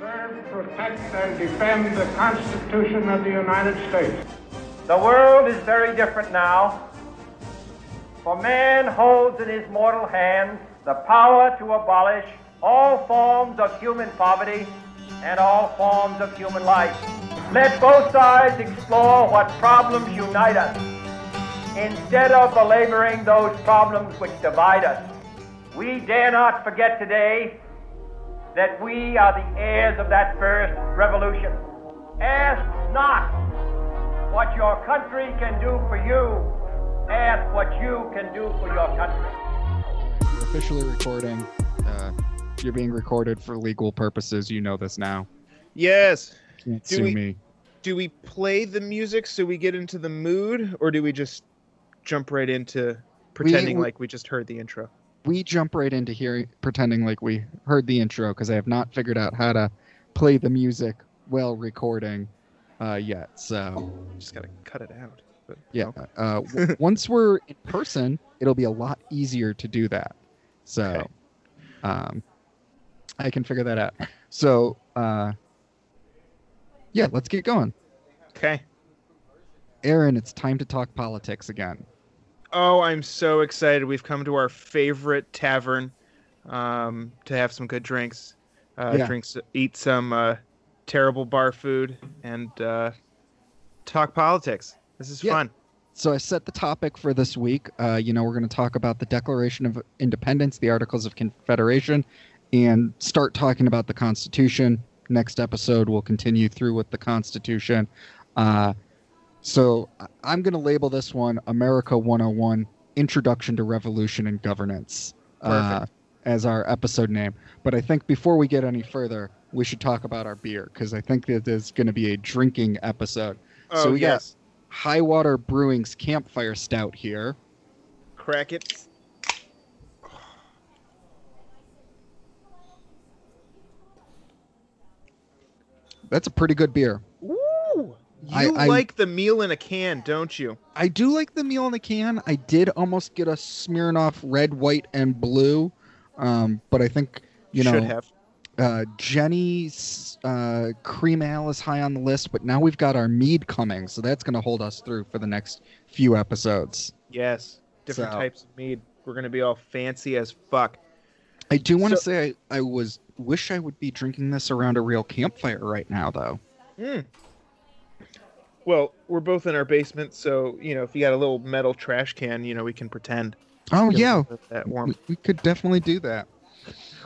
Preserve, protect, and defend the Constitution of the United States. The world is very different now. For man holds in his mortal hands the power to abolish all forms of human poverty and all forms of human life. Let both sides explore what problems unite us instead of belaboring those problems which divide us. We dare not forget today that we are the heirs of that first revolution. Ask not what your country can do for you. Ask what you can do for your country. You're officially recording. Uh, you're being recorded for legal purposes. You know this now. Yes. Can't Do sue we- me. Do we play the music so we get into the mood, or do we just jump right into pretending we- like we just heard the intro? We jump right into hearing, pretending like we heard the intro because I have not figured out how to play the music while recording uh, yet. So Just gotta cut it out. But yeah, okay. uh, w- once we're in person, it'll be a lot easier to do that. So Okay. um, I can figure that out. So uh, yeah, let's get going. Okay. Aaron, it's time to talk politics again. Oh, I'm so excited. We've come to our favorite tavern um, to have some good drinks, uh, Yeah. drinks, eat some uh, terrible bar food, and uh, talk politics. This is Yeah. fun. So I set the topic for this week. Uh, you know, we're going to talk about the Declaration of Independence, the Articles of Confederation, and start talking about the Constitution. Next episode, we'll continue through with the Constitution. So I'm going to label this one America 101 Introduction to Revolution and Governance uh, as our episode name. But I think before we get any further, we should talk about our beer because I think that is going to be a drinking episode. Oh, so we got yes. Highwater Brewing's Campfire Stout here. Crack it. That's a pretty good beer. I- You I- like the meal in a can, don't you? I do like the meal in a can. I did almost get a Smirnoff red, white, and blue, um, but I think you know Should have. uh, Genny's uh, cream ale is high on the list. But now we've got our mead coming, so that's going to hold us through for the next few episodes. Yes. Different So- types of mead. We're gonna be all fancy as fuck. I do want to So- say I, I was wish I would be drinking this around a real campfire right now, though. Hmm. Well, we're both in our basement, so you know, if you got a little metal trash can, you know, we can pretend. Oh yeah, little bit of that we, we could definitely do that.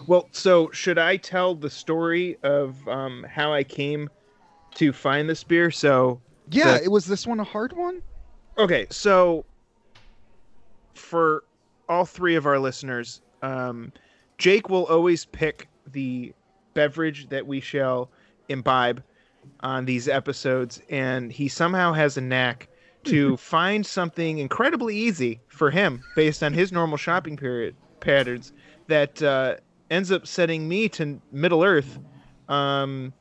Well, so should I tell the story of um, how I came to find this beer? So, Yeah, The- it was this one a hard one. okay, so for all three of our listeners, um, Jake will always pick the beverage that we shall imbibe on these episodes, and he somehow has a knack to find something incredibly easy for him based on his normal shopping period patterns that uh, ends up setting me to Middle Earth, um,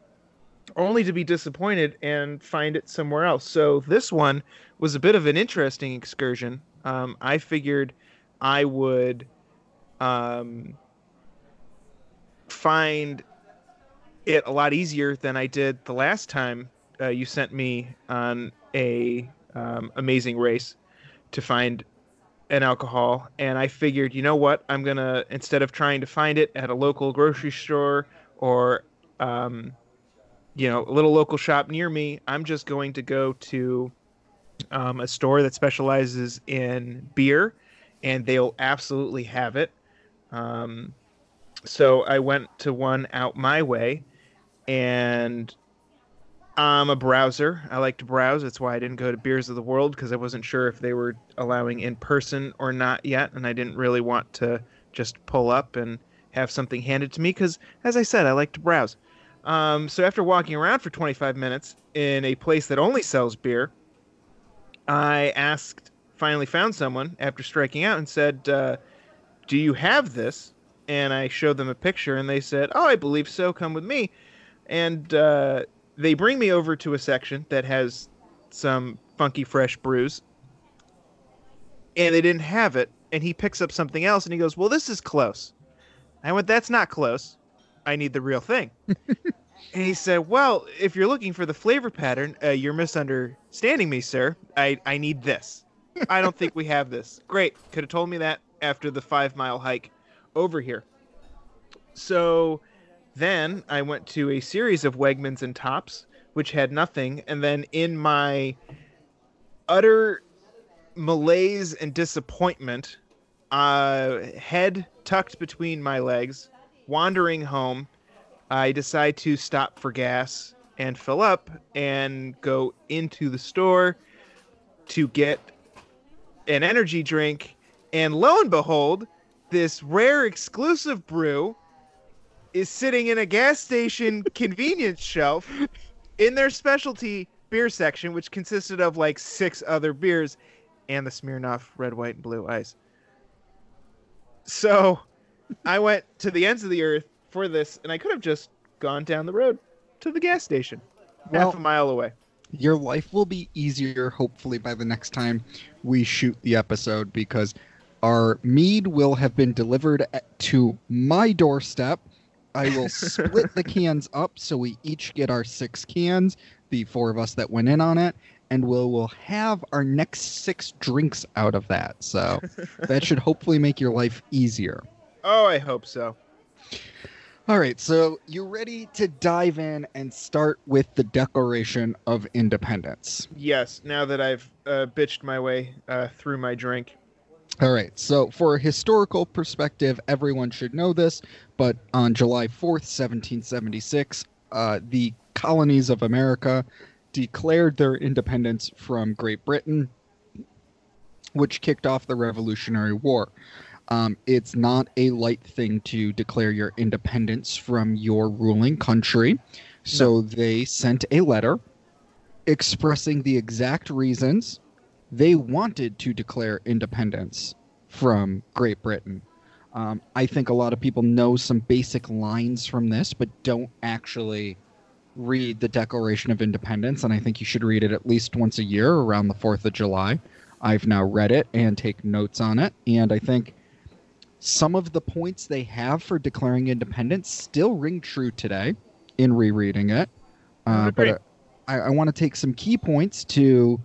only to be disappointed and find it somewhere else. So this one was a bit of an interesting excursion. Um, I figured I would um, find it a lot easier than I did the last time uh, you sent me on a um, amazing race to find an alcohol. And I figured you know what? I'm gonna instead of trying to find it at a local grocery store or um, you know a little local shop near me I'm just going to go to um, a store that specializes in beer and they'll absolutely have it. Um, so I went to one out my way and I'm a browser. I like to browse. That's why I didn't go to Beers of the World because I wasn't sure if they were allowing in person or not yet, and I didn't really want to just pull up and have something handed to me because, as I said, I like to browse. Um, so after walking around for 25 minutes in a place that only sells beer, I asked, finally found someone after striking out and said, uh, "Do you have this?" And I showed them a picture, and they said, "Oh, I believe so. Come with me." And uh, they bring me over to a section that has some funky fresh brews and they didn't have it and he picks up something else and he goes well this is close i went that's not close i need the real thing And he said, "Well, if you're looking for the flavor pattern, uh, you're misunderstanding me, sir. I I need this. I don't think we have this. Great, could have told me that after the five mile hike over here." So then I went to a series of Wegmans and Tops, which had nothing, and then in my utter malaise and disappointment, uh, head tucked between my legs, wandering home, I decide to stop for gas and fill up and go into the store to get an energy drink. And lo and behold, this rare exclusive brew is sitting in a gas station convenience shelf in their specialty beer section, which consisted of like six other beers and the Smirnoff red, white, and blue ice. So I went to the ends of the earth for this, and I could have just gone down the road to the gas station, Well- half a mile away. Your life will be easier, hopefully, by the next time we shoot the episode because our mead will have been delivered to my doorstep. I will split the cans up so we each get our six cans, the four of us that went in on it, and we'll, we'll have our next six drinks out of that. So that should hopefully make your life easier. Oh, I hope so. All right, so you ready to dive in and start with the Declaration of Independence? Yes, now that I've uh, bitched my way uh, through my drink. All right, so for a historical perspective, everyone should know this, but on July 4th, 1776, uh, the colonies of America declared their independence from Great Britain, which kicked off the Revolutionary War. Um, it's not a light thing to declare your independence from your ruling country. So they sent a letter expressing the exact reasons they wanted to declare independence from Great Britain. Um, I think a lot of people know some basic lines from this, but don't actually read the Declaration of Independence. And I think you should read it at least once a year around the 4th of July. I've now read it and take notes on it. And I think some of the points they have for declaring independence still ring true today in rereading it. Uh, but I, I want to take some key points to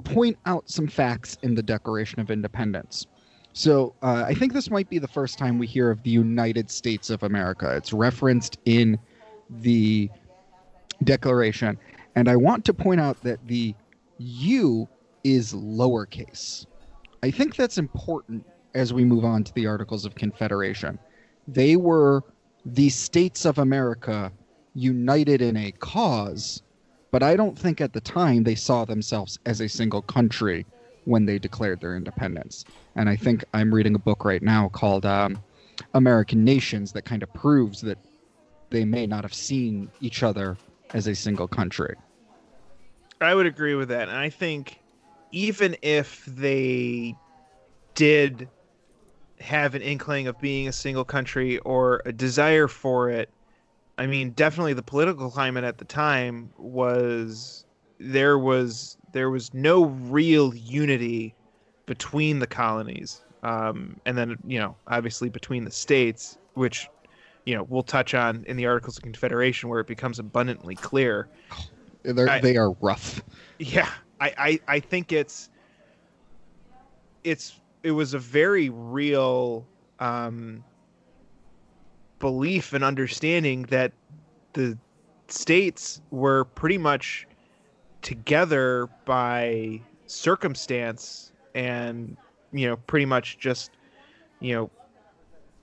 point out some facts in the Declaration of Independence. So uh, I think this might be the first time we hear of the United States of America. It's referenced in the Declaration. And I want to point out that the U is lowercase. I think that's important as we move on to the Articles of Confederation. They were the states of America united in a cause, but I don't think at the time they saw themselves as a single country when they declared their independence. And I think I'm reading a book right now called um, American Nations that kind of proves that they may not have seen each other as a single country. I would agree with that. And I think even if they did have an inkling of being a single country or a desire for it, I mean, definitely the political climate at the time was there was there was no real unity between the colonies, um, and then you know obviously between the states, which you know we'll touch on in the Articles of Confederation, where it becomes abundantly clear. They're, I- they are rough. Yeah, I, I, I think it's it's it was a very real um, belief and understanding that the states were pretty much together by circumstance and you know pretty much just you know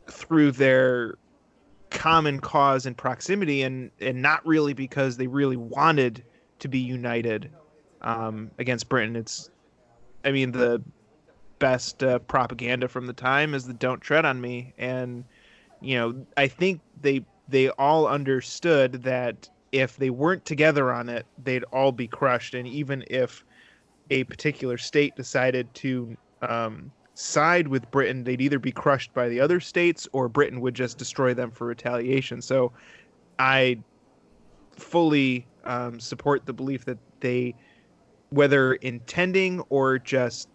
through their common cause and proximity and and not really because they really wanted to be united um, against Britain. It's, I mean, the best uh, propaganda from the time is the "Don't tread on me," and you know, I think they they all understood that if they weren't together on it, they'd all be crushed. And even if a particular state decided to um, side with Britain, they'd either be crushed by the other states or Britain would just destroy them for retaliation. So, I fully um, support the belief that they, whether intending or just,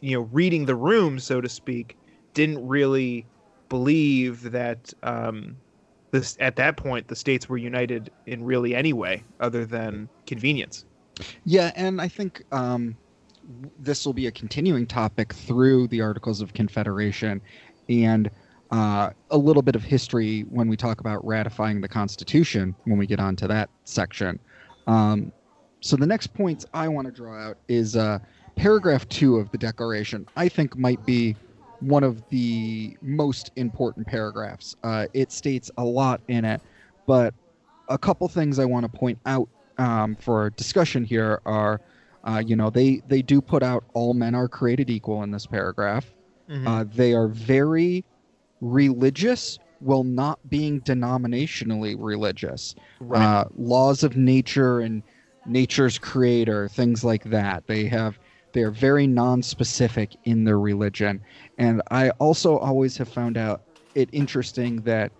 you know, reading the room, so to speak, didn't really believe that um, this at that point the states were united in really any way other than convenience. Yeah, and I think um, this will be a continuing topic through the Articles of Confederation and uh, a little bit of history when we talk about ratifying the Constitution when we get onto that section. Um, so the next points I want to draw out is uh, paragraph two of the Declaration. I think might be one of the most important paragraphs. Uh, it states a lot in it, but a couple things I want to point out um, for discussion here are, uh, you know, they they do put out all men are created equal in this paragraph. Mhm. Uh, they are very religious while not being denominationally religious. Right. Uh, laws of nature and nature's creator, things like that. They have they are very non-specific in their religion, and I also always have found out it interesting that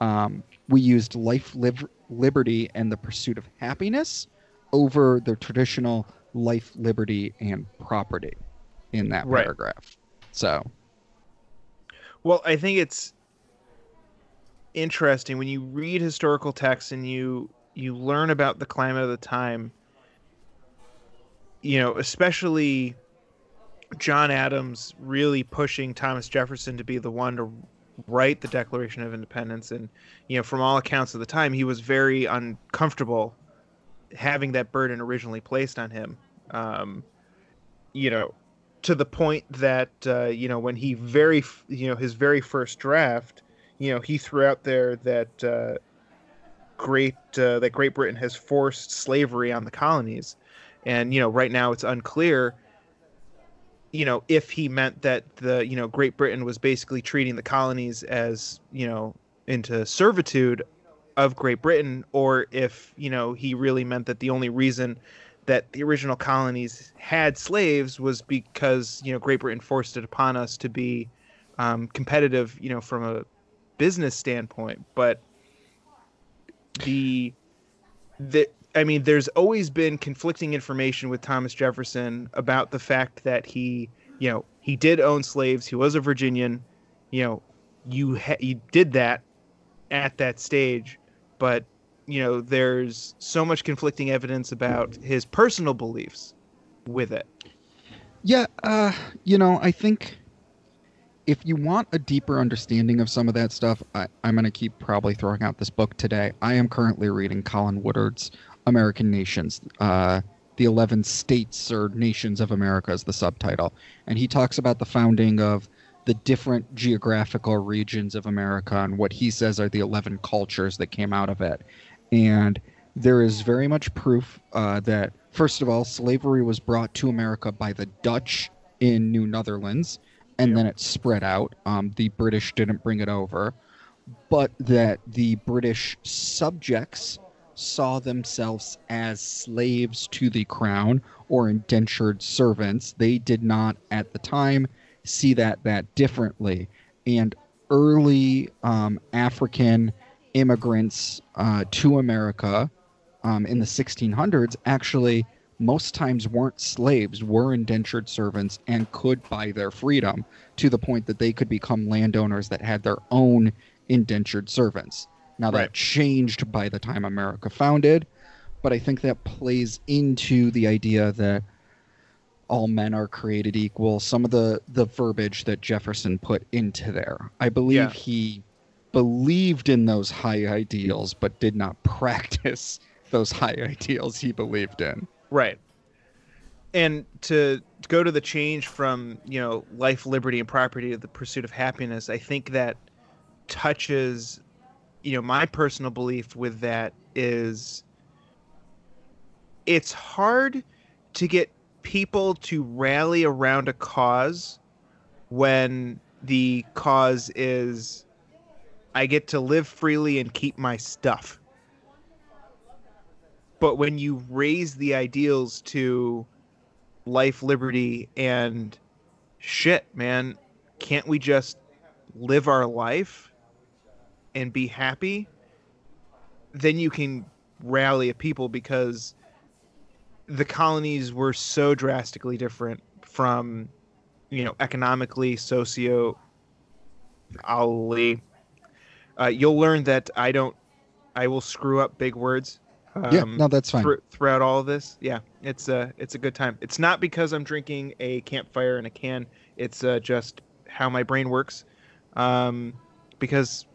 um, we used life, liv- liberty, and the pursuit of happiness over the traditional life, liberty, and property in that Right. paragraph. So Well, I think it's interesting when you read historical texts and you you learn about the climate of the time. You know, especially John Adams really pushing Thomas Jefferson to be the one to write the Declaration of Independence, and you know, from all accounts of the time, he was very uncomfortable having that burden originally placed on him. Um, you know, to the point that uh, you know when he very you know his very first draft you know he threw out there that uh, great uh, that Great Britain has forced slavery on the colonies and you know right now it's unclear you know if he meant that the you know Great Britain was basically treating the colonies as you know into servitude of Great Britain or if you know he really meant that the only reason that the original colonies had slaves was because you know Great Britain forced it upon us to be um, competitive, you know, from a business standpoint. But the the I mean, there's always been conflicting information with Thomas Jefferson about the fact that he, you know, he did own slaves. He was a Virginian. You know, you ha- you did that at that stage, but you know, there's so much conflicting evidence about his personal beliefs with it. Yeah, uh, you know, I think if you want a deeper understanding of some of that stuff, I, I'm going to keep probably throwing out this book today. I am currently reading Colin Woodard's American Nations. Uh, the 11 states or nations of America is the subtitle. And he talks about the founding of the different geographical regions of America and what he says are the 11 cultures that came out of it. And there is very much proof uh, that, first of all, slavery was brought to America by the Dutch in New Netherlands, and then it spread out. Um, the British didn't bring it over, but that the British subjects saw themselves as slaves to the crown or indentured servants. They did not, at the time, see that that differently. And early um, African immigrants uh, to America um, in the 1600s actually most times weren't slaves, were indentured servants, and could buy their freedom to the point that they could become landowners that had their own indentured servants. Now, that Right. changed by the time America founded, but I think that plays into the idea that all men are created equal. Some of the, the verbiage that Jefferson put into there. I believe Yeah. he believed in those high ideals, but did not practice those high ideals he believed in. Right. And to go to the change from, you know, life, liberty, and property to the pursuit of happiness, I think that touches, you know, my personal belief with that is it's hard to get people to rally around a cause when the cause is I get to live freely and keep my stuff. But when you raise the ideals to life liberty and shit man can't we just live our life and be happy then you can rally a people because the colonies were so drastically different from you know economically socio uh, you'll learn that I don't. I will screw up big words. Um, yeah, no, that's fine. thr- throughout all of this, yeah, it's a it's a good time. It's not because I'm drinking a campfire in a can. It's uh, just how my brain works. Um, because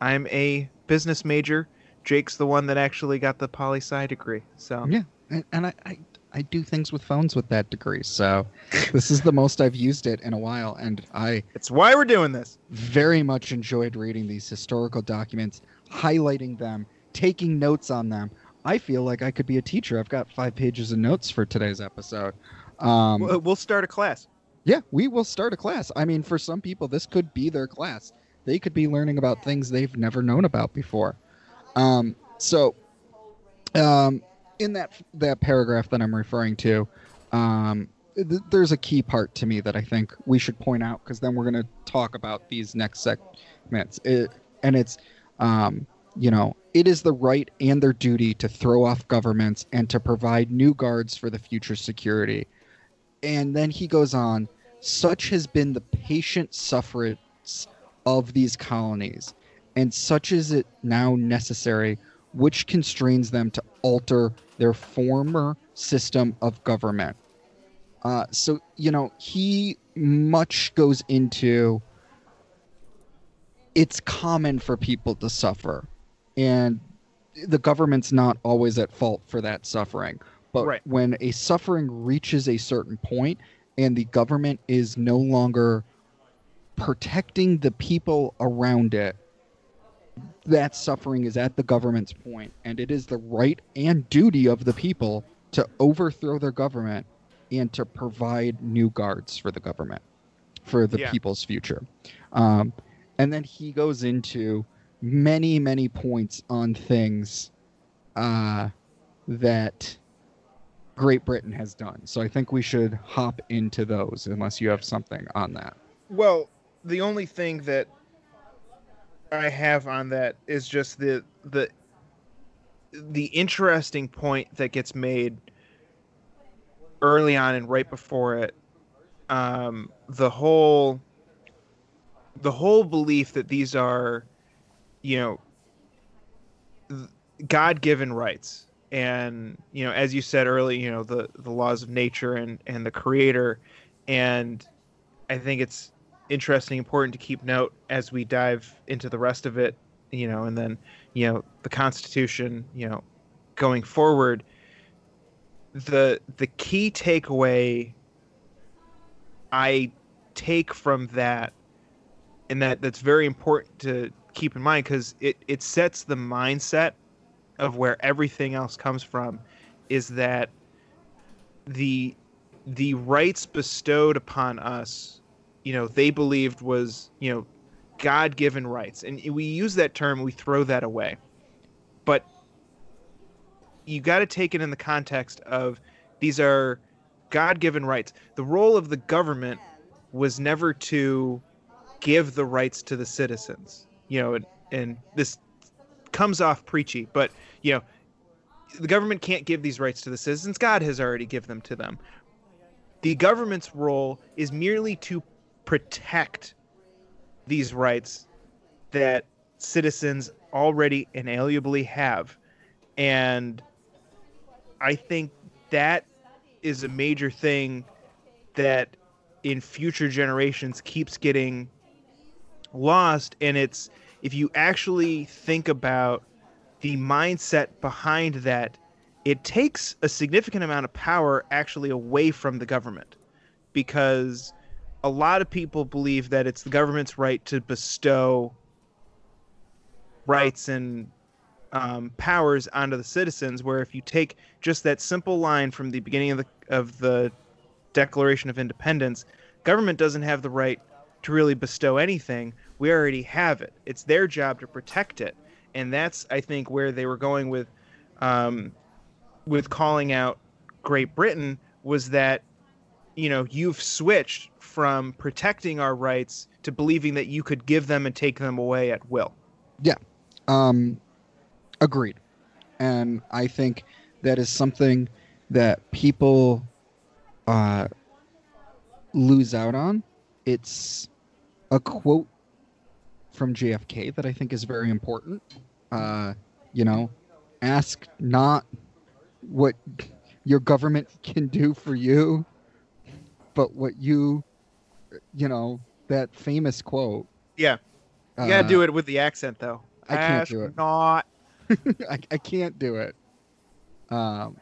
I'm a business major. Jake's the one that actually got the poli sci degree. So Yeah, and, and I, I I do things with phones with that degree, so this is the most I've used it in a while, and I it's why we're doing this. very much enjoyed reading these historical documents, highlighting them, taking notes on them. I feel like I could be a teacher. I've got five pages of notes for today's episode. Um, We'll, we'll start a class. yeah, we will start a class. I mean, for some people, this could be their class. They could be learning about things they've never known about before. Um, so, um, in that that paragraph that I'm referring to, um, th- there's a key part to me that I think we should point out because then we're going to talk about these next segments. It, and it's, um, you know, it is the right and their duty to throw off governments and to provide new guards for the future security. And then he goes on, such has been the patient sufferance of these colonies, and such is it now necessary, which constrains them to alter their former system of government. Uh, so, you know, he much goes into it's common for people to suffer, and the government's not always at fault for that suffering. But Right. when a suffering reaches a certain point and the government is no longer protecting the people around it, that suffering is at the government's point, and it is the right and duty of the people to overthrow their government and to provide new guards for the government, for the Yeah. people's future. Um, and then he goes into many, many points on things uh, that Great Britain has done. So I think we should hop into those, unless you have something on that. Well, the only thing that I have on that is just the the the interesting point that gets made early on and right before it. Um, the whole the whole belief that these are, you know, God given rights. And, you know, as you said early, you know, the, the laws of nature and, and the creator. And I think it's interesting, important to keep note as we dive into the rest of it, you know, and then, you know, the Constitution, you know, going forward. The the key takeaway I take from that, and that that's very important to keep in mind because it, it sets the mindset of where everything else comes from, is that the the rights bestowed upon us you know they believed was you know god-given rights. And we use that term we throw that away. But you got to take it in the context of these are god-given rights. The role of the government was never to give the rights to the citizens you know and, and this comes off preachy but you know the government can't give these rights to the citizens. God has already given them to them. The government's role is merely to protect these rights that citizens already inalienably have. And I think that is a major thing that in future generations keeps getting lost. And it's if you actually think about the mindset behind that, it takes a significant amount of power actually away from the government because a lot of people believe that it's the government's right to bestow rights and um, powers onto the citizens. Where if you take just that simple line from the beginning of the of the Declaration of Independence, government doesn't have the right to really bestow anything. We already have it. It's their job to protect it, and that's I think where they were going with um, with calling out Great Britain was that you know you've switched from protecting our rights to believing that you could give them and take them away at will. Yeah. Um, agreed. And I think that is something that people uh, lose out on. It's a quote from JFK that I think is very important. Uh, you know, ask not what your government can do for you, but what you, you know, that famous quote. Yeah. You gotta do it with the accent, though. I can't do it. Not. I, I can't do it. Um,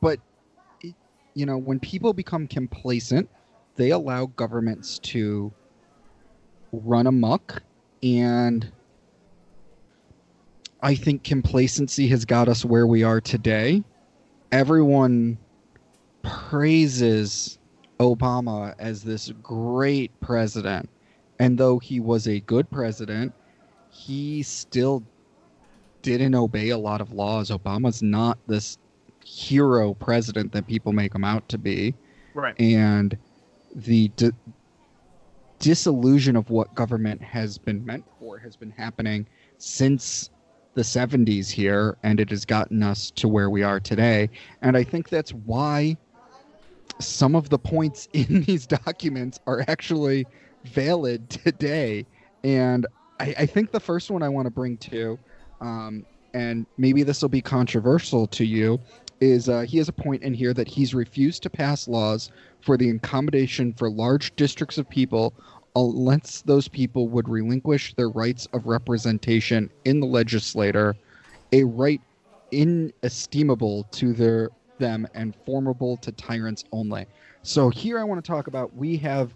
but you know, when people become complacent, they allow governments to run amok, and I think complacency has got us where we are today. Everyone praises Obama as this great president, and though he was a good president, he still didn't obey a lot of laws. Obama's not this hero president that people make him out to be. Right. And the di- disillusion of what government has been meant for has been happening since the 70s here, and it has gotten us to where we are today. And I think that's why some of the points in these documents are actually valid today. And I, I think the first one I want to bring to, um, and maybe this will be controversial to you, is uh, he has a point in here that he's refused to pass laws for the accommodation for large districts of people unless those people would relinquish their rights of representation in the legislature, a right inestimable to their them and formable to tyrants only. So here I want to talk about we have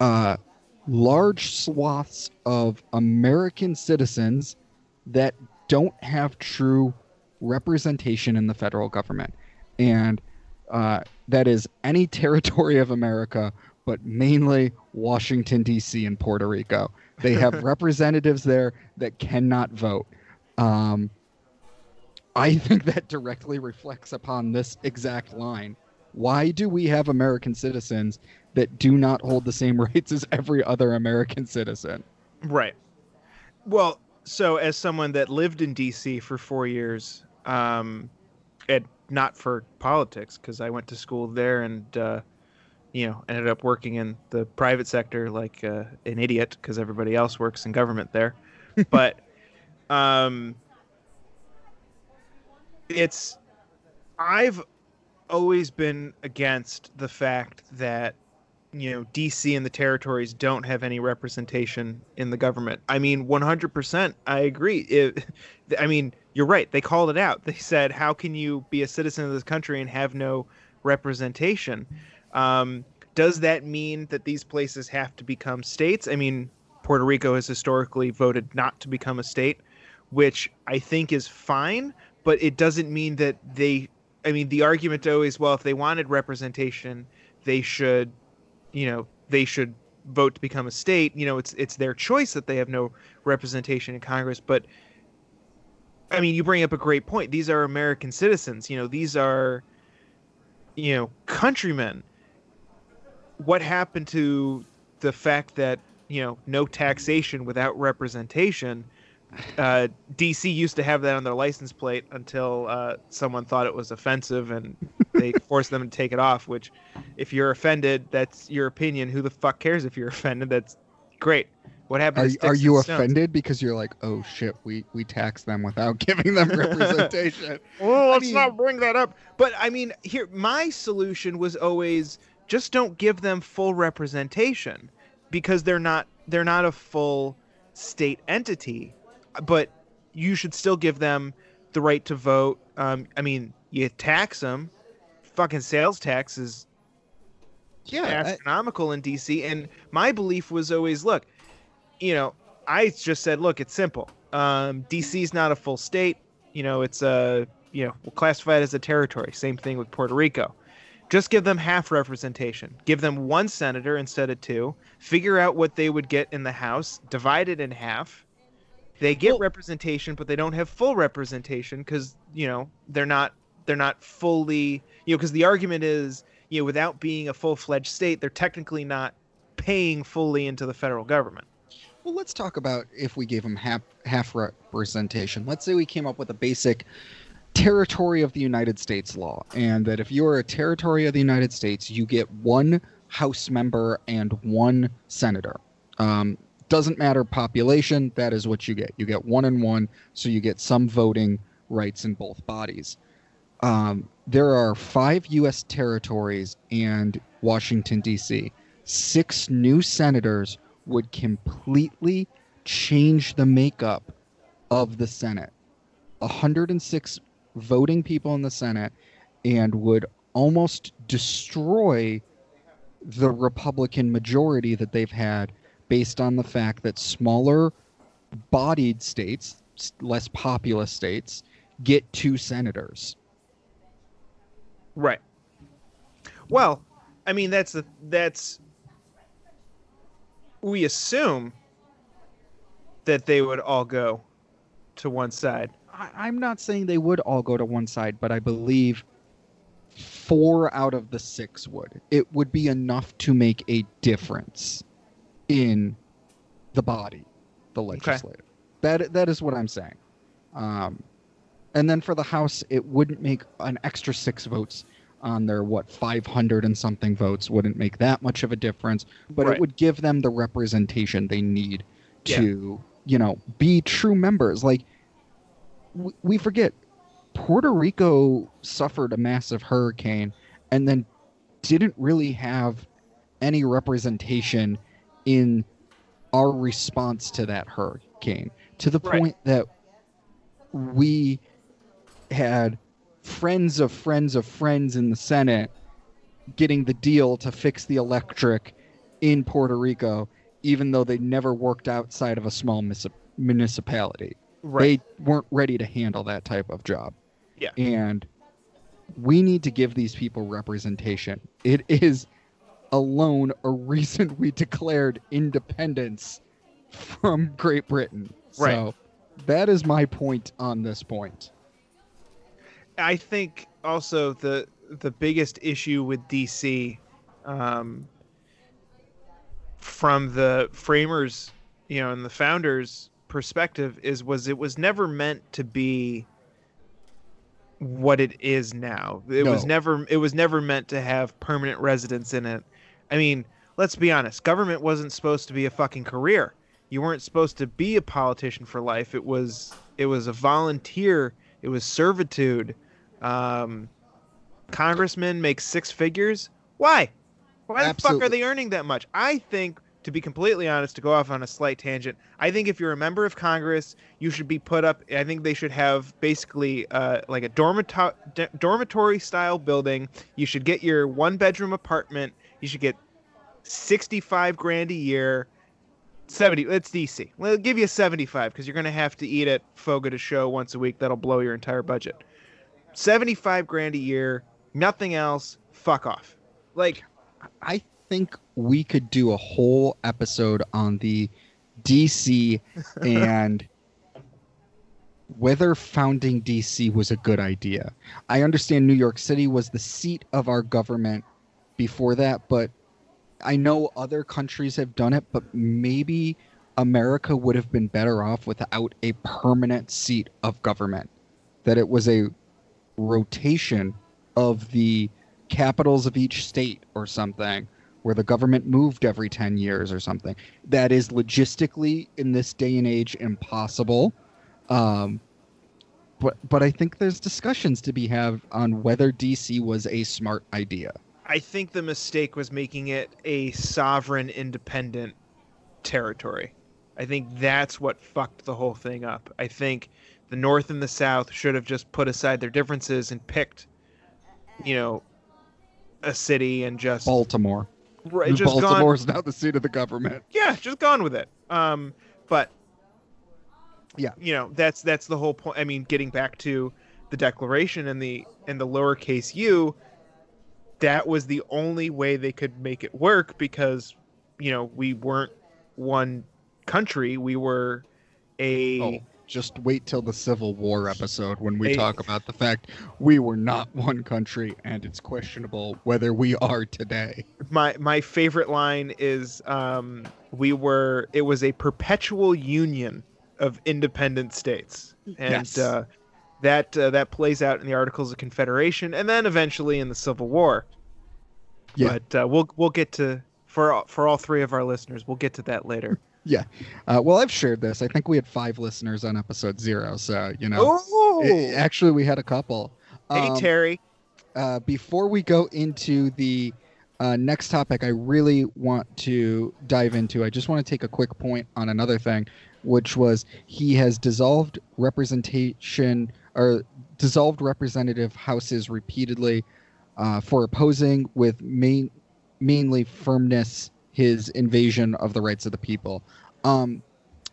uh, large swaths of American citizens that don't have true representation in the federal government. And uh, that is any territory of America, but mainly Washington, D.C. and Puerto Rico. They have representatives there that cannot vote. Um, I think that directly reflects upon this exact line. Why do we have American citizens that do not hold the same rights as every other American citizen? Right. Well, so as someone that lived in D.C. for four years, um, and not for politics, because I went to school there and, uh, you know, ended up working in the private sector like uh, an idiot, because everybody else works in government there. but um, it's, I've always been against the fact that you know DC and the territories don't have any representation in the government. I mean, 100% I agree. It, I mean, you're right. They called it out. They said, "How can you be a citizen of this country and have no representation?" Um, does that mean that these places have to become states? I mean, Puerto Rico has historically voted not to become a state, which I think is fine, but it doesn't mean that they I mean, the argument always, well, if they wanted representation, they should you know they should vote to become a state. You know it's it's their choice that they have no representation in congress but i mean you bring up a great point. These are american citizens. You know these are you know countrymen. What happened to the fact that you know no taxation without representation uh, DC used to have that on their license plate until uh, someone thought it was offensive and they forced them to take it off. Which, if you're offended, that's your opinion. Who the fuck cares if you're offended? That's great. What happened? Are, are you offended because you're like, oh shit, we we tax them without giving them representation? Well, let's mean- not bring that up. But I mean, here my solution was always just don't give them full representation because they're not they're not a full state entity. But you should still give them the right to vote. Um, I mean, you tax them. Fucking sales tax is yeah, I- astronomical in DC. And my belief was always, look, you know, I just said, look, it's simple. Um, DC is not a full state. You know, it's a, you know, we'll classify it as a territory. Same thing with Puerto Rico. Just give them half representation. Give them one senator instead of two. Figure out what they would get in the House. Divide it in half. They get Well- representation, but they don't have full representation because you know they're not they're not fully you know because the argument is you know without being a full fledged state, they're technically not paying fully into the federal government. Well, let's talk about if we gave them half half representation. Let's say we came up with a basic territory of the United States law, and that if you are a territory of the United States, you get one House member and one senator. Um, doesn't matter population, that is what you get. You get one and one, so you get some voting rights in both bodies. Um, there are five U.S. territories and Washington, D.C. Six new senators would completely change the makeup of the Senate. 106 voting people in the Senate and would almost destroy the Republican majority that they've had based on the fact that smaller bodied states, less populous states, get two senators. Right. Well, I mean that's the that's we assume that they would all go to one side. I, I'm not saying they would all go to one side, but I believe four out of the six would. It would be enough to make a difference in the body, the legislative. That that is what I'm saying. Um, and then for the House, it wouldn't make an extra six votes on their what 500 and something votes wouldn't make that much of a difference, but Right. it would give them the representation they need Yeah. to, you know, be true members. Like w- we forget Puerto Rico suffered a massive hurricane and then didn't really have any representation in our response to that hurricane to the Right. point that we had friends of friends of friends in the Senate getting the deal to fix the electric in Puerto Rico, even though they never worked outside of a small mis- municipality. Right. They weren't ready to handle that type of job. Yeah. And we need to give these people representation. It is alone a reason we declared independence from Great Britain. Right. So that is my point on this point. I think also the the biggest issue with DC, um, from the framers, you know, and the founders' perspective, is was it was never meant to be what it is now. It was never it was never meant to have permanent residence in it. I mean, let's be honest. Government wasn't supposed to be a fucking career. You weren't supposed to be a politician for life. It was it was a volunteer. It was servitude. Um, congressmen make six figures. Why? Why the fuck are they earning that much? I think, to be completely honest, to go off on a slight tangent, I think if you're a member of Congress, you should be put up. I think they should have basically uh, like a dormito- d- dormitory style building. You should get your one bedroom apartment. You should get 65 grand a year. 70 it's dc we'll give you 75 because you're going to have to eat at Fogo de Chão once a week. That'll blow your entire budget. 75 grand a year nothing else fuck off. Like I think we could do a whole episode on the DC and whether founding DC was a good idea. I understand New York City was the seat of our government before that, but I know other countries have done it, but maybe America would have been better off without a permanent seat of government. That it was a rotation of the capitals of each state or something where the government moved every 10 years or something that is logistically in this day and age impossible um, but but i think there's discussions to be had on whether dc was a smart idea i think the mistake was making it a sovereign independent territory i think that's what fucked the whole thing up i think the north and the south should have just put aside their differences and picked you know a city and just baltimore right, just gone baltimore's now the seat of the government yeah, just gone with it. Um, but Yeah. you know that's that's the whole point. I mean, getting back to the Declaration and the and the lowercase u, that was the only way they could make it work because you know we weren't one country. We were a oh just wait till the civil war episode when we A- talk about the fact we were not one country and it's questionable whether we are today my my favorite line is um, we were it was a perpetual union of independent states and Yes. uh, that uh, that plays out in the articles of confederation and then eventually in the civil war Yeah. but uh, we'll we'll get to for all- for all three of our listeners we'll get to that later Yeah. Uh, well, I've shared this. I think we had five listeners on episode zero. So, you know, Oh, it- actually, we had a couple. hey Um, Terry. uh, before we go into the uh, next topic, I really want to dive into. I just want to take a quick point on another thing, which was he has dissolved representation or dissolved representative houses repeatedly uh, for opposing with main, mainly firmness his invasion of the rights of the people. Um,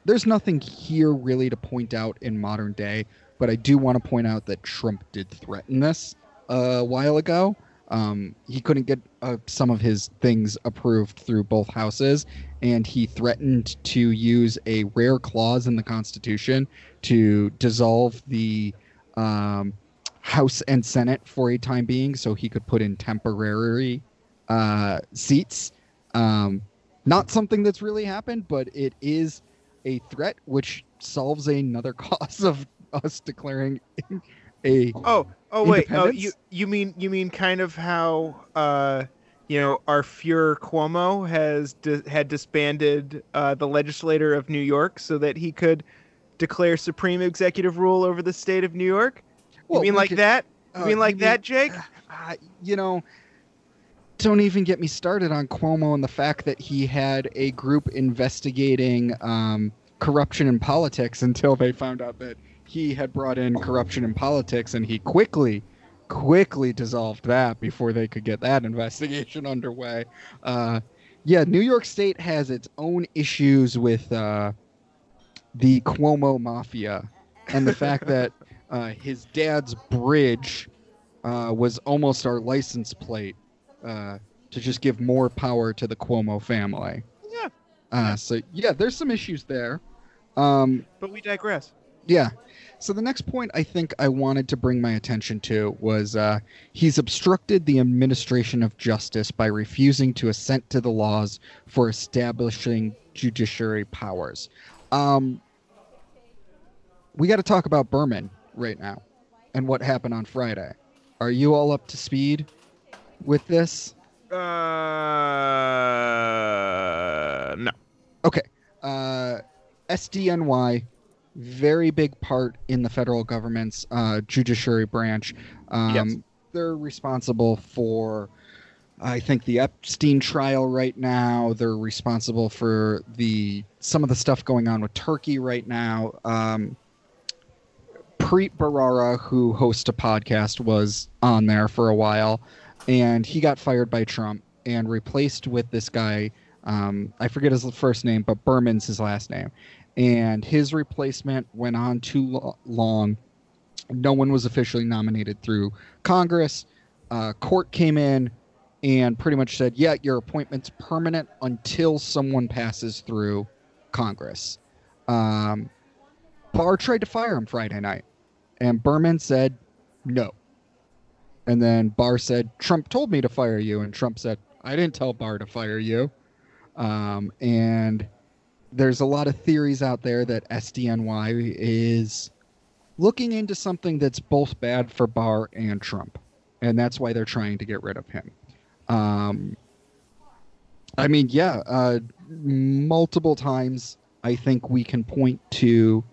there's nothing here really to point out in modern day, but I do want to point out that Trump did threaten this a while ago. Um, he couldn't get uh, some of his things approved through both houses, and he threatened to use a rare clause in the Constitution to dissolve the um, House and Senate for a time being, so he could put in temporary uh, seats. Um, not something that's really happened, but it is a threat which solves another cause of us declaring a Oh, oh wait. Oh, you you mean you mean kind of how uh, you know, our Fuhrer Cuomo has di- had disbanded uh, the legislator of New York so that he could declare supreme executive rule over the state of New York. Well, you mean like could- that? You uh, mean like that, Jake? uh, you know, don't even get me started on Cuomo and the fact that he had a group investigating um, corruption in politics until they found out that he had brought in corruption in politics, and he quickly, quickly dissolved that before they could get that investigation underway. Uh, yeah, New York State has its own issues with uh, the Cuomo mafia, and the fact that uh, his dad's bridge uh, was almost our license plate uh, to just give more power to the Cuomo family. Yeah. Uh, so yeah, there's some issues there. Um, But we digress. yeah. So the next point I think I wanted to bring my attention to was uh, he's obstructed the administration of justice by refusing to assent to the laws for establishing judiciary powers. Um, we got to talk about Berman right now and what happened on Friday. Are you all up to speed with this? Uh, no. Okay. Uh, SDNY, very big part in the federal government's uh, judiciary branch. Um, Yes. They're responsible for, I think, the Epstein trial right now. They're responsible for the some of the stuff going on with Turkey right now. Um, Preet Bharara, who hosts a podcast, was on there for a while, and he got fired by Trump and replaced with this guy. Um, I forget his first name, but Berman's his last name. And his replacement went on too lo- long. No one was officially nominated through Congress. Uh, court came in and pretty much said, "Yeah, your appointment's permanent until someone passes through Congress." Um, Barr tried to fire him Friday night, and Berman said no. And then Barr said, Trump told me to fire you. And Trump said, I didn't tell Barr to fire you. Um, and there's a lot of theories out there that SDNY is looking into something that's both bad for Barr and Trump. And that's why they're trying to get rid of him. Um, I mean, yeah, uh, multiple times I think we can point to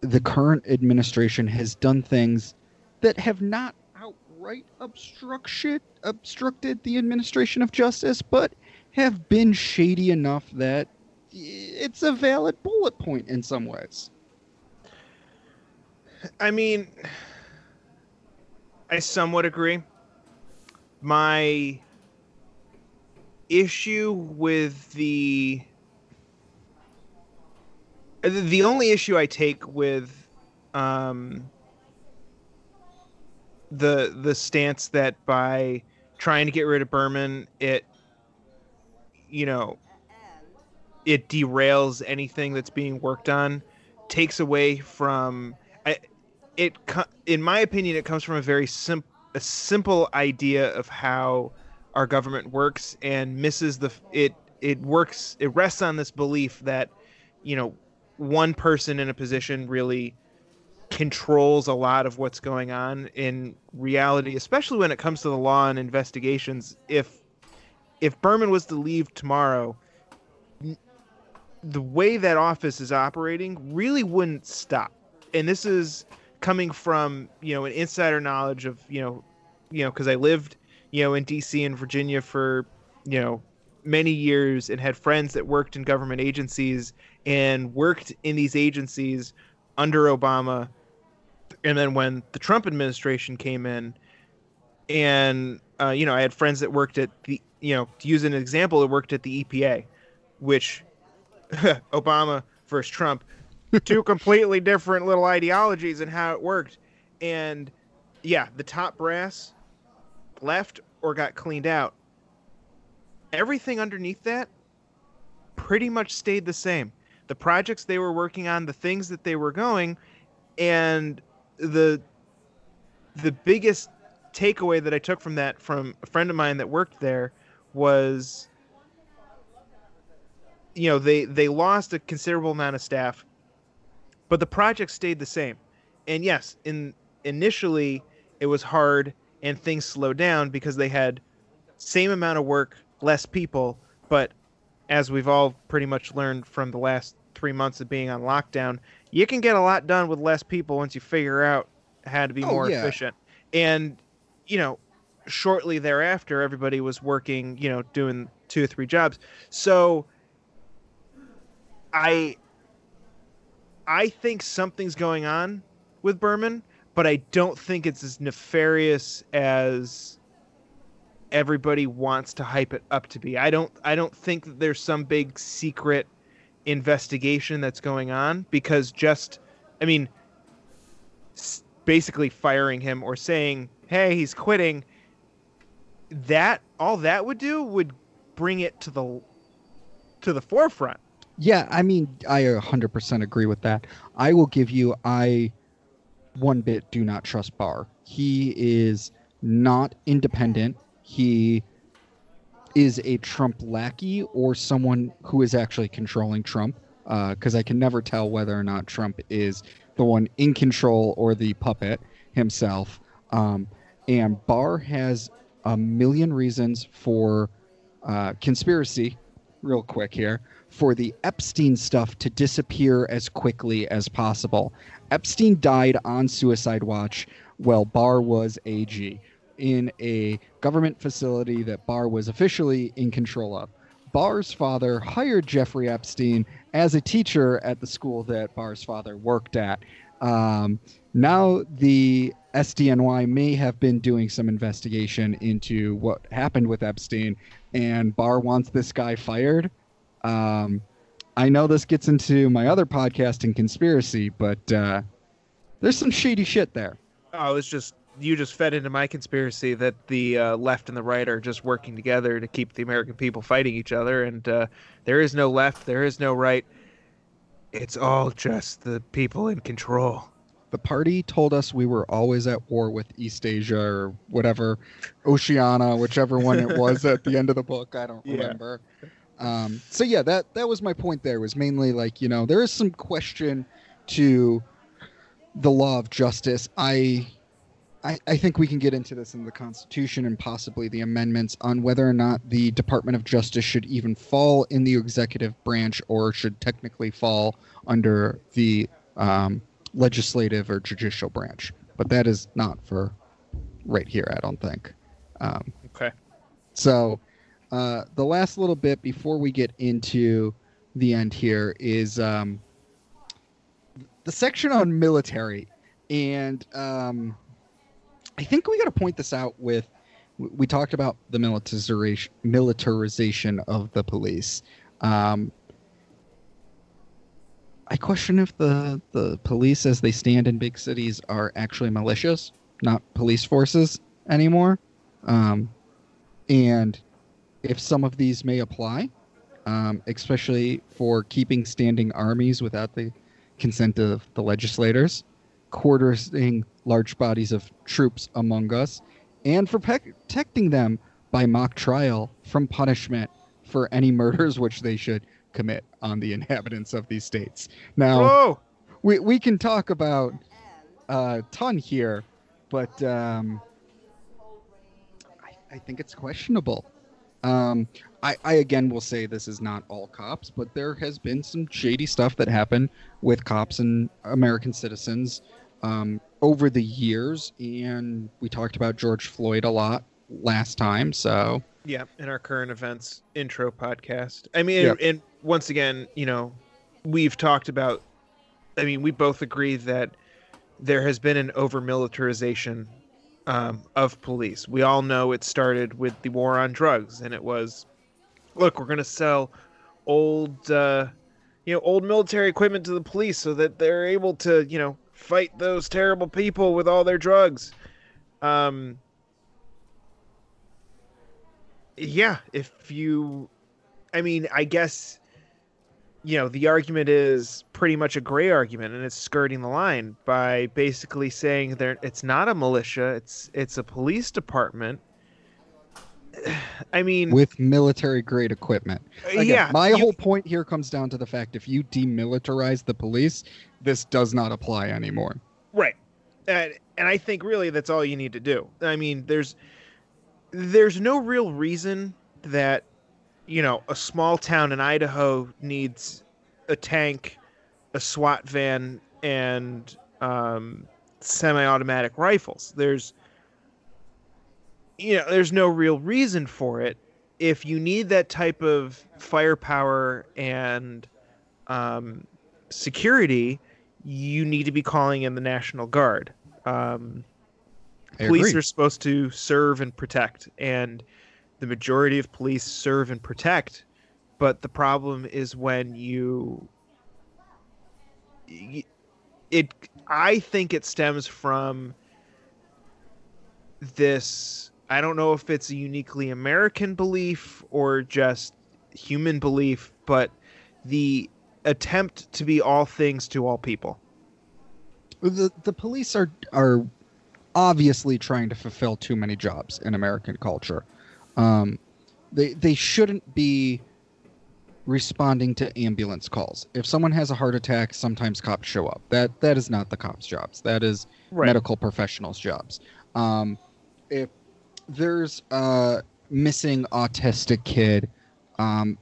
the current administration has done things that have not outright obstruction obstructed the administration of justice, but have been shady enough that it's a valid bullet point in some ways. I mean, I somewhat agree. My issue with the the only issue I take with um, the the stance that by trying to get rid of Berman, it you know it derails anything that's being worked on, takes away from I, it. In my opinion, it comes from a very simple a simple idea of how our government works and misses the it it works it rests on this belief that you know one person in a position really controls a lot of what's going on in reality especially when it comes to the law and investigations if if Berman was to leave tomorrow the way that office is operating really wouldn't stop. And this is coming from you know an insider knowledge of you know you know because I lived you know in D.C. and Virginia for you know many years and had friends that worked in government agencies and worked in these agencies under Obama and then when the Trump administration came in and uh, you know I had friends that worked at the you know to use an example that worked at the EPA which Obama versus Trump two completely different little ideologies and how it worked and yeah the top brass left or got cleaned out everything underneath that pretty much stayed the same. The projects they were working on, the things that they were going, and the the biggest takeaway that I took from that from a friend of mine that worked there was you know, they they lost a considerable amount of staff, but the project stayed the same. And yes, in initially it was hard and things slowed down because they had same amount of work less people, but as we've all pretty much learned from the last three months of being on lockdown, you can get a lot done with less people once you figure out how to be Oh, more yeah. efficient. And, you know, shortly thereafter, everybody was working, you know, doing two or three jobs. So I I think something's going on with Berman, but I don't think it's as nefarious as everybody wants to hype it up to be. I don't I don't think that there's some big secret investigation that's going on because just I mean basically firing him or saying, "Hey, he's quitting." That all that would do would bring it to the to the forefront. Yeah, I mean, I 100% agree with that. I will give you, I one bit do not trust Barr. He is not independent. He is a Trump lackey or someone who is actually controlling Trump. Because I can never tell whether or not Trump is the one in control or the puppet himself. Um, and Barr has a million reasons for uh, conspiracy, real quick here, for the Epstein stuff to disappear as quickly as possible. Epstein died on suicide watch while Barr was AG in a government facility that Barr was officially in control of. Barr's father hired Jeffrey Epstein as a teacher at the school that Barr's father worked at. Um, now the SDNY may have been doing some investigation into what happened with Epstein, and Barr wants this guy fired. Um, I know this gets into my other podcast in conspiracy, but uh, there's some shady shit there. Oh, it's just you just fed into my conspiracy that the uh, left and the right are just working together to keep the American people fighting each other, and uh, there is no left, there is no right. It's all just the people in control. The party told us we were always at war with East Asia or whatever, Oceania, whichever one it was at the end of the book. I don't Yeah. remember. Um, so yeah, that that was my point. There was mainly like you know there is some question to the law of justice. I, I I think we can get into this in the Constitution and possibly the amendments on whether or not the Department of Justice should even fall in the executive branch or should technically fall under the um, legislative or judicial branch. But that is not for right here, I don't think. Um, Okay. so, uh, the last little bit before we get into the end here is um, the section on military, and um, I think we got to point this out. With we talked about the militarization militarization of the police. Um, I question if the the police, as they stand in big cities, are actually militias, not police forces anymore. Um, and if some of these may apply, um, especially for keeping standing armies without the consent of the legislators, quartering large bodies of troops among us, and for pe- protecting them by mock trial from punishment for any murders which they should commit on the inhabitants of these states. Now, Whoa! we, we can talk about a ton here, but um, I, I think it's questionable. Um, I, I again will say this is not all cops, but there has been some shady stuff that happened with cops and American citizens um, over the years, and we talked about George Floyd a lot last time. So Yeah, in our current events intro podcast. I mean, Yeah. and, and once again, you know, we've talked about. I mean, we both agree that there has been an over militarization um, of police. We all know it started with the war on drugs, and it was, look, we're going to sell old, uh, you know, old military equipment to the police so that they're able to, you know, fight those terrible people with all their drugs. Um, yeah, if you, I mean, I guess, you know, the argument is pretty much a gray argument, and it's skirting the line by basically saying there it's not a militia, it's it's a police department. I mean, with military grade equipment. Again, yeah, my you- whole point here comes down to the fact if you demilitarize the police, this does not apply anymore. Right. And and I think really that's all you need to do. I mean, there's there's no real reason that you know, a small town in Idaho needs a tank, a SWAT van and um semi-automatic rifles. There's you know, there's no real reason for it. If you need that type of firepower and um security, you need to be calling in the National Guard. Um, police are supposed to serve and protect, and the majority of police serve and protect. But the problem is when you, it. I think it stems from this. I don't know if it's a uniquely American belief or just human belief, but the attempt to be all things to all people. the the police are are obviously trying to fulfill too many jobs in American culture. Um, they they shouldn't be responding to ambulance calls. If someone has a heart attack, sometimes cops show up. That that is not the cops' jobs. That is medical professionals' jobs. Um, if there's a missing autistic kid, um,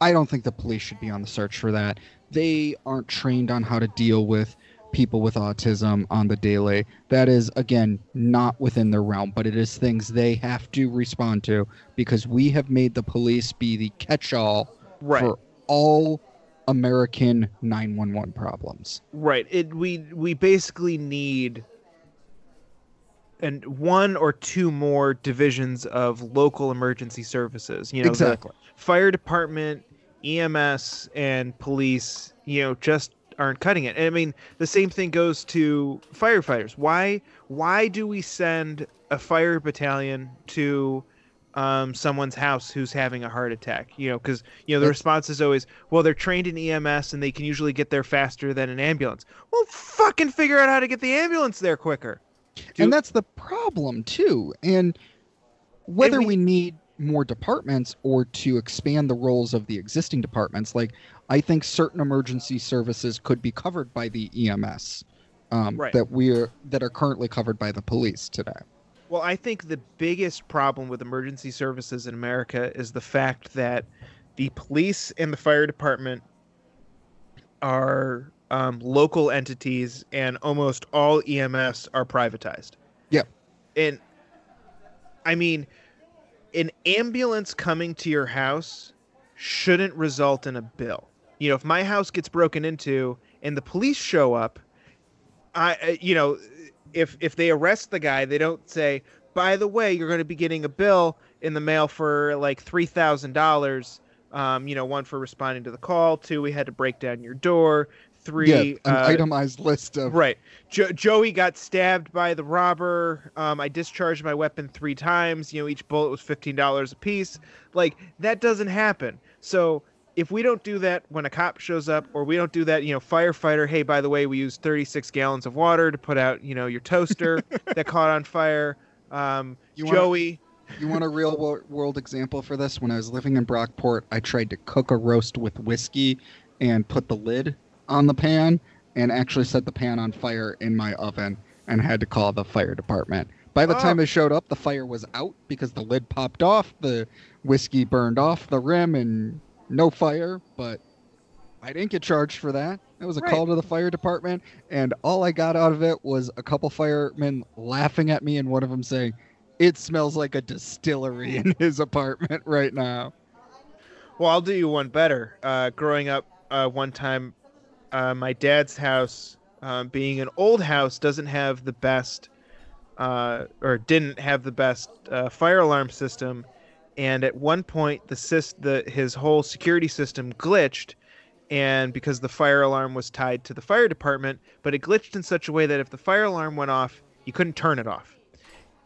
I don't think the police should be on the search for that. They aren't trained on how to deal with people with autism on the daily. That is, again, not within their realm, but it is things they have to respond to because we have made the police be the catch all Right. for all American 911 problems. Right. It we we basically need and one or two more divisions of local emergency services. You know, exactly. fire department, EMS, and police. You know, just aren't cutting it. And I mean, the same thing goes to firefighters. Why why do we send a fire battalion to um, someone's house who's having a heart attack? You know, because you know the response is always, well, they're trained in EMS and they can usually get there faster than an ambulance. Well, fucking figure out how to get the ambulance there quicker. Do- and that's the problem too and whether we- we, need more departments or to expand the roles of the existing departments like i think certain emergency services could be covered by the ems um, Right. that we're that are currently covered by the police today Well, I think the biggest problem with emergency services in America is the fact that the police and the fire department are um, local entities, and almost all EMS are privatized. Yeah, And I mean, an ambulance coming to your house shouldn't result in a bill. You know, if my house gets broken into and the police show up, I, uh, you know, if if they arrest the guy, they don't say, "By the way, you're going to be getting a bill in the mail for like three thousand dollars." Um, you know, one for responding to the call, two, we had to break down your door, three, yeah an uh, itemized list of Right. Jo- Joey got stabbed by the robber. Um, I discharged my weapon three times. You know, each bullet was fifteen dollars a piece. Like that doesn't happen. So if we don't do that when a cop shows up, or we don't do that, you know, firefighter. Hey, by the way, we used thirty six gallons of water to put out, you know, your toaster that caught on fire. Um, You Joey. you want a real wo- world example for this when i was living in brockport i tried to cook a roast with whiskey and put the lid on the pan and actually set the pan on fire in my oven and had to call the fire department By the Oh. time they showed up, the fire was out because the lid popped off, the whiskey burned off the rim, and no fire. But I didn't get charged for that. It was a Right. call to the fire department, and all I got out of it was a couple firemen laughing at me, and one of them saying, "It smells like a distillery in his apartment right now." Well, I'll do you one better. Uh, growing up, uh, one time, uh, my dad's house, um, being an old house, doesn't have the best, uh, or didn't have the best uh, fire alarm system, and at one point, the the his whole security system glitched, and because the fire alarm was tied to the fire department, but it glitched in such a way that if the fire alarm went off, you couldn't turn it off.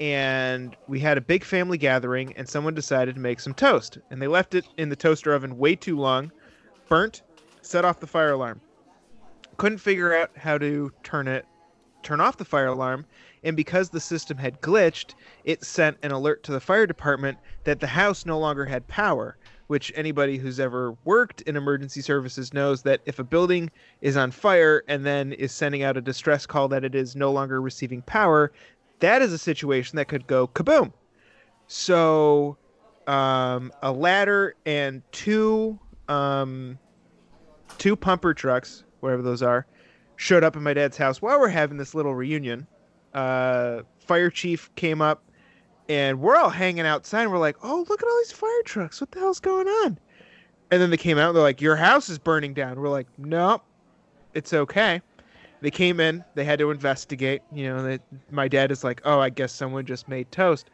And we had a big family gathering and someone decided to make some toast. And they left it in the toaster oven way too long burnt set off the fire alarm couldn't figure out how to turn it turn off the fire alarm and because the system had glitched it sent an alert to the fire department that the house no longer had power which anybody who's ever worked in emergency services knows that if a building is on fire and then is sending out a distress call that it is no longer receiving power that is a situation that could go kaboom. So, um, a ladder and two um, two pumper trucks, wherever those are, showed up at my dad's house while we're having this little reunion. Uh, fire chief came up, and we're all hanging outside. And we're like, "Oh, look at all these fire trucks! What the hell's going on?" And then they came out. And they're like, "Your house is burning down." We're like, "Nope, it's okay." They came in. They had to investigate. You know, they, my dad is like, "Oh, I guess someone just made toast."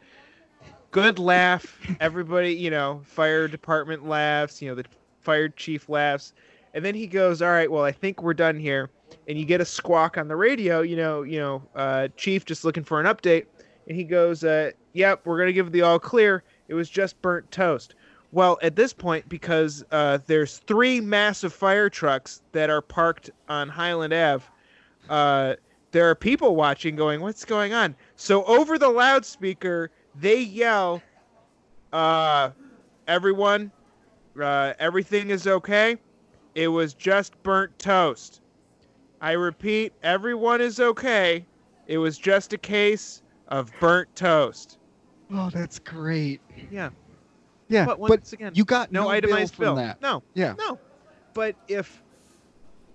Good laugh. Everybody, you know, fire department laughs. You know, the fire chief laughs, and then he goes, "All right, well, I think we're done here." And you get a squawk on the radio. You know, you know, uh, chief just looking for an update, and he goes, uh, "Yep, we're gonna give the all clear. It was just burnt toast." Well, at this point, because uh, there's three massive fire trucks that are parked on Highland Ave, uh, there are people watching going, What's going on? So over the loudspeaker, they yell, uh, Everyone, uh, everything is okay. It was just burnt toast. I repeat, everyone is okay. It was just a case of burnt toast. Oh, that's great. Yeah. Yeah, But but, once again, you got No, no, itemized bill bill. from that. No, Yeah. no. But if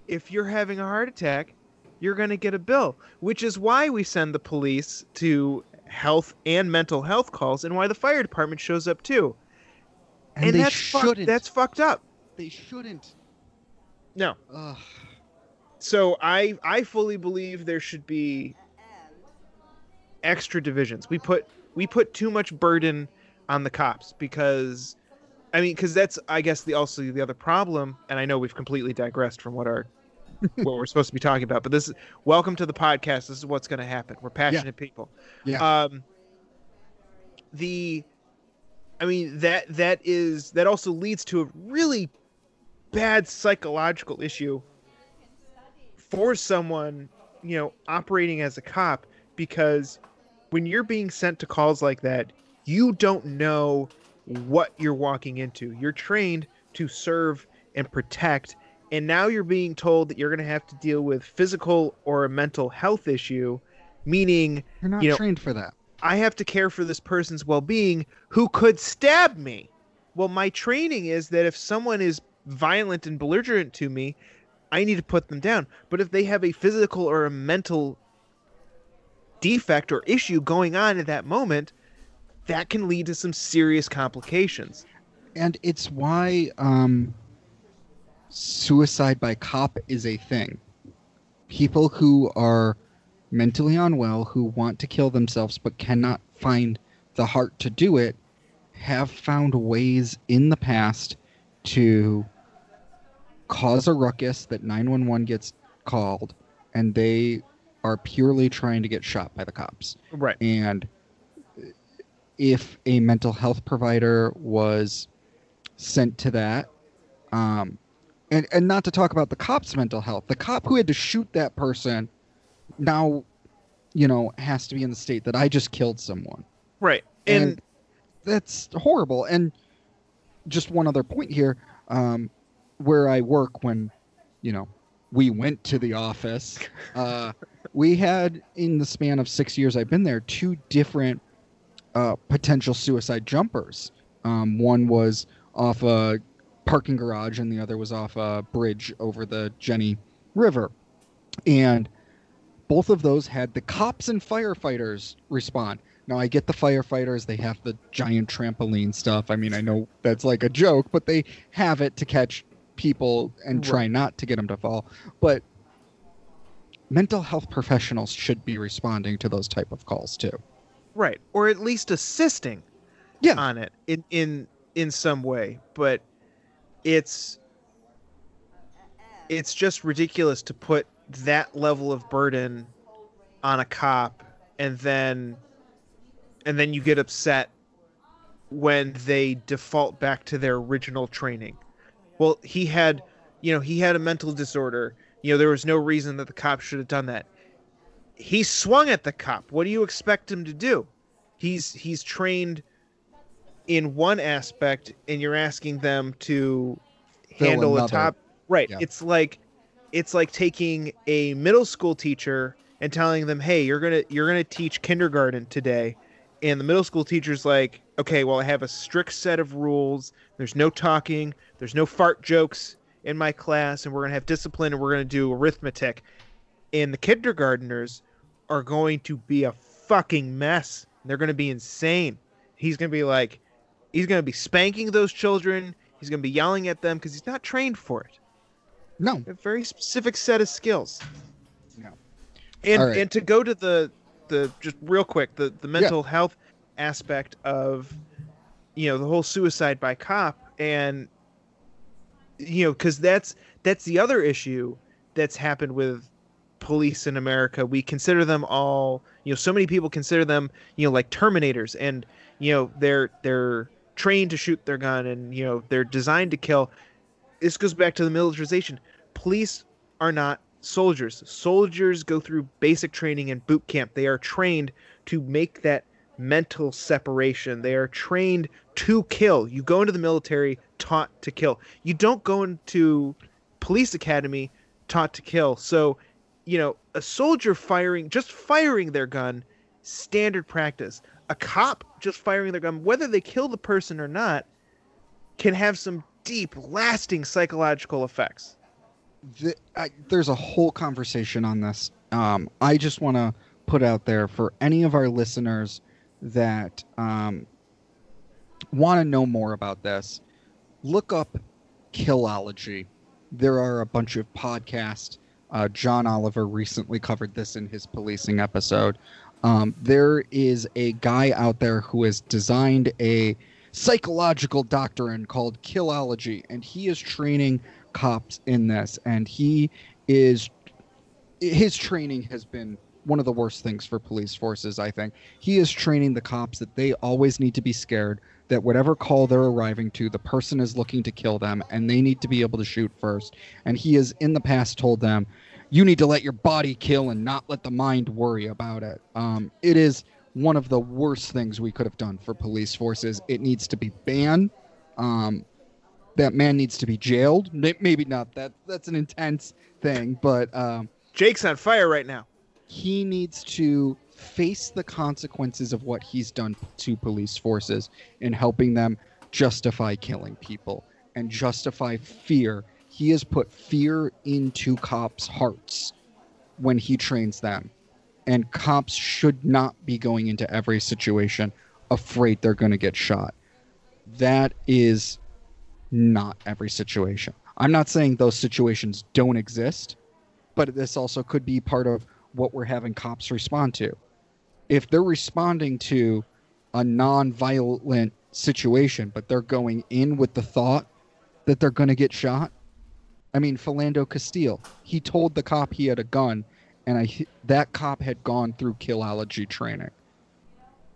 if you're having a heart attack, you're going to get a bill, which is why we send the police to health and mental health calls and why the fire department shows up too. And, they that's shouldn't. that's fucked up. they shouldn't. No. Ugh. So I I fully believe there should be extra divisions. We put we put too much burden on the cops because I mean cuz that's I guess the also the other problem and I know we've completely digressed from what our what we're supposed to be talking about, but this is welcome to the podcast. This is what's going to happen. We're passionate people. Yeah. Um the I mean that that is that also leads to a really bad psychological issue for someone, you know, operating as a cop because when you're being sent to calls like that, you don't know what you're walking into. You're trained to serve and protect, and now you're being told that you're going to have to deal with physical or a mental health issue, meaning You're not you know- trained for that. I have to care for this person's well being who could stab me. Well, my training is that if someone is violent and belligerent to me, I need to put them down. But if they have a physical or a mental defect or issue going on at that moment, that can lead to some serious complications. and it's why um, suicide by cop is a thing. People who are mentally unwell, who want to kill themselves but cannot find the heart to do it, have found ways in the past to cause a ruckus that 911 gets called, and they are purely trying to get shot by the cops Right. and if a mental health provider was sent to that um and and not to talk about the cop's mental health the cop who had to shoot that person now you know has to be in the state that i just killed someone Right. And, and that's horrible and just one other point here um where i work when you know we went to the office uh we had in the span of six years I've been there two different uh, potential suicide jumpers. Um, one was off a parking garage, and the other was off a bridge over the Genny River. And both of those had the cops and firefighters respond. Now I get the firefighters; they have the giant trampoline stuff. I mean, I know that's like a joke, but they have it to catch people and try not to get them to fall. But mental health professionals should be responding to those type of calls too. Right, or at least assisting Yeah. on it in in in some way, but it's it's just ridiculous to put that level of burden on a cop and then and then you get upset when they default back to their original training. Well, he had, you know, he had a mental disorder. You know, there was no reason that the cop should have done that. He swung at the cop. What do you expect him to do? He's he's trained in one aspect and you're asking them to Fill handle a top right. Yeah. It's like it's like taking a middle school teacher and telling them, "Hey, you're going to you're going to teach kindergarten today." And the middle school teacher's like, "Okay, well, I have a strict set of rules. There's no talking, there's no fart jokes in my class, and we're going to have discipline and we're going to do arithmetic." And the kindergarteners are going to be a fucking mess. They're going to be insane. He's going to be like he's going to be spanking those children. He's going to be yelling at them because he's not trained for it No. a very specific set of skills. No. And right. and to go to the the just real quick the the mental health aspect of you know the whole suicide by cop and you know cuz that's that's the other issue that's happened with police in America. We consider them all, you know, so many people consider them, you know, like terminators and you know, they're they're trained to shoot their gun and you know, they're designed to kill this goes back to the militarization. Police are not soldiers. Soldiers go through basic training and boot camp. They are trained to make that mental separation. They are trained to kill. You go into the military taught to kill. You don't go into police academy taught to kill. So, you know, a soldier firing just firing their gun standard practice. A cop just firing their gun whether they kill the person or not can have some deep, lasting psychological effects. The, I, there's a whole conversation on this. Um, I just want to put out there for any of our listeners that um, want to know more about this, look up Killology. There are a bunch of podcasts. Uh, John Oliver recently covered this in his policing episode. Um, there is a guy out there who has designed a psychological doctrine called Killology, and he is training cops in this and he is his training has been one of the worst things for police forces i think. He is training the cops that they always need to be scared that whatever call they're arriving to the person is looking to kill them and they need to be able to shoot first. And he has in the past told them you need to let your body kill and not let the mind worry about it. Um, it is one of the worst things we could have done for police forces. It needs to be banned. Um, that man needs to be jailed. Maybe not that. That's an intense thing, but um, Jake's on fire right now. he needs to face the consequences of what he's done to police forces in helping them justify killing people and justify fear. He has put fear into cops' hearts when he trains them. And cops should not be going into every situation afraid they're going to get shot. That is not every situation. I'm not saying those situations don't exist, but this also could be part of what we're having cops respond to. If they're responding to a non-violent situation, but they're going in with the thought that they're going to get shot. I mean, Philando Castile, he told the cop he had a gun, and I that cop had gone through killology training,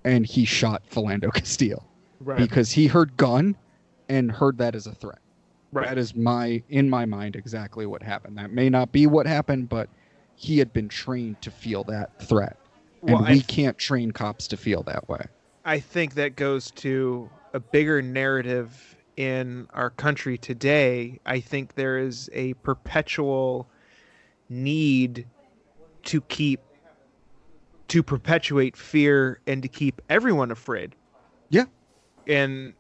and he shot Philando Castile Right. because he heard gun and heard that as a threat. Right. That is my in my mind exactly what happened. That may not be what happened, but he had been trained to feel that threat. And Well, I we th- can't train cops to feel that way. I think that goes to a bigger narrative in our country today. I think there is a perpetual need to keep to perpetuate fear and to keep everyone afraid. Yeah. And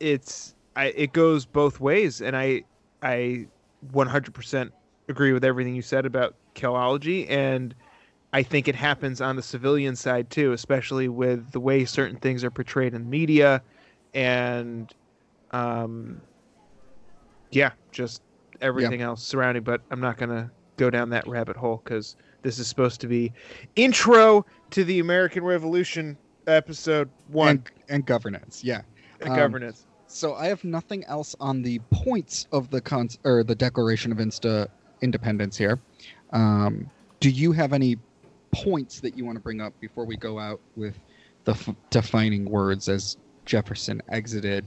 it's I it goes both ways and I I 100% agree with everything you said about killology and I think it happens on the civilian side too, especially with the way certain things are portrayed in media and um yeah, just everything else surrounding but I'm not to go down that rabbit hole cuz this is supposed to be intro to the American Revolution episode 1 And, and governance, yeah. and um, governance. So I have nothing else on the points of the cons or the Declaration of Insta Independence here. Um, do you have any points that you want to bring up before we go out with the f- defining words as Jefferson exited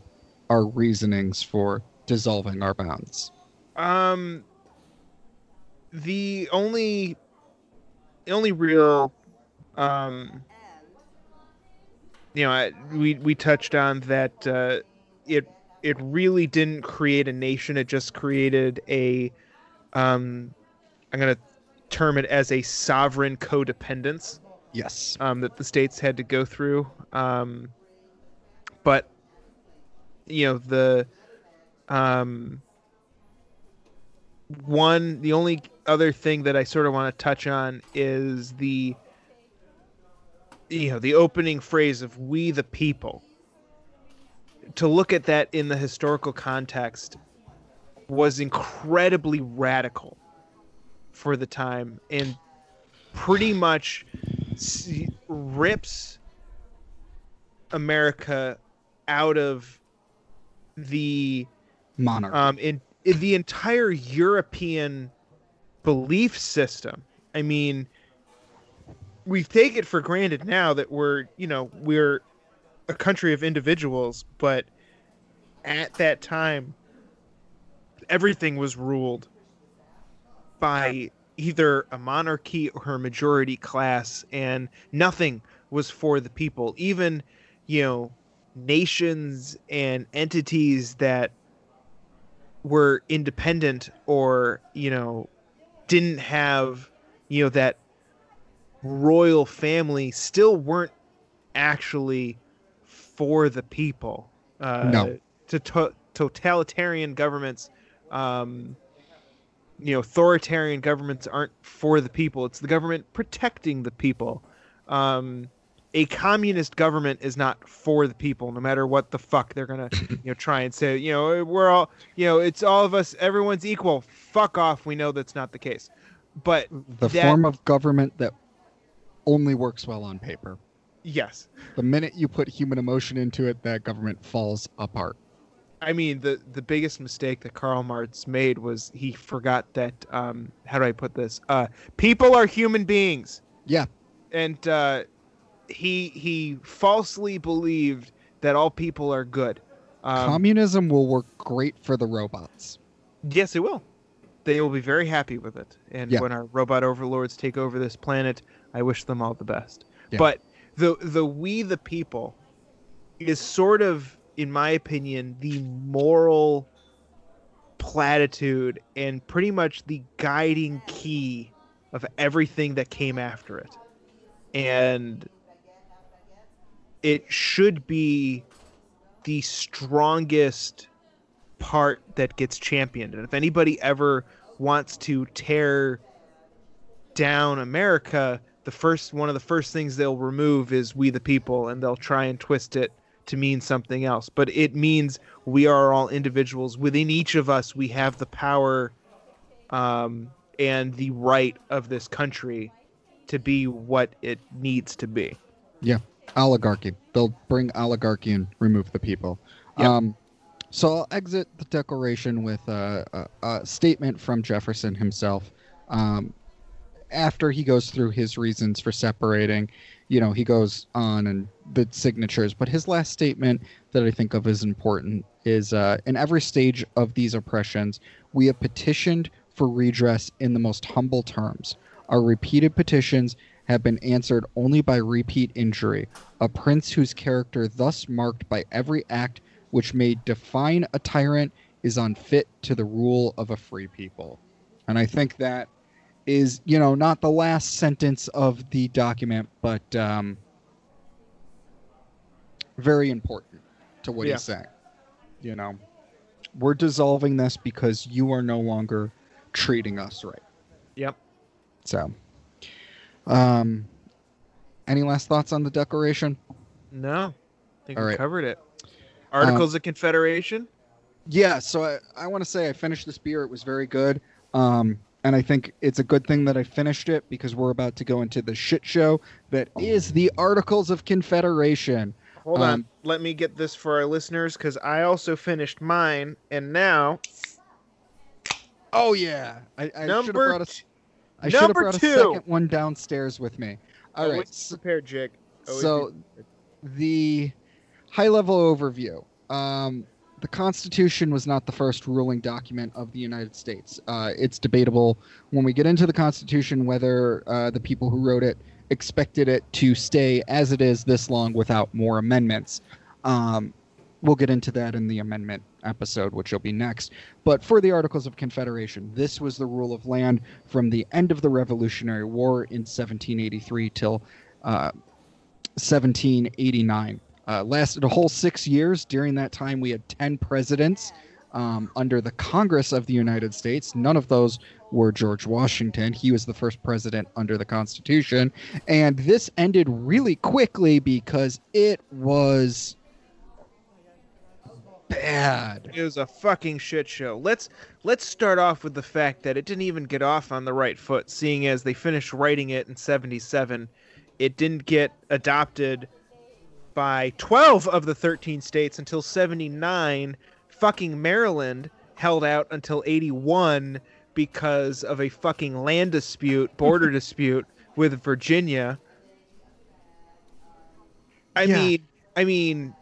our reasonings for dissolving our bounds? Um, the only, the only real, um, you know, I, we we touched on that. Uh, it it really didn't create a nation. It just created a, um, I'm gonna term it as a sovereign codependence Yes. um, that the states had to go through. Um, but you know the um, one, the only other thing that I sort of want to touch on is the you know the opening phrase of "We the people." To look at that in the historical context was incredibly radical for the time and pretty much rips America out of the Monarch. um, in, in the entire European belief system. I mean, we take it for granted now that we're, you know, we're a country of individuals, but at that time, everything was ruled by either a monarchy or a majority class, and nothing was for the people. Even, you know, nations and entities that were independent or, you know, didn't have, you know, that royal family still weren't actually for the people. Uh, No. To, to- totalitarian governments, um, you know, authoritarian governments aren't for the people. It's the government protecting the people. Um, a communist government is not for the people, no matter what the fuck they're gonna, you know, try and say. You know, we're all, you know, it's all of us. Everyone's equal. Fuck off. We know that's not the case. But the that- form of government that only works well on paper. Yes, The minute you put human emotion into it, that government falls apart. I mean the the biggest mistake that Karl Marx made was he forgot that. Um, how do I put this? Uh, people are human beings. Yeah. and uh, he he falsely believed that all people are good. Um, Communism will work great for the robots. yes, it will. They will be very happy with it. And Yeah. when our robot overlords take over this planet, I wish them all the best. Yeah. But the the we the people is sort of, in my opinion, the moral platitude and pretty much the guiding key of everything that came after it. And it should be the strongest part that gets championed. And if anybody ever wants to tear down America, the first one of the first things they'll remove is we the people and they'll try and twist it to mean something else. But it means we are all individuals. Within each of us we have the power um, and the right of this country to be what it needs to be. Yeah. Oligarchy. They'll bring oligarchy and remove the people. Yep. Um, so I'll exit the declaration with a, a, a statement from Jefferson himself. Um, after he goes through his reasons for separating, you know, he goes on and the signatures. But his last statement that I think of as important is uh, in every stage of these oppressions, we have petitioned for redress in the most humble terms. Our repeated petitions have been answered only by repeat injury. A prince whose character thus marked by every act which may define a tyrant is unfit to the rule of a free people. And I think that is you know not the last sentence of the document, but um, very important to what Yeah. he's saying. You know, we're dissolving this because you are no longer treating us right. Yep. So, um, any last thoughts on the declaration? No, I think All we right. covered it. Articles of Confederation. Yeah, so I, I want to say I finished this beer. It was very good. Um, and I think it's a good thing that I finished it because we're about to go into the shit show that is the Articles of Confederation. Hold on, Um, let me get this for our listeners because I also finished mine, and now Oh yeah, I, I should have number brought a, I should have number brought a two. second one downstairs with me. All right, Always so, prepared, Jake. Always so be- the high level overview. Um, the Constitution was not the first ruling document of the United States. Uh, it's debatable when we get into the Constitution whether uh, the people who wrote it expected it to stay as it is this long without more amendments. Um, we'll get into that in the amendment episode, which will be next. But for the Articles of Confederation, this was the rule of land from the end of the Revolutionary War in 1783 till uh, 1789. Uh, lasted a whole six years. During that time, we had 10 presidents um, under the Congress of the United States. None of those were George Washington. He was the first president under the Constitution. And this ended really quickly because it was bad. It was a fucking shit show. Let's let's start off with the fact that it didn't even get off on the right foot, seeing as they finished writing it in '77. It didn't get adopted by 12 of the 13 states until 79. Fucking Maryland held out until 81 because of a fucking land dispute, border dispute with Virginia. I Yeah. mean, I mean,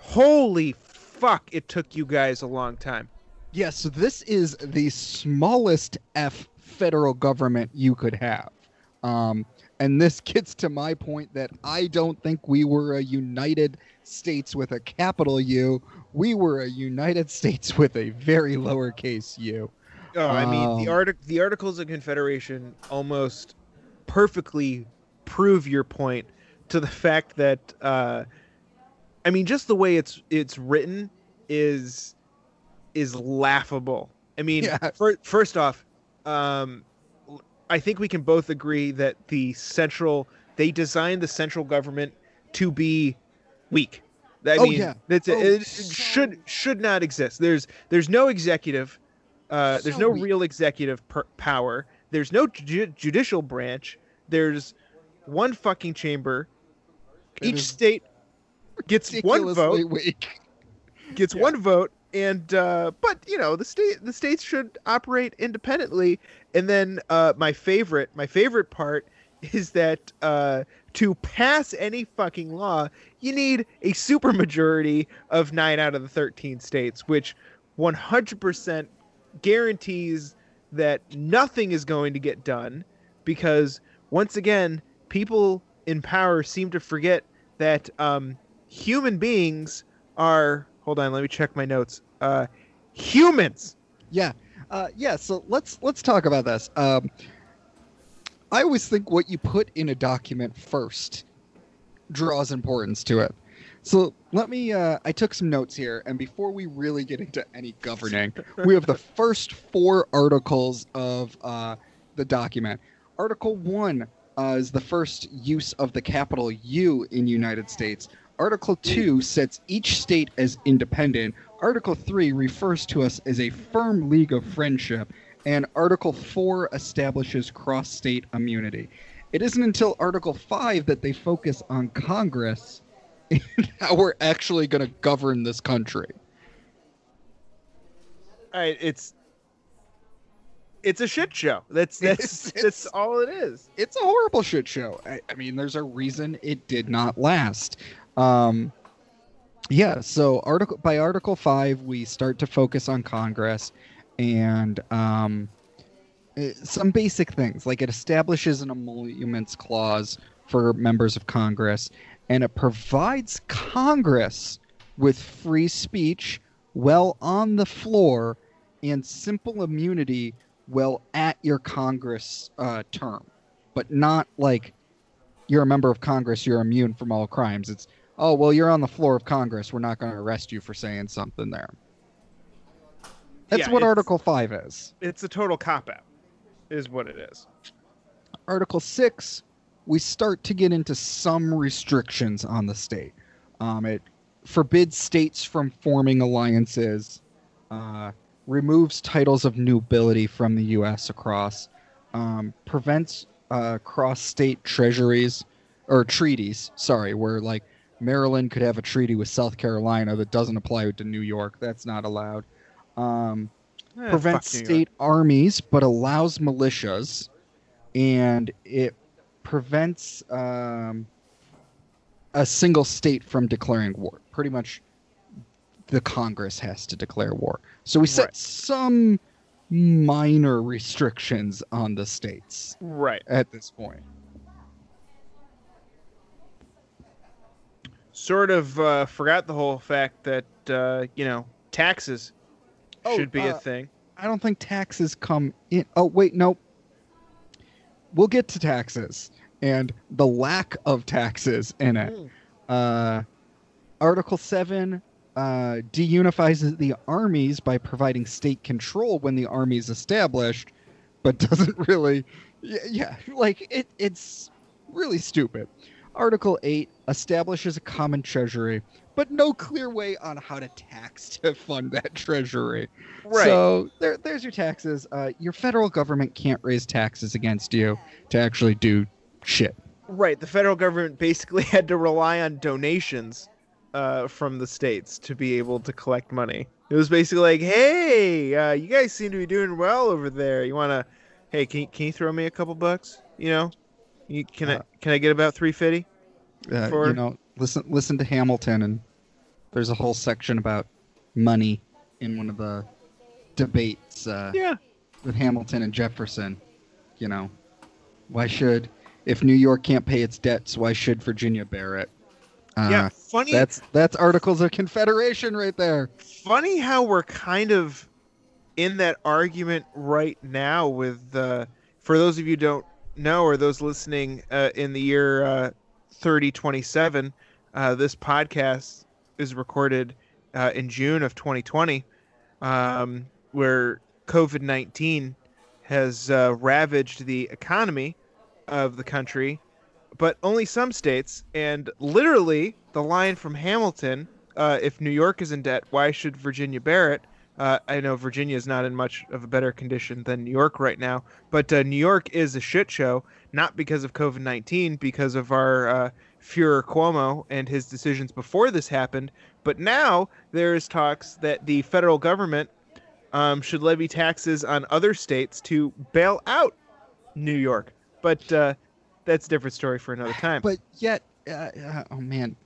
holy fuck! It took you guys a long time. Yeah, so this is the smallest F federal government you could have. Um, and this gets to my point that I don't think we were a United States with a capital U. We were a United States with a very lowercase u. Oh, I mean, the Um, artic- the Articles of Confederation almost perfectly prove your point to the fact that uh, I mean, just the way it's it's written is is laughable. I mean, Yeah. fir- first off, um, I think we can both agree that the central they designed the central government to be weak. I Oh, mean, yeah. that's Oh, it, it so- should should not exist. There's there's no executive uh, there's no weak. real executive per- power. There's no ju- judicial branch. There's one fucking chamber. It Each state gets one vote. weak. Gets Yeah. one vote, and uh, but you know the state the states should operate independently. And then uh, my favorite my favorite part is that uh, to pass any fucking law, you need a supermajority of nine out of the thirteen states, which 100% guarantees that nothing is going to get done because once again people in power seem to forget that um, human beings are hold on let me check my notes uh, humans Yeah, uh, yeah. So let's let's talk about this. Um, I always think what you put in a document first draws importance to it. So let me. Uh, I took some notes here, and before we really get into any governing, we have the first four articles of uh, the document. Article one uh, is the first use of the capital U in United States. Article 2 sets each state as independent. Article 3 refers to us as a firm league of friendship. And Article 4 establishes cross state immunity. It isn't until Article 5 that they focus on Congress and how we're actually going to govern this country. I, it's it's a shit show that's that's It's- that's it's- all it is it's a horrible shit show. I, I mean, there's a reason it did not last. Um, yeah, so article by Article Five, we start to focus on Congress and um, eh, some basic things, like it establishes an emoluments clause for members of Congress, and it provides Congress with free speech, well on the floor, and simple immunity well at your Congress uh, term, but not like you're a member of Congress, you're immune from all crimes. It's oh well, you're on the floor of Congress, we're not going to arrest you for saying something there. That's Yeah, what Article Five is. It's a total cop out, is what it is. Article 6, we start to get into some restrictions on the state. Um, it forbids states from forming alliances, uh, removes titles of nobility from the U.S. across, um, prevents uh, cross state treasuries or treaties, sorry, where like Maryland could have a treaty with South Carolina that doesn't apply to New York. That's not allowed. Um, Eh, prevents state armies but allows militias and it prevents um, a single state from declaring war pretty much the congress has to declare war so we set Right. some minor restrictions on the states Right. at this point Sort of uh, forgot the whole fact that uh, you know taxes Oh, should be a uh, thing. I don't think taxes come in. Oh, wait, no. We'll get to taxes and the lack of taxes in it. Mm. Uh, Article 7 uh, deunifies the armies by providing state control when the army is established, but doesn't really. Yeah, yeah like it, it's really stupid. Article 8 establishes a common treasury, but no clear way on how to tax to fund that treasury. Right. So there, there's your taxes. Uh, your federal government can't raise taxes against you to actually do shit. Right. The federal government basically had to rely on donations uh, from the states to be able to collect money. It was basically like, hey, uh, you guys seem to be doing well over there. You want to, hey, can can you throw me a couple bucks? You know, you, can Uh, I can I get about three fifty? Uh, For- you know, listen listen to Hamilton, and there's a whole section about money in one of the debates uh, Yeah. with Hamilton and Jefferson. You know, why should if New York can't pay its debts, why should Virginia bear it? Uh, yeah. Funny. that's that's Articles of Confederation right there. funny how we're kind of in that argument right now with uh, for those of you who don't know or those listening uh, in the year uh, 3027 uh, this podcast is recorded uh, in june of 2020 um, where covid-19 has uh, ravaged the economy of the country but only some states and literally the line from hamilton uh, if New York is in debt, why should Virginia bear it? Uh, I know Virginia is not in much of a better condition than New York right now, but uh, New York is a shit show, not because of COVID 19, because of our uh, Fuhrer Cuomo and his decisions before this happened. But now there is talks that the federal government um, should levy taxes on other states to bail out New York. But uh, that's a different story for another time. But yet, uh, uh, oh man,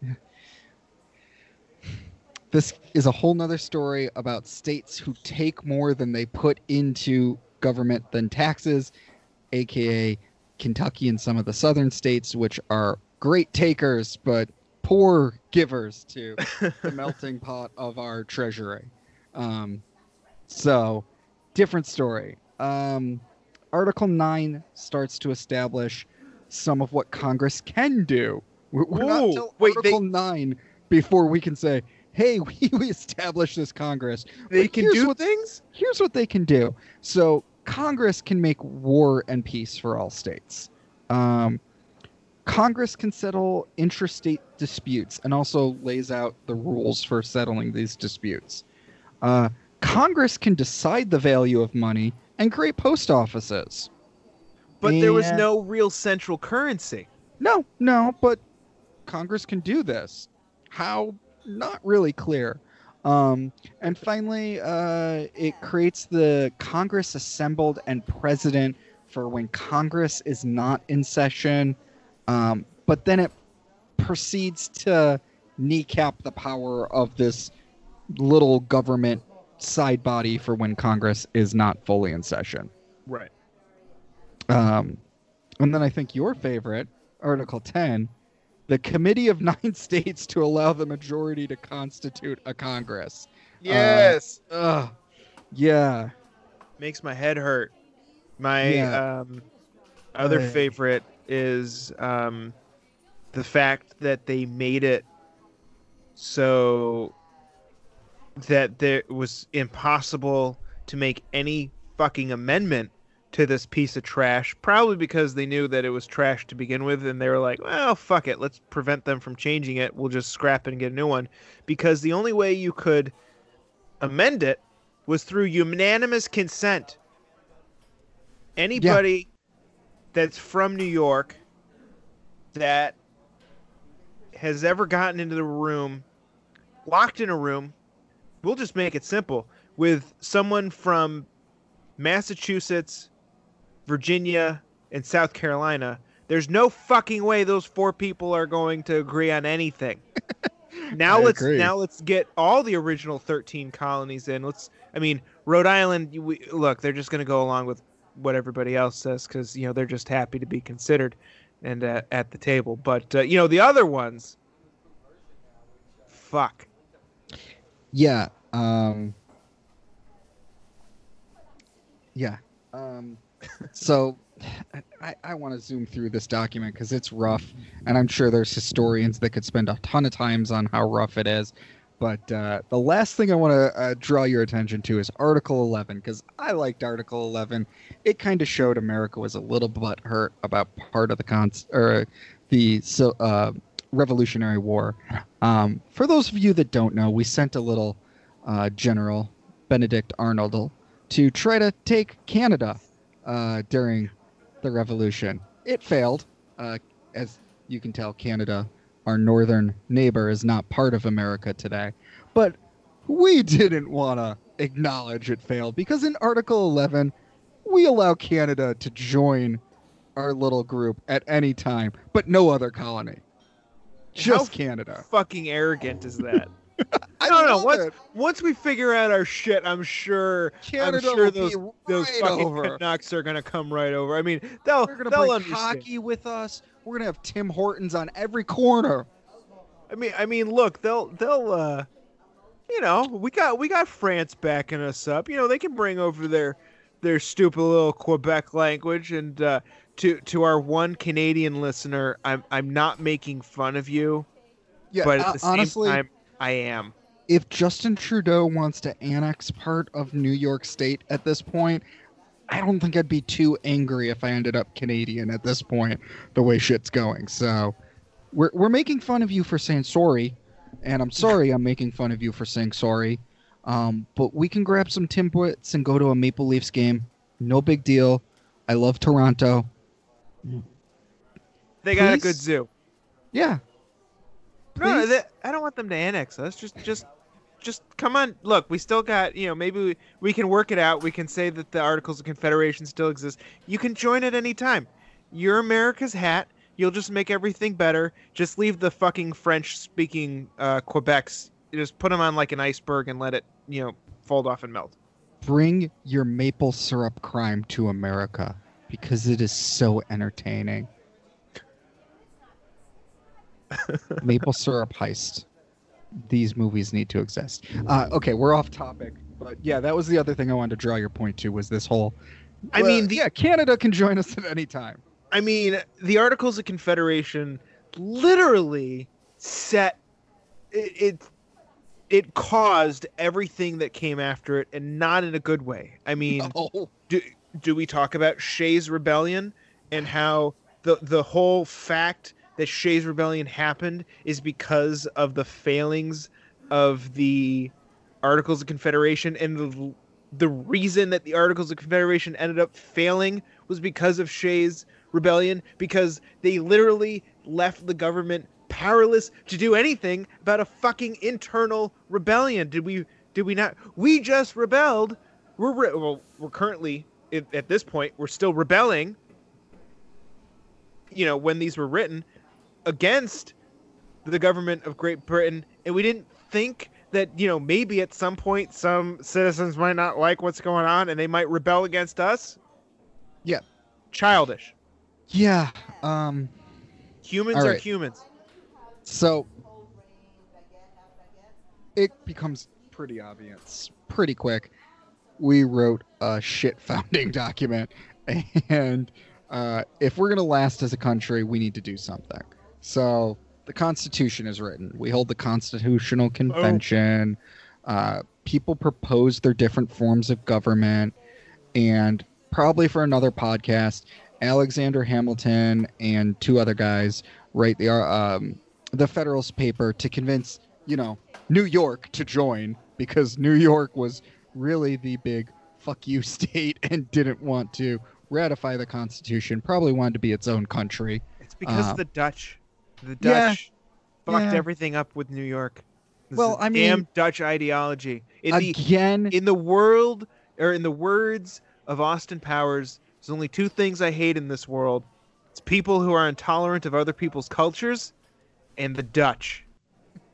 this is a whole nother story about states who take more than they put into government than taxes, aka Kentucky and some of the southern states, which are great takers but poor givers to the melting pot of our treasury. Um, so, different story. Um, Article 9 starts to establish some of what Congress can do. We're, not till wait, Article 9 before we can say, hey, we, we established this Congress. they But can do what- things? Here's what they can do. So, Congress can make war and peace for all states. Um, Congress can settle interstate disputes and also lays out the rules for settling these disputes. Uh, Congress can decide the value of money and create post offices. But there was no real central currency. No, no, but Congress can do this. How? Not really clear. Um, and finally, uh, it creates the Congress assembled and president for when Congress is not in session. Um, but then it proceeds to kneecap the power of this little government side body for when Congress is not fully in session. Right. Um, and then I think your favorite, Article 10, the Committee of Nine States to allow the majority to constitute a Congress. Yes. Ugh. Yeah. Makes my head hurt. My Yeah. um, other Right. favorite is um, the fact that they made it so that there was impossible to make any fucking amendment to this piece of trash. Probably because they knew that it was trash to begin with, and they were like, "Well, fuck it, let's prevent them from changing it. We'll just scrap it and get a new one." Because the only way you could amend it was through unanimous consent. Anybody that's from New York that has ever gotten into the room, locked in a room, we'll just make it simple, with someone from Massachusetts, Virginia, and South Carolina, there's no fucking way those four people are going to agree on anything. now I let's agree. now let's get all the original 13 colonies in. Let's I mean, Rhode Island we, look, they're just going to go along with what everybody else says cuz you know, they're just happy to be considered and uh, at the table. But uh, you know, the other ones fuck. Yeah. Um, yeah. Um, so I, I want to zoom through this document because it's rough, and I'm sure there's historians that could spend a ton of times on how rough it is. But uh, the last thing I want to uh, draw your attention to is Article 11 because I liked Article 11. It kind of showed America was a little bit hurt about part of the cons or the so uh, Revolutionary War. Um, for those of you that don't know, we sent a little uh, General Benedict Arnold to try to take Canada uh, during the Revolution. It failed. Uh, as you can tell, Canada, our northern neighbor, is not part of America today. But we didn't want to acknowledge it failed because in Article 11, we allow Canada to join our little group at any time, but no other colony. Just How Canada. Fucking arrogant is that? I don't know, it. Once we figure out our shit, I'm sure Canada I'm sure those be those right fucking over. Canucks are gonna come right over. I mean, they'll We're gonna they'll bring understand. hockey with us. We're gonna have Tim Hortons on every corner. I mean, I mean, look, they'll they'll uh, you know, we got we got France backing us up. You know, they can bring over their their stupid little Quebec language and uh, to to our one Canadian listener, I'm I'm not making fun of you, Yeah, but at uh, the same honestly, time, I am. if Justin Trudeau wants to annex part of New York State at this point, I don't think I'd be too angry if I ended up Canadian at this point, the way shit's going. So, we're we're making fun of you for saying sorry, and I'm sorry I'm making fun of you for saying sorry. Um, but we can grab some Timbits and go to a Maple Leafs game. No big deal. I love Toronto. They got a good zoo. Yeah, No, they, I don't want them to annex us. Just, just, just come on. Look, we still got. You know, maybe we, we can work it out. We can say that the Articles of Confederation still exist. You can join at any time. You're America's hat. You'll just make everything better. Just leave the fucking French-speaking uh, Quebecs. Just put them on like an iceberg and let it, you know, fold off and melt. bring your maple syrup crime to America because it is so entertaining. maple syrup heist. These movies need to exist. Uh, okay, we're off topic, but yeah, that was the other thing I wanted to draw your point to was this whole. I Well, mean, the, yeah, Canada can join us at any time. I mean, the Articles of Confederation literally set it, it it caused everything that came after it and not in a good way. I mean, Oh, do do we talk about Shays rebellion and how the the whole fact that Shays rebellion happened is because of the failings of the Articles of Confederation and the the reason that the Articles of Confederation ended up failing was because of Shays rebellion because they literally left the government powerless to do anything about a fucking internal rebellion. Did we did we not we just rebelled. We're re- well we're currently at, at this point we're still rebelling. You know, when these were written against the government of Great Britain and we didn't think that you know maybe at some point some citizens might not like what's going on and they might rebel against us. Yeah. Childish. yeah. Um. Humans All are humans. So it becomes pretty obvious pretty quick. We wrote a shit founding document, and uh, if we're going to last as a country, we need to do something. So the Constitution is written. We hold the Constitutional Convention. Uh, people propose their different forms of government, and probably for another podcast, Alexander Hamilton and two other guys write the um, the Federalist paper to convince you know New York to join because New York was really the big fuck you state and didn't want to ratify the Constitution. Probably wanted to be its own country. It's because Uh, the Dutch. The yeah, Dutch fucked yeah. everything up with New York. This Well, I mean- damn Dutch ideology. In the Again, in the world or in the words of Austin Powers, there's only two things I hate in this world. It's people who are intolerant of other people's cultures and the Dutch.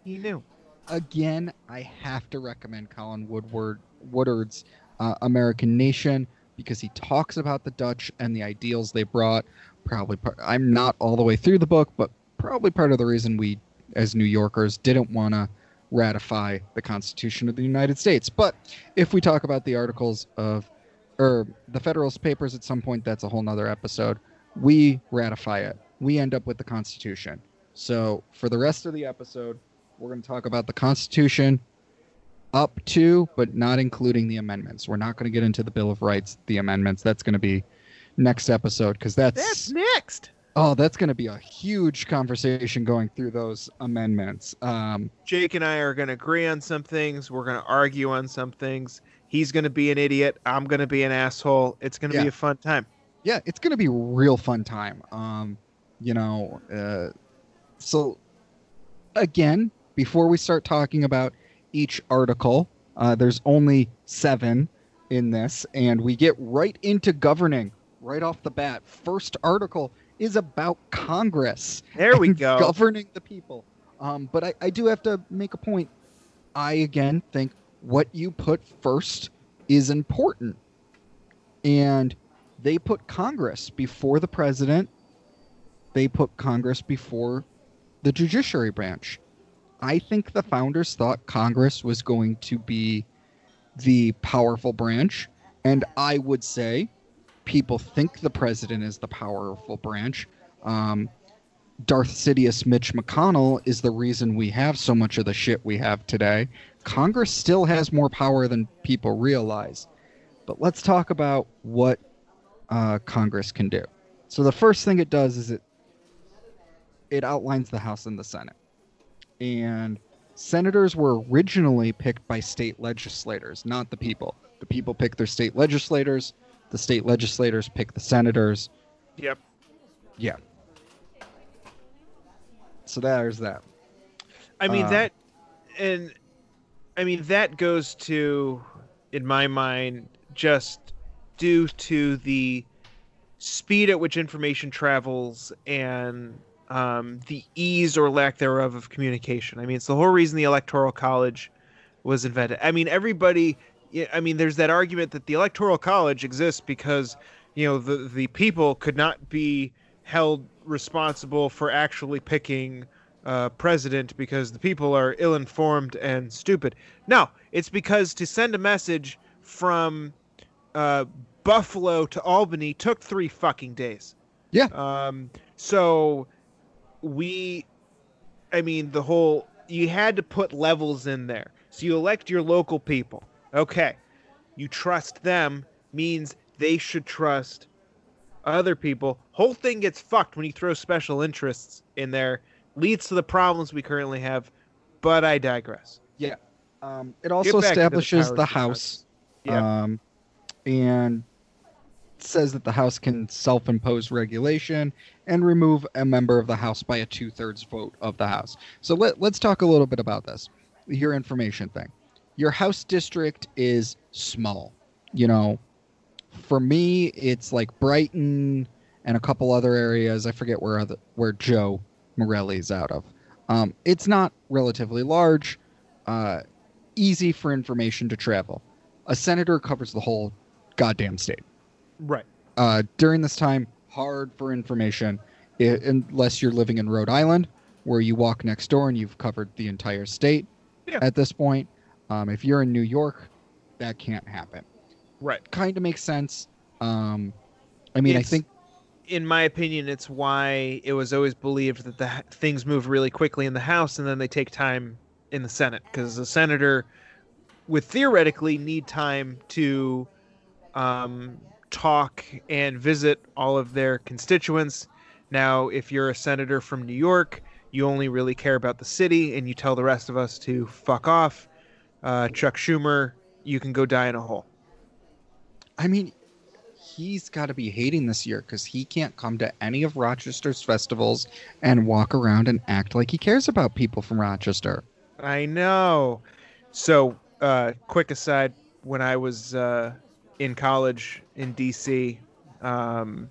He knew. again, I have to recommend Colin Woodward Woodard's uh, American Nation because he talks about the Dutch and the ideals they brought. Probably, part, I'm not all the way through the book, but probably part of the reason we, as New Yorkers, didn't want to ratify the Constitution of the United States. But if we talk about the articles of, or the Federalist Papers at some point, that's a whole nother episode. We ratify it. We end up with the Constitution. So for the rest of the episode, we're going to talk about the Constitution up to, but not including the amendments. We're not going to get into the Bill of Rights, the amendments. That's going to be next episode because that's, That's next. Oh, that's going to be a huge conversation going through those amendments. Um, Jake and I are going to agree on some things. We're going to argue on some things. He's going to be an idiot. I'm going to be an asshole. It's going to Yeah. be a fun time. yeah, it's going to be a real fun time. Um, you know, uh, so again, before we start talking about each article, uh, there's only seven in this, and we get right into governing right off the bat. First article is about Congress. There we go. Governing the people. Um, but I, I do have to make a point. I again think what you put first is important. And they put Congress before the president. They put Congress before the judiciary branch. I think the founders thought Congress was going to be the powerful branch. And I would say people think the president is the powerful branch. Um, Darth Sidious Mitch McConnell is the reason we have so much of the shit we have today. Congress still has more power than people realize. But let's talk about what uh, Congress can do. So the first thing it does is it it outlines the House and the Senate. And senators were originally picked by state legislators, not the people. The people pick their state legislators. The state legislators pick the senators. Yep. Yeah. So there's that. I mean Uh, that, and I mean that goes to, in my mind, just due to the speed at which information travels and um, the ease or lack thereof of communication. I mean, it's the whole reason the Electoral College was invented. I mean, everybody. Yeah, I mean, there's that argument that the Electoral College exists because you know the the people could not be held responsible for actually picking uh, president because the people are ill-informed and stupid. No, it's because to send a message from uh, Buffalo to Albany took three fucking days. Yeah. Um. So we, I mean, the whole you had to put levels in there. So you elect your local people. Okay. You trust them means they should trust other people. Whole thing gets fucked when you throw special interests in there. Leads to the problems we currently have. But I digress. Yeah. Um, it also to the establishes the, House, Yeah. um, and says that the House can self-impose regulation and remove a member of the House by a two-thirds vote of the House. So let, let's talk a little bit about this. Your information thing. Your House district is small. You know, for me, it's like Brighton and a couple other areas. I forget where other, where Joe Morelle's out of. Um, it's not relatively large. Uh, easy for information to travel. A senator covers the whole goddamn state. Right. Uh, during this time, hard for information, i unless you're living in Rhode Island, where you walk next door and you've covered the entire state. Yeah. At this point, um, if you're in New York, that can't happen. Right. Kind of makes sense. Um, I mean, I think in my opinion, it's why it was always believed that the things move really quickly in the House and then they take time in the Senate because the senator would theoretically need time to um, talk and visit all of their constituents. Now, if you're a senator from New York, you only really care about the city and you tell the rest of us to fuck off. Uh, Chuck Schumer, you can go die in a hole. I mean, he's got to be hating this year because he can't come to any of Rochester's festivals and walk around and act like he cares about people from Rochester. I know. So, uh, quick aside: when I was uh, in college in DC, um,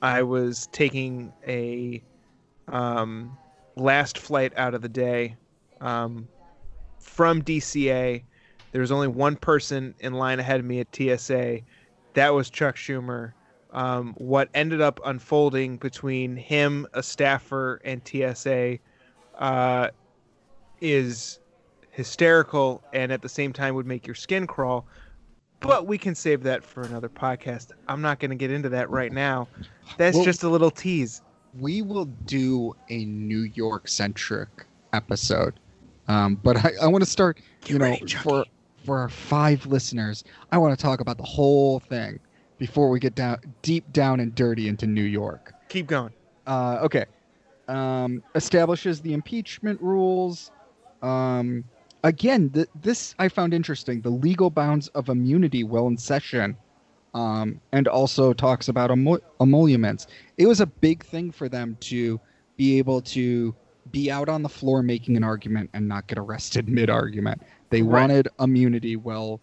I was taking a um, last flight out of the day um, from DCA. There was only one person in line ahead of me at TSA. That was Chuck Schumer. Um, what ended up unfolding between him, a staffer, and TSA uh, is hysterical and at the same time would make your skin crawl. But we can save that for another podcast. I'm not going to get into that right now. That's Well- just a little tease. We will do a New York centric episode. Um, but I, I want to start, you know, ready, for for our five listeners, I want to talk about the whole thing before we get down deep down and dirty into New York. Keep going. Uh, okay. Um, establishes the impeachment rules. Um, again, th- this I found interesting. The legal bounds of immunity while in session, um, and also talks about emo- emoluments. It was a big thing for them to be able to be out on the floor making an argument and not get arrested mid argument. They Right. wanted immunity while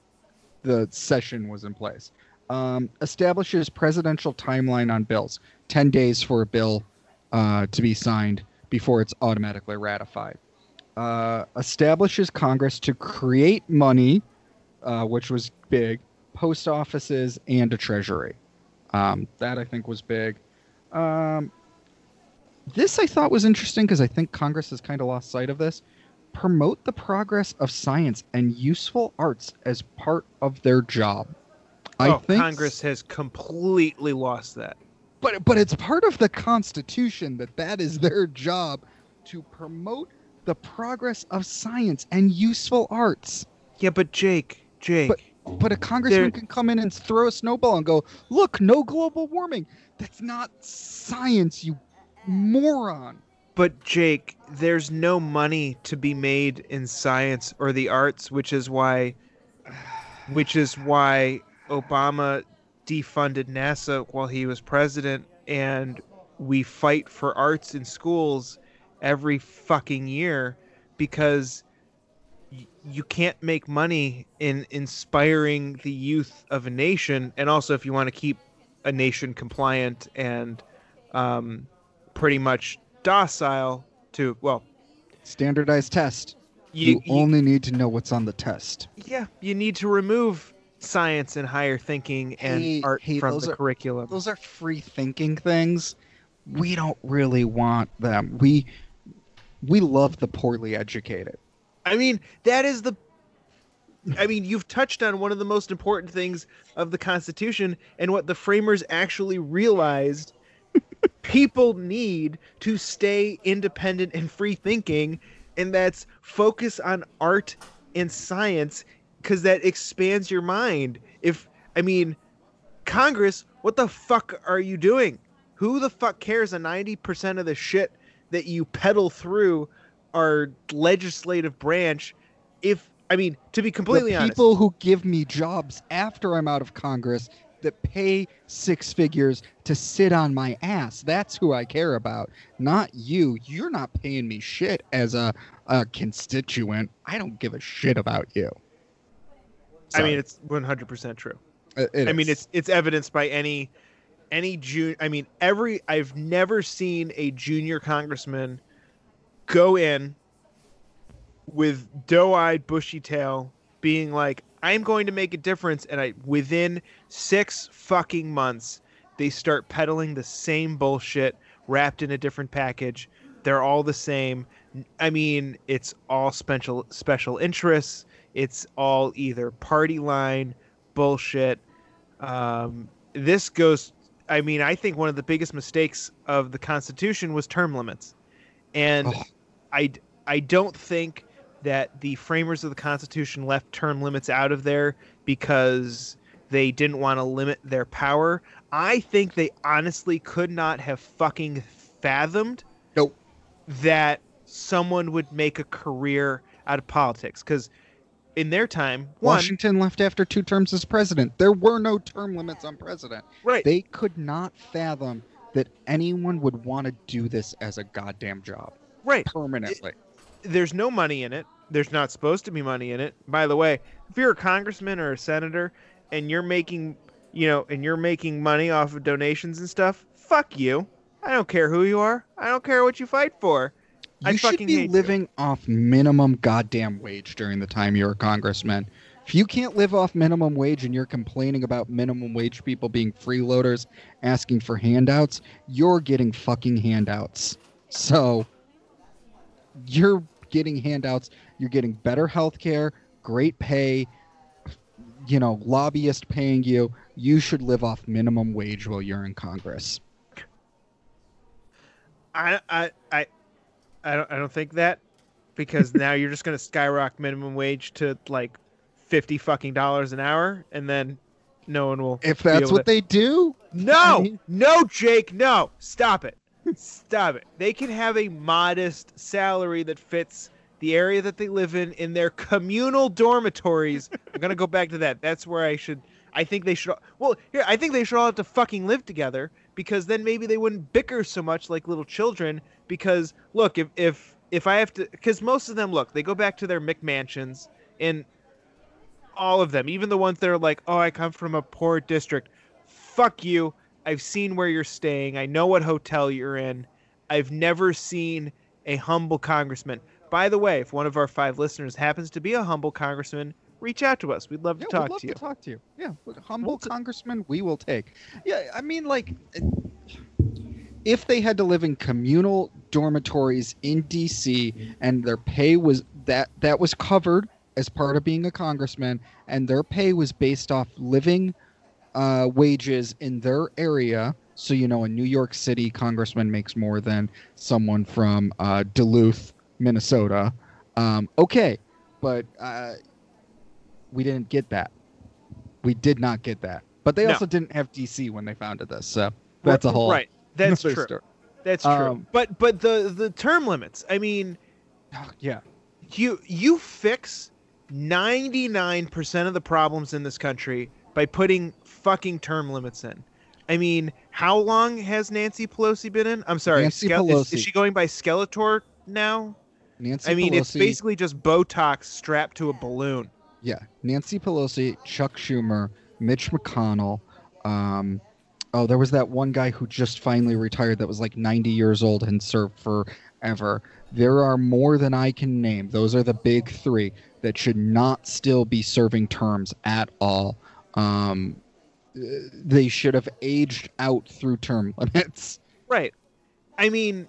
the session was in place. Um, establishes presidential timeline on bills. 10 days for a bill uh, to be signed before it's automatically ratified. Uh, establishes Congress to create money, uh, which was big, post offices, and a treasury. Um, that I think was big. Um, this I thought was interesting because I think Congress has kind of lost sight of this. Promote the progress of science and useful arts as part of their job. I oh, think Congress has completely lost that. but but it's part of the Constitution that that is their job to promote the progress of science and useful arts. Yeah, but Jake, Jake, But but a congressman There- can come in and throw a snowball and go, "Look, no global warming." That's not science, you moron. But Jake, there's no money to be made in science or the arts, which is why which is why Obama defunded NASA while he was president and we fight for arts in schools every fucking year because you can't make money in inspiring the youth of a nation and also if you want to keep a nation compliant and um, pretty much docile to well Standardized test. you, You, you- only need to know what's on the test. yeah you need to remove science and higher thinking and Hey, art hey, from the are- curriculum Those are free thinking things. We don't really want them. We we love the poorly educated. i mean that is the i mean you've touched on one of the most important things of the constitution and what the framers actually realized people need to stay independent and free thinking and that's focus on art and science because that expands your mind. If i mean congress what the fuck are you doing? Who the fuck cares? A 90% of the shit that you peddle through our legislative branch. If i mean to be completely the honest people who give me jobs after I'm out of Congress that pay six figures to sit on my ass. That's who I care about, not you. You're not paying me shit as a, a constituent. I don't give a shit about you. i mean it's 100% true It- it I mean, it's it's evidenced by any any June. I mean, every I've never seen a junior congressman go in with doe-eyed, bushy tail, being like, "I'm going to make a difference," and I within six fucking months, they start peddling the same bullshit wrapped in a different package. They're all the same. I mean, it's all special special interests. It's all either party line bullshit. Um, this goes I mean, I think one of the biggest mistakes of the Constitution was term limits, and Oh. I I don't think that the framers of the Constitution left term limits out of there because they didn't want to limit their power. I think they honestly could not have fucking fathomed Nope. that someone would make a career out of politics because in their time, one, Washington left after two terms as president. There were no term limits on president. right, They could not fathom that anyone would want to do this as a goddamn job right. permanently. There's no money in it. There's not supposed to be money in it. By the way, if you're a congressman or a senator and you're making, you know, and you're making money off of donations and stuff, fuck you. I don't care who you are. I don't care what you fight for. I You should fucking be hate you. living off minimum goddamn wage during the time you're a congressman. If you can't live off minimum wage and you're complaining about minimum wage people being freeloaders asking for handouts, you're getting fucking handouts. So you're getting handouts, you're getting better health care, great pay, you know, lobbyist paying you. You should live off minimum wage while you're in Congress. I I I I don't I don't think that because now you're just gonna skyrocket minimum wage to like fifty fucking dollars an hour, and then no one will. If that's what to- they do, No, mean- no, Jake, no. Stop it. Stop it. They can have a modest salary that fits the area that they live in in their communal dormitories. I'm gonna go back to that. That's where I should. I think they should. Well, here I think they should all have to fucking live together because then maybe they wouldn't bicker so much like little children. Because look, if if if I have to, because most of them look, they go back to their McMansions and all of them, even the ones that are like, oh, I come from a poor district. Fuck you. I've seen where you're staying. I know what hotel you're in. I've never seen a humble congressman. By the way, if one of our five listeners happens to be a humble congressman, reach out to us. We'd love to talk to you. Yeah, talk we'd love to you. to talk to you. Yeah, humble We'll congressman, we will take. Yeah, I mean, like, if they had to live in communal dormitories in D.C. and their pay was that that was covered as part of being a congressman, and their pay was based off living uh, wages in their area. So you know, a New York City congressman makes more than someone from uh, Duluth, Minnesota. Um, okay, but uh, we didn't get that. We did not get that. But they No. also didn't have DC when they founded this, so that's a whole right. That's true. story. That's true. Um, but but the the term limits. I mean, Yeah, you you fix 99% of the problems in this country by putting fucking term limits in. I mean, how long has Nancy Pelosi been in? I'm sorry, Nancy is, Pelosi. is she going by Skeletor now? Nancy I mean, it's basically just Botox strapped to a balloon. Yeah, Nancy Pelosi, Chuck Schumer, Mitch McConnell. Um, oh, there was that one guy who just finally retired that was like 90 years old and served forever. There are more than I can name. Those are the big three that should not still be serving terms at all. Um, they should have aged out through term limits. Right. I mean,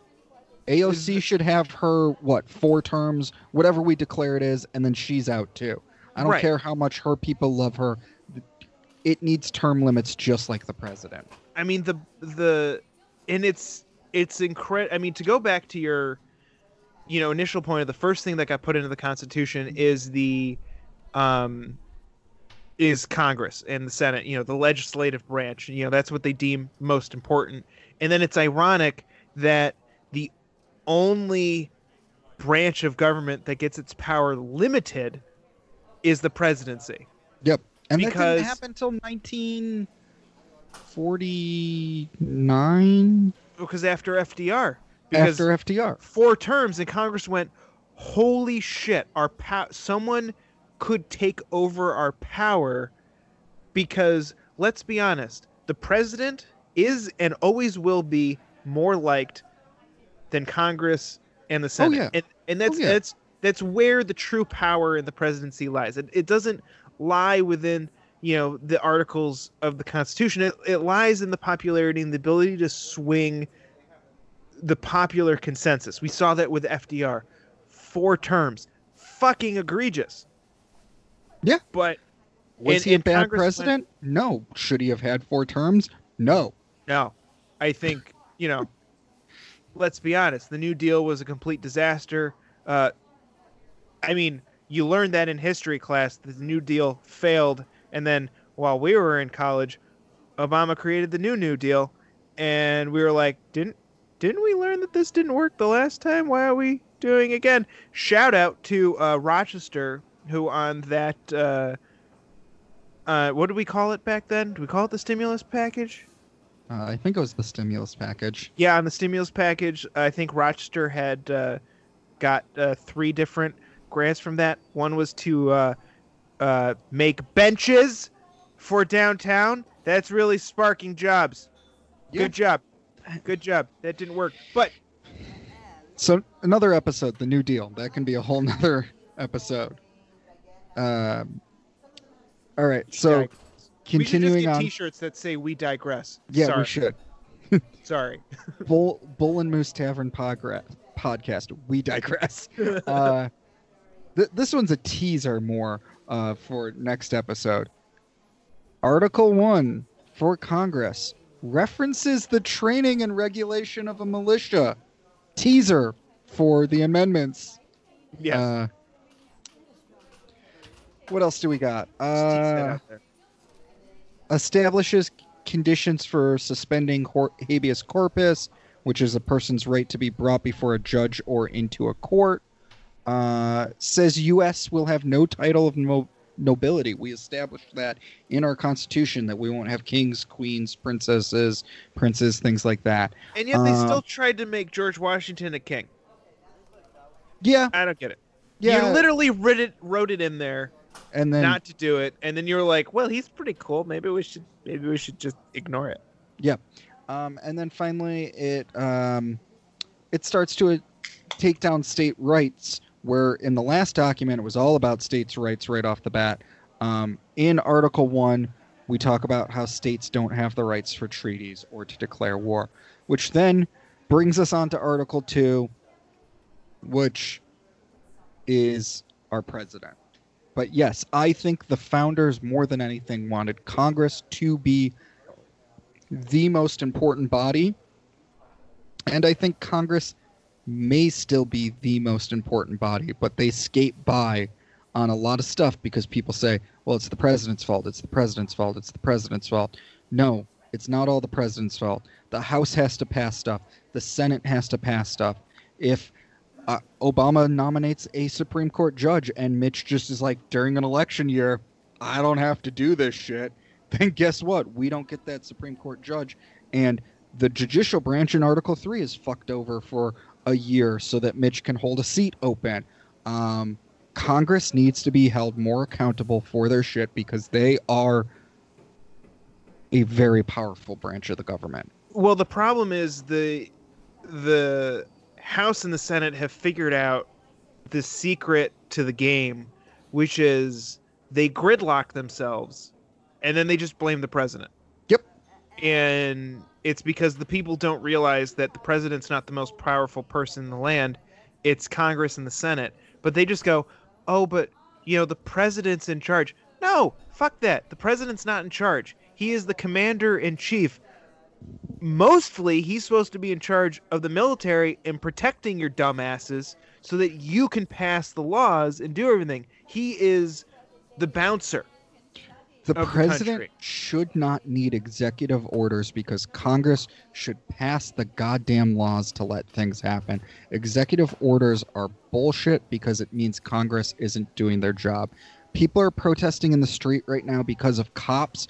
AOC should have her what four terms, whatever we declare it is, and then she's out too. I don't Right. care how much her people love her. It needs term limits just like the president. I mean the the and it's it's incredible. I mean to go back to your you know initial point of the first thing that got put into the Constitution is the um is Congress and the Senate. You know the legislative branch. You know that's what they deem most important. And then it's ironic that the only branch of government that gets its power limited is the presidency. Yep. And that Because- didn't happen until 1949 Because after FDR, because after FDR. four terms, and Congress went, "Holy shit! Our pow- someone could take over our power." Because let's be honest, the president is and always will be more liked than Congress and the oh, Senate, yeah. and and that's Oh, yeah. that's that's where the true power in the presidency lies. It, it doesn't lie within you know the articles of the Constitution. It, it lies in the popularity and the ability to swing the popular consensus. We saw that with FDR. Four terms. Fucking egregious. Yeah. But Was and- he a bad Congress went- president? No. Should he have had four terms? No. No, I think you know. let's be honest. The New Deal was a complete disaster. Uh, I mean, you learned that in history class. The New Deal failed, and then while we were in college, Obama created the new New Deal, and we were like, didn't didn't we learn that this didn't work the last time? Why are we doing again? Shout out to uh, Rochester, who on that. Uh, uh, what did we call it back then? Do we call it the stimulus package? Uh, I think it was the stimulus package. Yeah, on the stimulus package, I think Rochester had uh, got uh, three different grants from that. One was to uh, uh, make benches for downtown. That's really sparking jobs. Yeah. Good job. Good job. That didn't work. But So another episode, the New Deal. That can be a whole nother episode. Um, all right. So continuing we should just get on. T-shirts that say "We digress." Yeah, Sorry. we should. Sorry. Bull Bull and Moose Tavern progress, podcast. We digress. uh, th- this one's a teaser more uh, for next episode. Article one for Congress references the training and regulation of a militia. Teaser for the amendments. Yes. Uh, what else do we got? Just tease that Uh, establishes conditions for suspending habeas corpus, which is a person's right to be brought before a judge or into a court. Uh, says U.S. will have no title of no- nobility. We established that in our Constitution that we won't have kings, queens, princesses, princes, things like that. And yet they uh, still tried to make George Washington a king. Yeah, I don't get it. yeah. You literally wrote it, wrote it in there and then not to do it, and then you're like, "Well, he's pretty cool. Maybe we should, maybe we should just ignore it." Um, and then finally, it um, it starts to uh, take down state rights. Where in the last document it was all about states' rights right off the bat. Um, in Article One, we talk about how states don't have the rights for treaties or to declare war, which then brings us on to Article Two, which is our president. But yes, I think the founders more than anything wanted Congress to be the most important body. And I think Congress may still be the most important body, but they skate by on a lot of stuff because people say, well, it's the president's fault, it's the president's fault, it's the president's fault. No, it's not all the president's fault. The House has to pass stuff, the Senate has to pass stuff. If uh, Obama nominates a Supreme Court judge and Mitch just is like, during an election year, I don't have to do this shit then guess what? We don't get that Supreme Court judge. And the judicial branch in Article 3 is fucked over for a year so that Mitch can hold a seat open. Um, Congress needs to be held more accountable for their shit because they are a very powerful branch of the government. Well, the problem is the the House and the Senate have figured out the secret to the game, which is they gridlock themselves, and then they just blame the president. Yep. And it's because the people don't realize that the president's not the most powerful person in the land; it's Congress and the Senate. But they just go, "Oh, but you know, the president's in charge." No, fuck that. The president's not in charge. He is the commander in chief mostly he's supposed to be in charge of the military and protecting your dumbasses so that you can pass the laws and do everything. He is the bouncer. The the president country. should not need executive orders because Congress should pass the goddamn laws to let things happen. Executive orders are bullshit because it means Congress isn't doing their job. People are protesting in the street right now because of cops.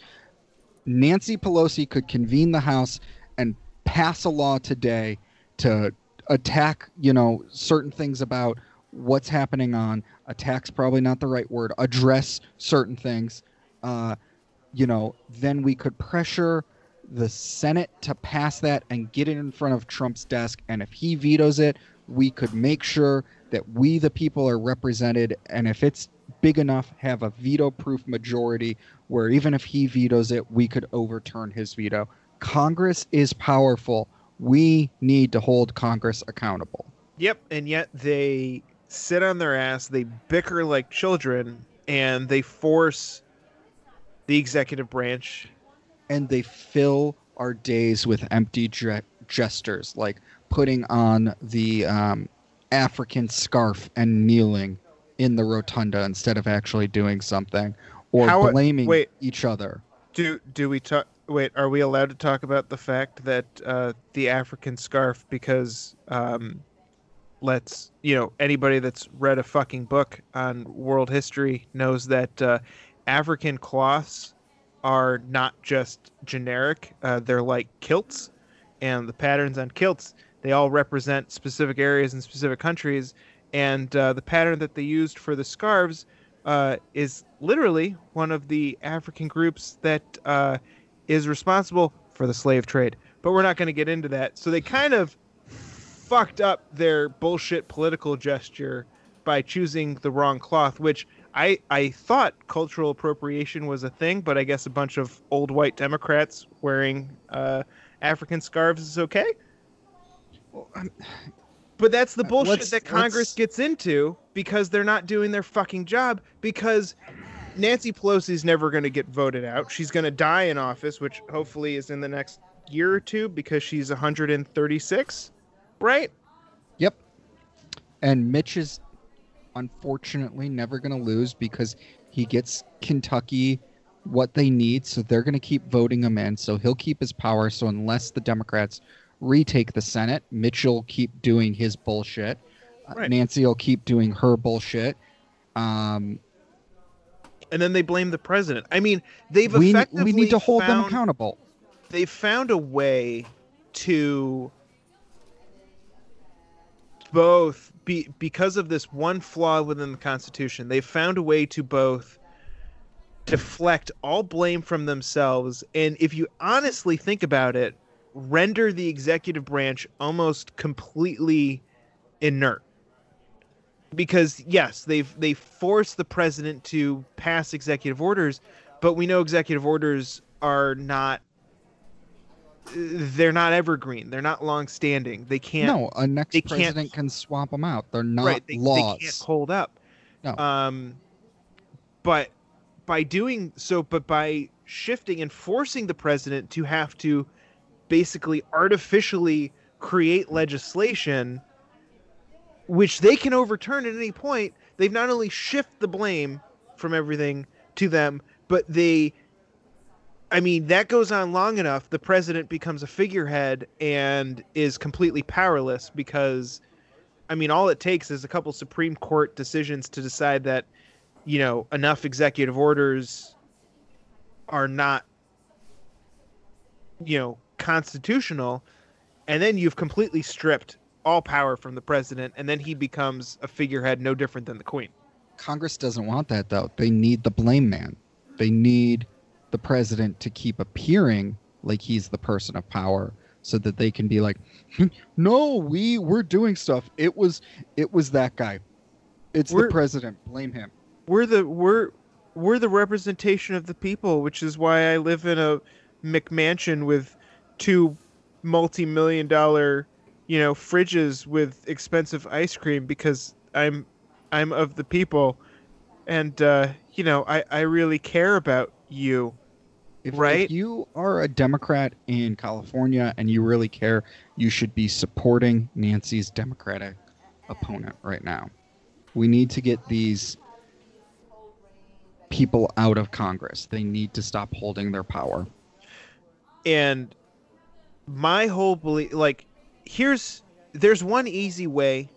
Nancy Pelosi could convene the House and pass a law today to attack, you know, certain things about what's happening on attack's probably not the right word address certain things uh, you know, then we could pressure the Senate to pass that and get it in front of Trump's desk. And if he vetoes it, we could make sure that we, the people, are represented. And if it's big enough, have a veto proof majority where even if he vetoes it, we could overturn his veto. Congress is powerful. We need to hold Congress accountable. Yep, and yet they sit on their ass, they bicker like children, and they force the executive branch. and they fill our days with empty ge- gestures, like putting on the um, African scarf and kneeling in the rotunda instead of actually doing something, or How- blaming wait. each other. Do do we talk? Wait, are we allowed to talk about the fact that uh, the African scarf? Because um, let's you know anybody that's read a fucking book on world history knows that uh, African cloths are not just generic; uh, they're like kilts, and the patterns on kilts they all represent specific areas and specific countries. And uh, the pattern that they used for the scarves uh, is literally one of the African groups that uh, is responsible for the slave trade. But we're not going to get into that. So they kind of fucked up their bullshit political gesture by choosing the wrong cloth, which I I thought cultural appropriation was a thing, but I guess a bunch of old white Democrats wearing uh, African scarves is okay. But that's the bullshit Let's- that Congress let's- gets into because they're not doing their fucking job because Nancy Pelosi's never going to get voted out. She's going to die in office, which hopefully is in the next year or two because she's 136, right? Yep. And Mitch is unfortunately never going to lose because he gets Kentucky what they need, so they're going to keep voting him in. So he'll keep his power. So unless the Democrats retake the Senate, Mitch will keep doing his bullshit. Uh, Right. Nancy will keep doing her bullshit. Um, And then they blame the president. I mean, they've we, effectively we need to hold them accountable. They've found a way to both be because of this one flaw within the Constitution. They've found a way to both deflect all blame from themselves, and if you honestly think about it, render the executive branch almost completely inert. Because yes, they've they forced the president to pass executive orders, but we know executive orders are not they're not evergreen. They're not long standing. They can't No, a next they can't- president can swap them out. They're not right they, they can't hold up No. um but by doing so but by shifting and forcing the president to have to basically artificially create legislation which they can overturn at any point they've not only shift the blame from everything to them but they I mean, that goes on long enough, the president becomes a figurehead and is completely powerless because I mean, all it takes is a couple Supreme Court decisions to decide that, you know, enough executive orders are not, you know, constitutional, and then you've completely stripped all power from the president, and then he becomes a figurehead no different than the queen. Congress doesn't want that though. They need the blame man. They need the president to keep appearing like he's the person of power so that they can be like, "Hmm, "No, we we're doing stuff. It was it was that guy. It's We're- the president. Blame him." We're the we're we're the representation of the people, which is why I live in a McMansion with two multi-million dollar, you know, fridges with expensive ice cream because I'm I'm of the people and uh, you know, I I really care about you. If, Right? if you are a Democrat in California and you really care, you should be supporting Nancy's Democratic opponent right now. We need to get these people out of Congress. They need to stop holding their power. and my whole belief like here's there's one easy way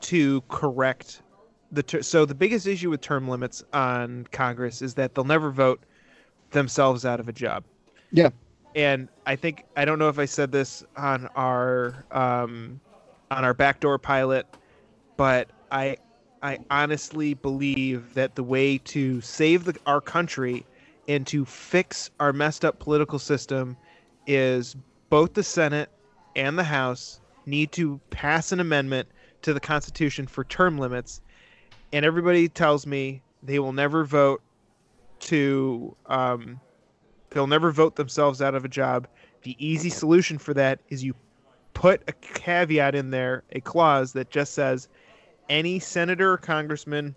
to correct the ter- so the biggest issue with term limits on congress is that they'll never vote themselves out of a job Yeah. and i think i don't know if i said this on our um on our backdoor pilot but i i honestly believe that the way to save the, our country and to fix our messed up political system is both the senate and the house need to pass an amendment to the constitution for term limits and everybody tells me they will never vote to um, they'll never vote themselves out of a job. The easy solution for that is you put a caveat in there a clause that just says any senator or congressman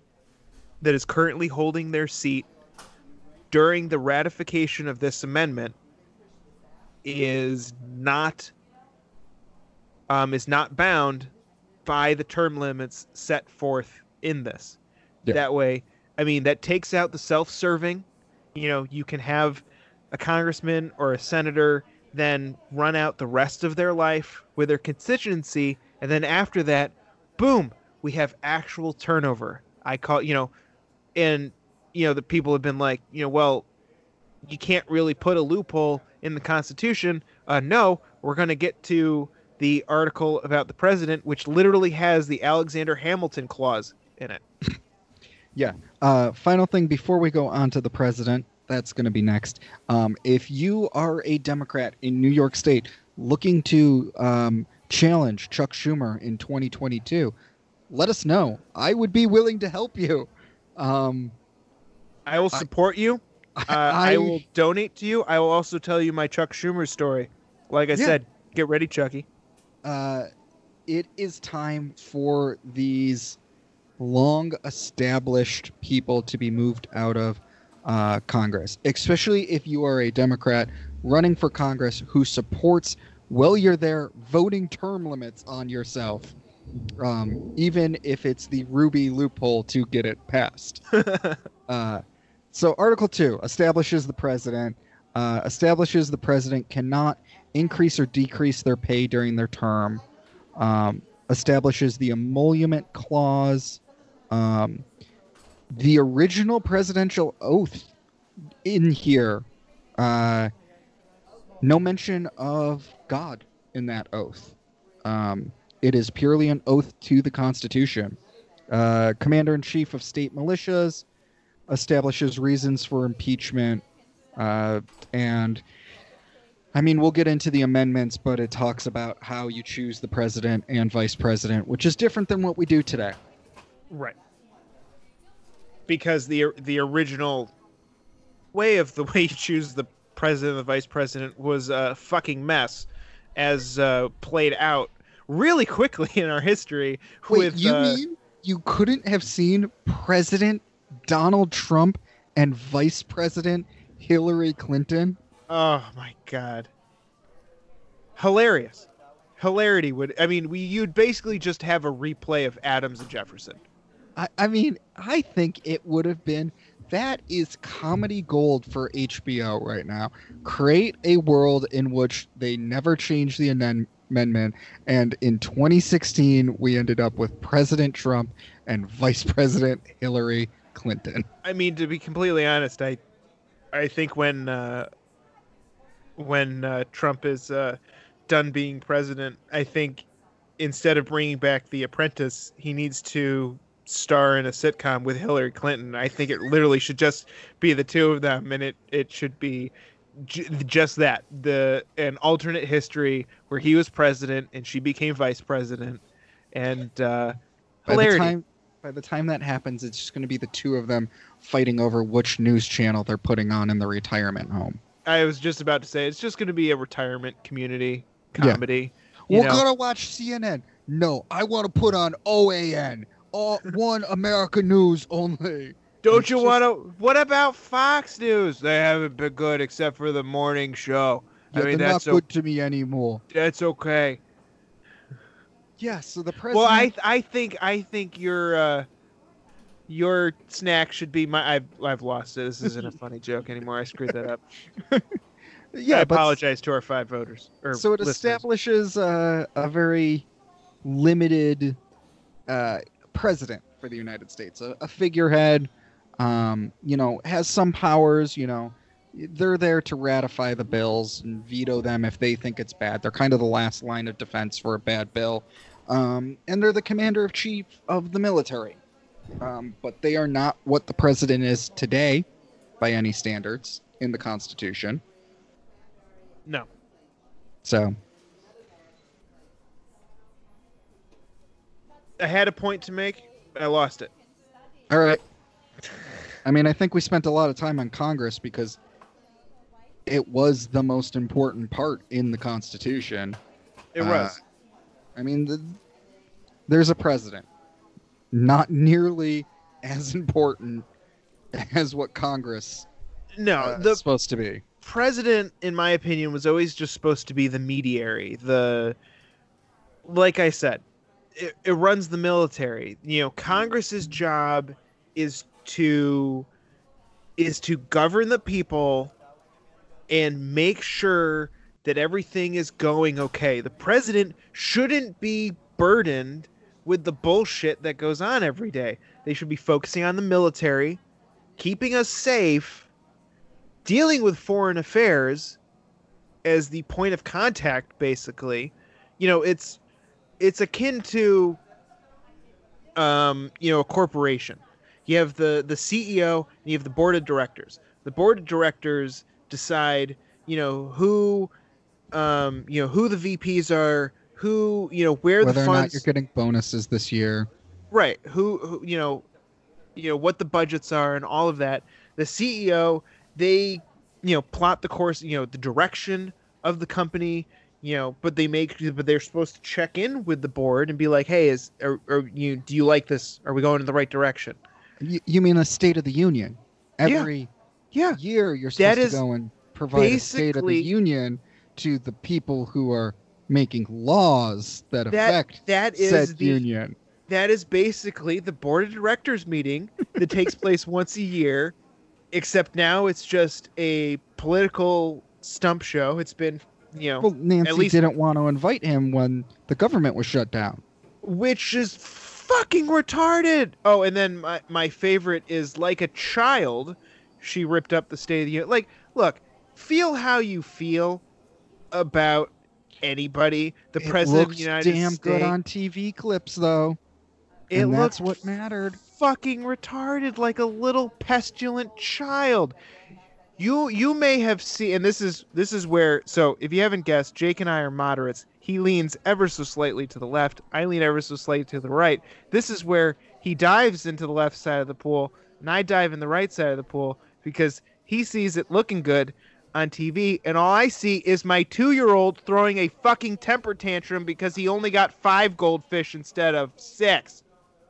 that is currently holding their seat during the ratification of this amendment is not um, is not bound by the term limits set forth in this. Yeah. That way, I mean, that takes out the self-serving. You know, you can have a congressman or a senator then run out the rest of their life with their constituency, and then after that, boom, we have actual turnover. I call you know, and you know the people have been like, you know, well, you can't really put a loophole in the Constitution. Uh, no, we're going to get to the article about the president, which literally has the Alexander Hamilton clause in it. Yeah. Uh, final thing before we go on to the president, that's going to be next. Um, if you are a Democrat in New York State looking to um, challenge Chuck Schumer in 2022, let us know. I would be willing to help you. Um, I will I- support you. Uh, I, will donate to you. I will also tell you my Chuck Schumer story. Like I Yeah. said, get ready, Chucky. Uh, it is time for these long established people to be moved out of uh, Congress, especially if you are a Democrat running for Congress who supports, while you're there, voting term limits on yourself, um, even if it's the Ruby loophole to get it passed. Uh, so, Article 2 establishes the president, uh, establishes the president cannot increase or decrease their pay during their term, um, establishes the emolument clause, um, the original presidential oath in here. Uh, no mention of God in that oath. Um, it is purely an oath to the Constitution. Uh, Commander in Chief of State Militias establishes reasons for impeachment. Uh, and I mean, we'll get into the amendments, but it talks about how you choose the president and vice president, which is different than what we do today. Right. Because the the original way of the way you choose the president and the vice president was a fucking mess, as uh, played out really quickly in our history. Wait, with you uh, mean you couldn't have seen President Donald Trump and Vice President Hillary Clinton? Oh my god. Hilarious. Hilarity would I mean we you'd basically just have a replay of Adams and Jefferson. I, I mean, I think it would have been that is comedy gold for HBO right now. Create a world in which they never change the amendment, and in 2016 we ended up with President Trump and Vice President Hillary Clinton. I mean to be completely honest, I I think when uh when uh, Trump is uh, done being president, I think instead of bringing back The Apprentice, he needs to star in a sitcom with Hillary Clinton. I think it literally should just be the two of them, and it it should be j- just that the an alternate history where he was president and she became vice president, and uh, By the hilarity. time by the time that happens, it's just going to be the two of them fighting over which news channel they're putting on in the retirement home. I was just about to say it's just going to be a retirement community comedy. you We're know? gonna watch CNN. No, I want to put on OAN. All one America News only. Don't It's you just- want to? What about Fox News? They haven't been good except for the morning show. Yeah, I mean, they're that's not o- good to me anymore. that's okay. Yeah, so the president. Well, I I think I think your uh, your snack should be my. I've I've lost it. This isn't a funny joke anymore. I screwed that up. yeah, I apologize to our five voters. Or so it listeners. establishes uh, a very limited uh, president for the United States, a, a figurehead. Um, you know, has some powers. You know, they're there to ratify the bills and veto them if they think it's bad. They're kind of the last line of defense for a bad bill, um, and they're the commander of chief of the military. Um, but they are not what the president is today, by any standards in the Constitution. No. So I had a point to make. But I lost it. All right. I mean, I think we spent a lot of time on Congress because it was the most important part in the Constitution. It Uh, was. I mean, the, there's a president. Not nearly as important as what Congress No, uh, the supposed to be. president, in my opinion, was always just supposed to be the mediary. The, like I said, it, it runs the military. You know, Congress's job is to is to govern the people and make sure that everything is going okay. The president shouldn't be burdened with the bullshit that goes on every day. They should be focusing on the military, keeping us safe, dealing with foreign affairs as the point of contact basically. You know, it's it's akin to um, you know, a corporation. You have the the CEO and you have the board of directors. The board of directors decide, you know, who um, you know, who the VPs are, who, you know, where Whether the or not you're getting bonuses this year. right who, who you know you know what the budgets are and all of that. The ceo they you know plot the course you know the direction of the company you know but they make but they're supposed to check in with the board and be like hey is or, are you do you like this? Are we going in the right direction? You, you mean a State of the Union? Every yeah. year you're That supposed is to go and provide a State of the Union to the people who are making laws that, that affect that is said the union. that is basically the board of directors meeting that takes place once a year except now it's just a political stump show it's been you know Well, Nancy least- didn't want to invite him when the government was shut down. which is fucking retarded. Oh, and then my my favorite is like a child, she ripped up the State of the Union. Like, look, feel how you feel about anybody. The it president of the United damn States. good on TV clips, though. it and that's what mattered. fucking retarded like a little pestilent child. You you may have seen and this is this is where so if you haven't guessed, Jake and I are moderates. He leans ever so slightly to the left. I lean ever so slightly to the right. This is where he dives into the left side of the pool and I dive in the right side of the pool because he sees it looking good on TV and all I see is my 2-year-old throwing a fucking temper tantrum because he only got 5 goldfish instead of 6.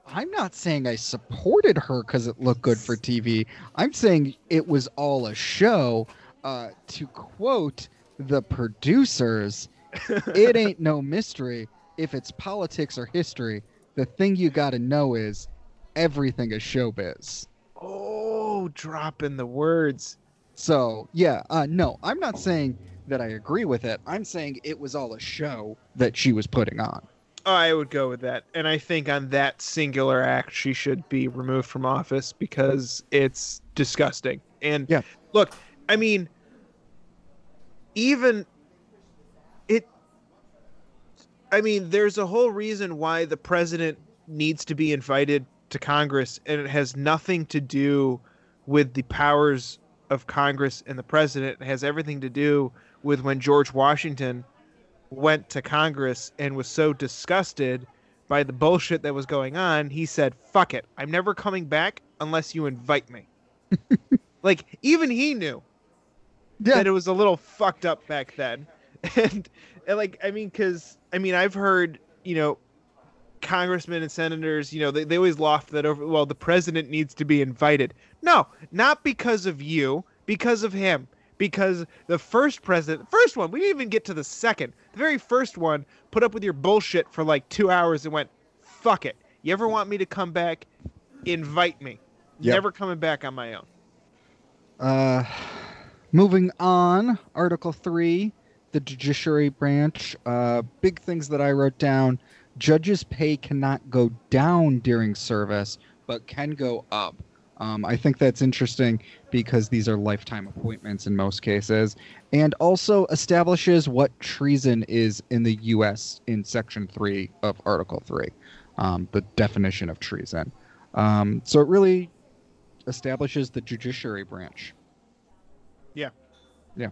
I'm not saying I supported her because it looked good for TV. I'm saying it was all a show. Uh, to quote the producers, it ain't no mystery. If it's politics or history, the thing you got to know is everything is showbiz. Oh, dropping the words. So, yeah, uh, no, I'm not saying that I agree with it. I'm saying it was all a show that she was putting on. I would go with that. And I think on that singular act, she should be removed from office because it's disgusting. And Yeah. look, I mean, even it, I mean, there's a whole reason why the president needs to be invited to Congress, and it has nothing to do with the powers of Congress and the president. Has everything to do with when George Washington went to Congress and was so disgusted by the bullshit that was going on, he said, "Fuck it. I'm never coming back unless you invite me." like even he knew that it was a little fucked up back then. And, and like I mean cuz I mean I've heard, you know, congressmen and senators, you know, they, they always loft that over well the president needs to be invited. No, not because of you, because of him. Because the first president, first one, we didn't even get to the second. The very first one put up with your bullshit for like two hours and went, fuck it. You ever want me to come back? Invite me. Yep. Never coming back on my own. Uh, moving on, Article 3, the judiciary branch. Uh, big things that I wrote down. Judges' pay cannot go down during service, but can go up. Um, I think that's interesting because these are lifetime appointments in most cases, and also establishes what treason is in the U.S. in Section 3 of Article 3, um, the definition of treason. Um, so it really establishes the judiciary branch. Yeah. Yeah.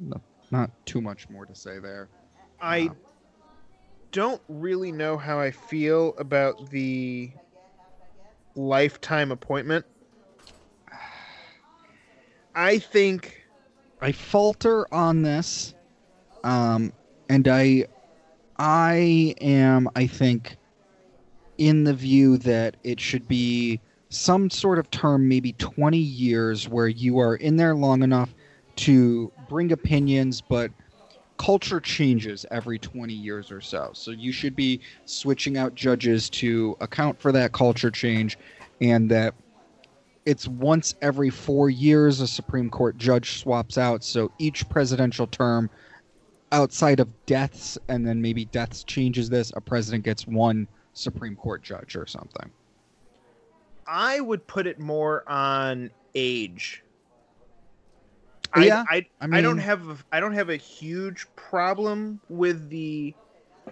No, not too much more to say there. I Wow. don't really know how I feel about the lifetime appointment. I think I falter on this, um, and I, I am, I think, in the view that it should be some sort of term, maybe twenty years, where you are in there long enough to bring opinions, but culture changes every 20 years or so. So you should be switching out judges to account for that culture change and that it's once every 4 years a Supreme Court judge swaps out. So each presidential term outside of deaths and then maybe deaths changes this, a president gets one Supreme Court judge or something. I would put it more on age. Yeah, I, I, I I don't have a, I don't have a huge problem with the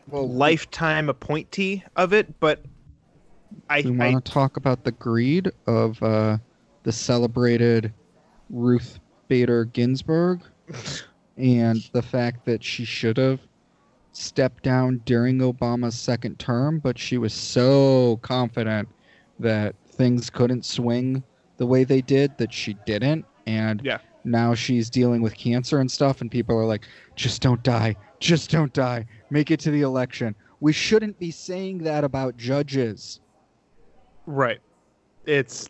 Well, lifetime appointee of it, but I, we I want to talk about the greed of uh, the celebrated Ruth Bader Ginsburg and the fact that she should have stepped down during Obama's second term, but she was so confident that things couldn't swing the way they did that she didn't. And Yeah. Now she's dealing with cancer and stuff, and people are like, just don't die. Just don't die. Make it to the election. We shouldn't be saying that about judges. Right. It's.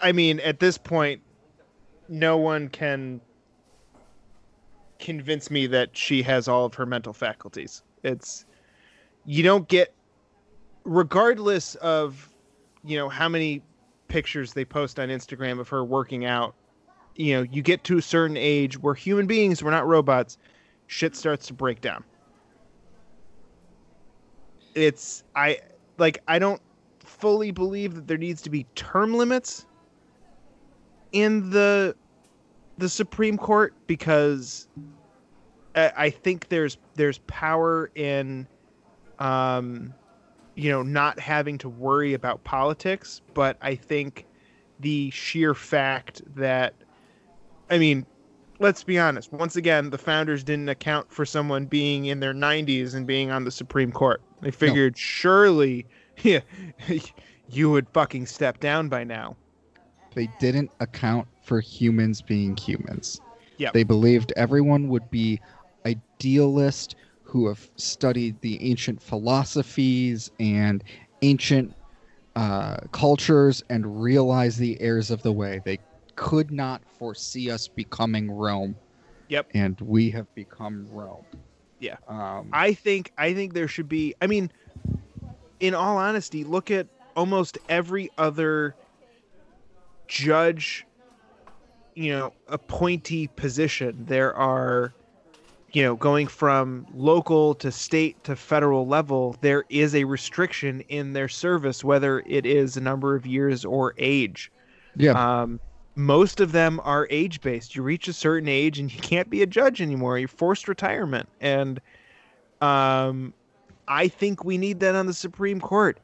I mean, at this point, no one can convince me that she has all of her mental faculties. It's. You don't get. Regardless of, you know, how many pictures they post on Instagram of her working out, you know, you get to a certain age where human beings, we're not robots, shit starts to break down. It's I like I don't fully believe that there needs to be term limits in the the Supreme Court because I, I think there's there's power in um you know not having to worry about politics but I think the sheer fact that I mean let's be honest once again the founders didn't account for someone being in their 90s and being on the Supreme Court they figured surely yeah, you would fucking step down by now. They didn't account for humans being humans. Yep. They believed everyone would be idealist who have studied the ancient philosophies and ancient uh, cultures and realize the heirs of the way. They could not foresee us becoming Rome. Yep. And we have become Rome. Yeah. Um, I think I think there should be I mean in all honesty, look at almost every other judge you know, appointee position. There are you know, going from local to state to federal level, there is a restriction in their service, whether it is a number of years or age. yeah. Um, most of them are age based. You reach a certain age and you can't be a judge anymore. You're forced retirement. And um, I think we need that on the Supreme Court.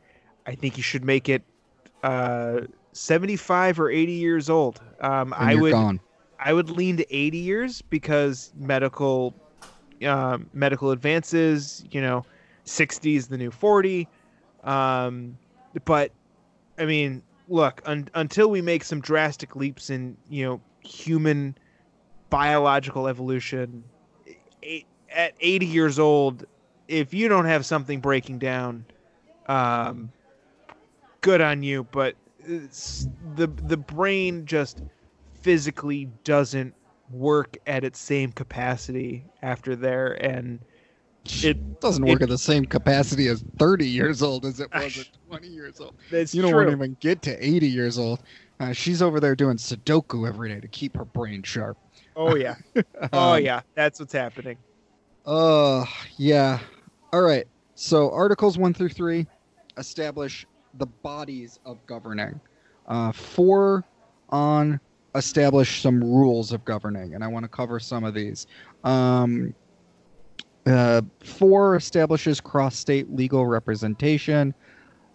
I think you should make it uh, 75 or 80 years old. Um, I would gone. I would lean to 80 years because medical um, medical advances, you know, 60 is the new 40. Um, but I mean, look, un- until we make some drastic leaps in, you know, human biological evolution, a- at 80 years old, if you don't have something breaking down, um, good on you. But it's, the the brain just physically doesn't work at its same capacity after there, and it doesn't it- work at the same capacity as 30 years old as it was at 20 years old. that's you don't true. even get to 80 years old. Uh, she's over there doing Sudoku every day to keep her brain sharp. Oh yeah, oh Um, yeah, that's what's happening. Uh, yeah. All right. So Articles 1 through 3 establish the bodies of governing. Uh, 4 on establish some rules of governing, and I want to cover some of these. Um, uh, 4 establishes cross state legal representation,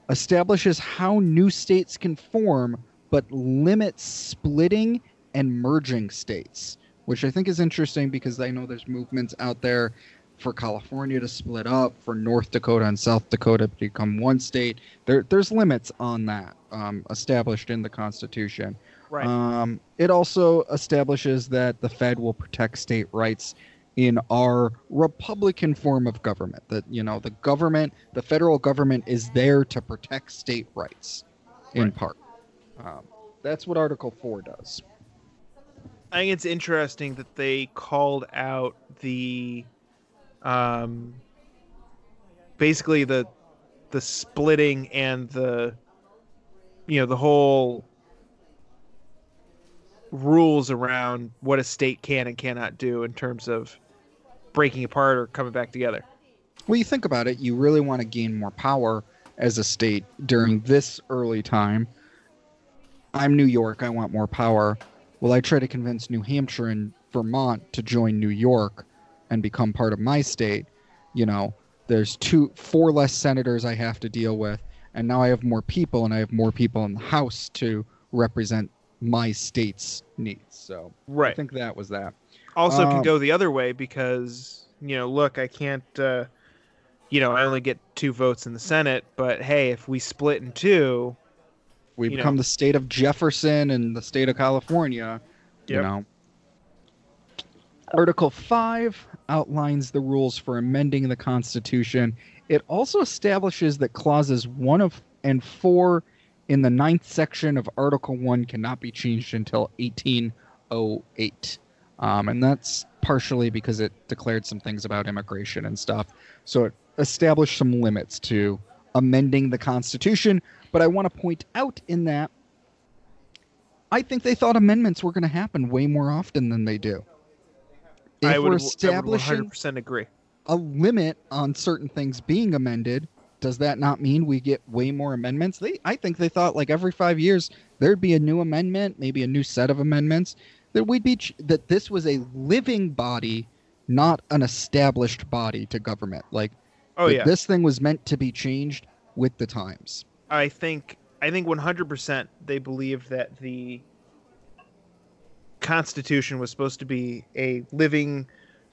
establishes how new states can form, but limits splitting and merging states, which I think is interesting because I know there's movements out there for California to split up, for North Dakota and South Dakota to become one state. There, there's limits on that um, established in the Constitution. Right. Um, it also establishes that the Fed will protect state rights in our Republican form of government. That you know, the government, the federal government, is there to protect state rights, in Right. part. Um, That's what Article 4 does. I think it's interesting that they called out the, um, basically the, the splitting and the, you know, the whole rules around what a state can and cannot do in terms of breaking apart or coming back together. Well, you think about it, you really want to gain more power as a state during this early time. I'm New York, I want more power. Well, I try to convince New Hampshire and Vermont to join New York and become part of my state. You know, there's two four less senators I have to deal with, and now I have more people and I have more people in the House to represent my state's needs. So I think that was that. Also, can Um, go the other way because you know, look, I can't. Uh, you know, I only get two votes in the Senate, but hey, if we split in two, We become know. the state of Jefferson and the state of California. You know. Article 5 outlines the rules for amending the Constitution. It also establishes that clauses 1 of and 4 in the ninth section of Article 1 cannot be changed until 1808. Um, and that's partially because it declared some things about immigration and stuff. So it established some limits to amending the Constitution. But I want to point out in that I think they thought amendments were going to happen way more often than they do. If I would, we're I would 100% agree. a limit on certain things being amended, does that not mean we get way more amendments? They, I think they thought like every five years there'd be a new amendment, maybe a new set of amendments. That we'd be ch- that this was a living body, not an established body to government. Like Oh yeah, this thing was meant to be changed with the times. I think I think 100% they believed that the Constitution was supposed to be a living,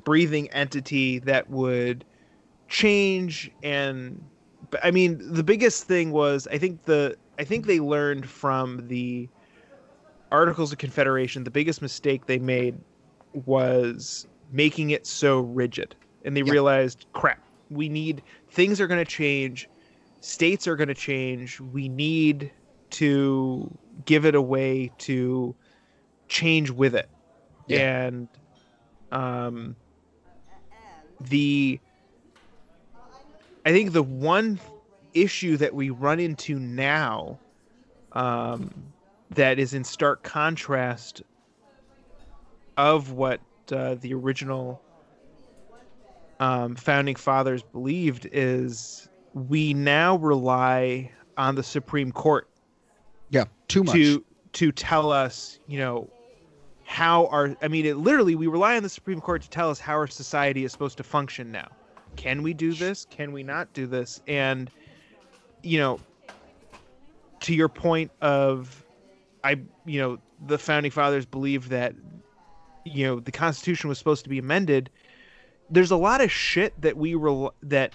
breathing entity that would change and I mean the biggest thing was I think the I think they learned from the Articles of Confederation the biggest mistake they made was making it so rigid and they Yeah. realized crap we need things are going to change states are going to change we need to give it a way to change with it Yeah. and um the i think the one issue that we run into now um that is in stark contrast of what uh, the original um, founding fathers believed is we now rely on the Supreme Court Yeah, too much. to to tell us, you know, how our I mean, it literally we rely on the Supreme Court to tell us how our society is supposed to function now. Can we do this? Can we not do this? And you know, to your point of I you know, the founding fathers believed that you know, the constitution was supposed to be amended. There's a lot of shit that we rel- that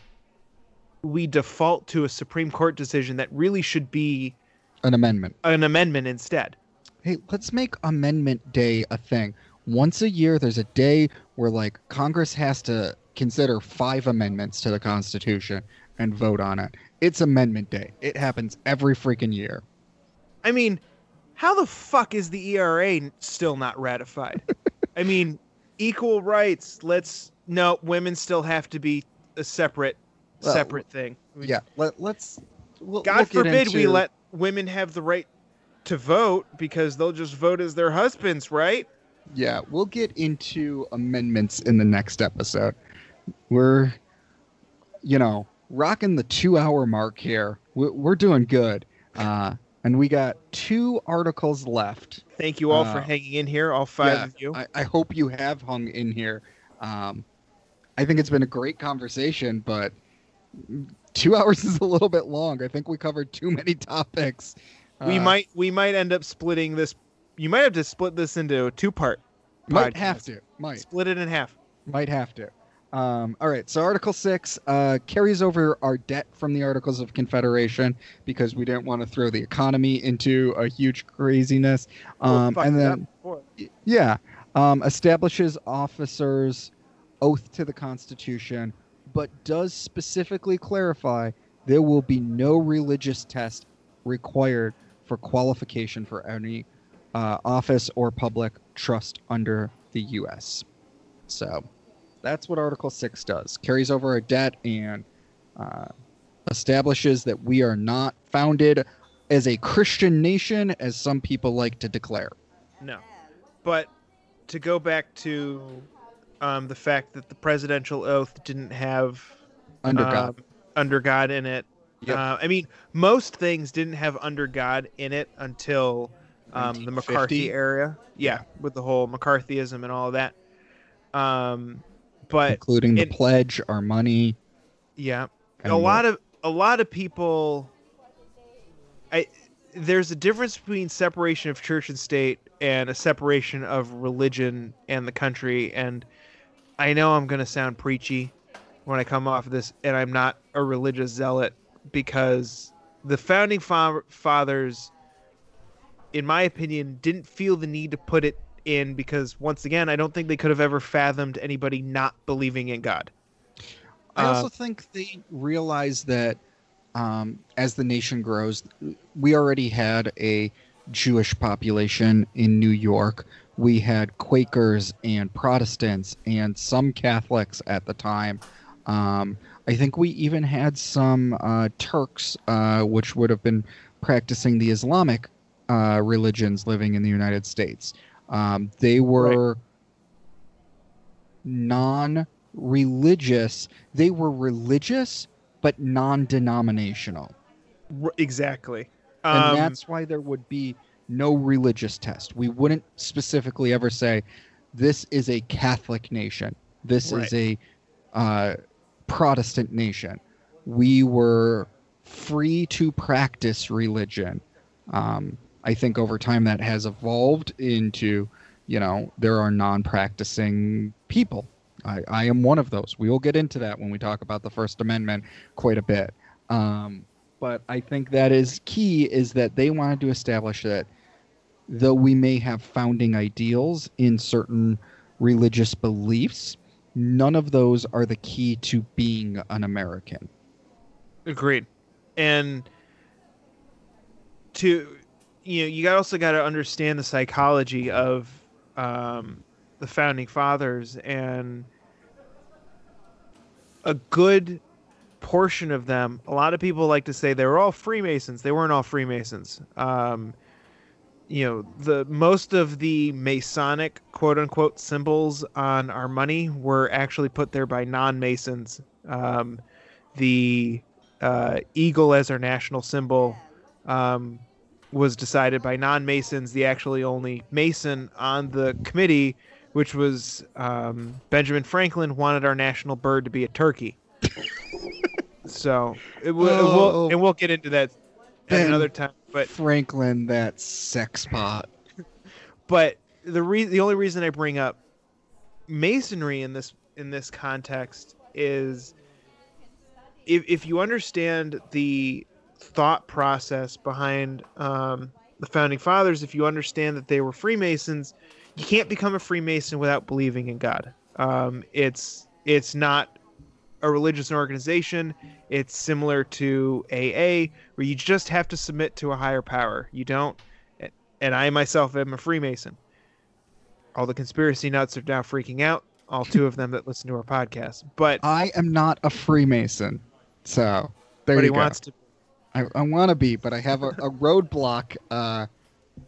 we default to a Supreme Court decision that really should be An amendment. an amendment instead. Hey, let's make Amendment Day a thing. Once a year, there's a day where like Congress has to consider five amendments to the Constitution and vote on it. It's Amendment Day. It happens every freaking year. I mean, how the fuck is the ERA still not ratified? I mean, equal rights. Let's no women still have to be a separate Well, separate thing. Yeah, let, let's. We'll, God we'll forbid we let women have the right to vote because they'll just vote as their husbands, right? Yeah, we'll get into amendments in the next episode. We're, you know, rocking the two-hour mark here. We're, we're doing good. Uh, and we got two articles left. Thank you all for Uh, hanging in here, all five yeah, of you. I, I hope you have hung in here. Um, I think it's been a great conversation, but two hours is a little bit long. I think we covered too many topics. we Uh, might we might end up splitting this. You might have to split this into a two part. might have to. Might. split it in half. Might have to. Um, all right, so Article 6 uh, carries over our debt from the Articles of Confederation because we didn't want to throw the economy into a huge craziness. Um, Fuck and then, yeah, um, establishes officers' oath to the Constitution, but does specifically clarify there will be no religious test required for qualification for any uh, office or public trust under the U.S. So that's what Article 6 does. Carries over a debt and uh, establishes that we are not founded as a Christian nation, as some people like to declare. No. But to go back to um, the fact that the presidential oath didn't have Under God. um, under God in it. Yep. Uh, I mean, most things didn't have under God in it until um, the McCarthy era. Yeah, with the whole McCarthyism and all of that. Um, but including the it- pledge, our money. yeah, a lot of a lot of people. I there's a difference between separation of church and state and a separation of religion and the country. And I know I'm going to sound preachy when I come off of this, and I'm not a religious zealot because the founding fa- fathers, in my opinion, didn't feel the need to put it in because once again, I don't think they could have ever fathomed anybody not believing in God. I Uh, also think they realize that um, as the nation grows, we already had a Jewish population in New York. We had Quakers and Protestants and some Catholics at the time. Um, I think we even had some uh, Turks, uh, which would have been practicing the Islamic uh, religions living in the United States. Um, they were non religious. They were religious, but non denominational. R- exactly. And Um, that's why there would be no religious test. We wouldn't specifically ever say, this is a Catholic nation, this Right. is a uh, Protestant nation. We were free to practice religion. Um, I think over time that has evolved into, you know, there are non practicing people. I, I am one of those. We will get into that when we talk about the First Amendment quite a bit. Um, but I think that is key is that they wanted to establish that though we may have founding ideals in certain religious beliefs, none of those are the key to being an American. Agreed. And to you know, you also got to understand the psychology of um, the founding fathers and a good portion of them. A lot of people like to say they were all Freemasons. They weren't all Freemasons. Um, you know, the most of the Masonic quote unquote symbols on our money were actually put there by non-Masons. Um, the uh, eagle as our national symbol um, was decided by non-masons the actually only mason on the committee which was um, benjamin franklin wanted our national bird to be a turkey so it will, it will Oh. and we'll get into that at another time but Franklin, that sex pot. but the re- the only reason I bring up masonry in this in this context is if if you understand the thought process behind um, the founding fathers, if you understand that they were Freemasons, you can't become a Freemason without believing in God. Um, it's it's not a religious organization. It's similar to AA, where you just have to submit to a higher power. You don't and I myself am a Freemason. All the conspiracy nuts are now freaking out. All two of them that listen to our podcast, but I am not a Freemason. So there but you he go. wants to. I, I want to be, but I have a, a roadblock uh,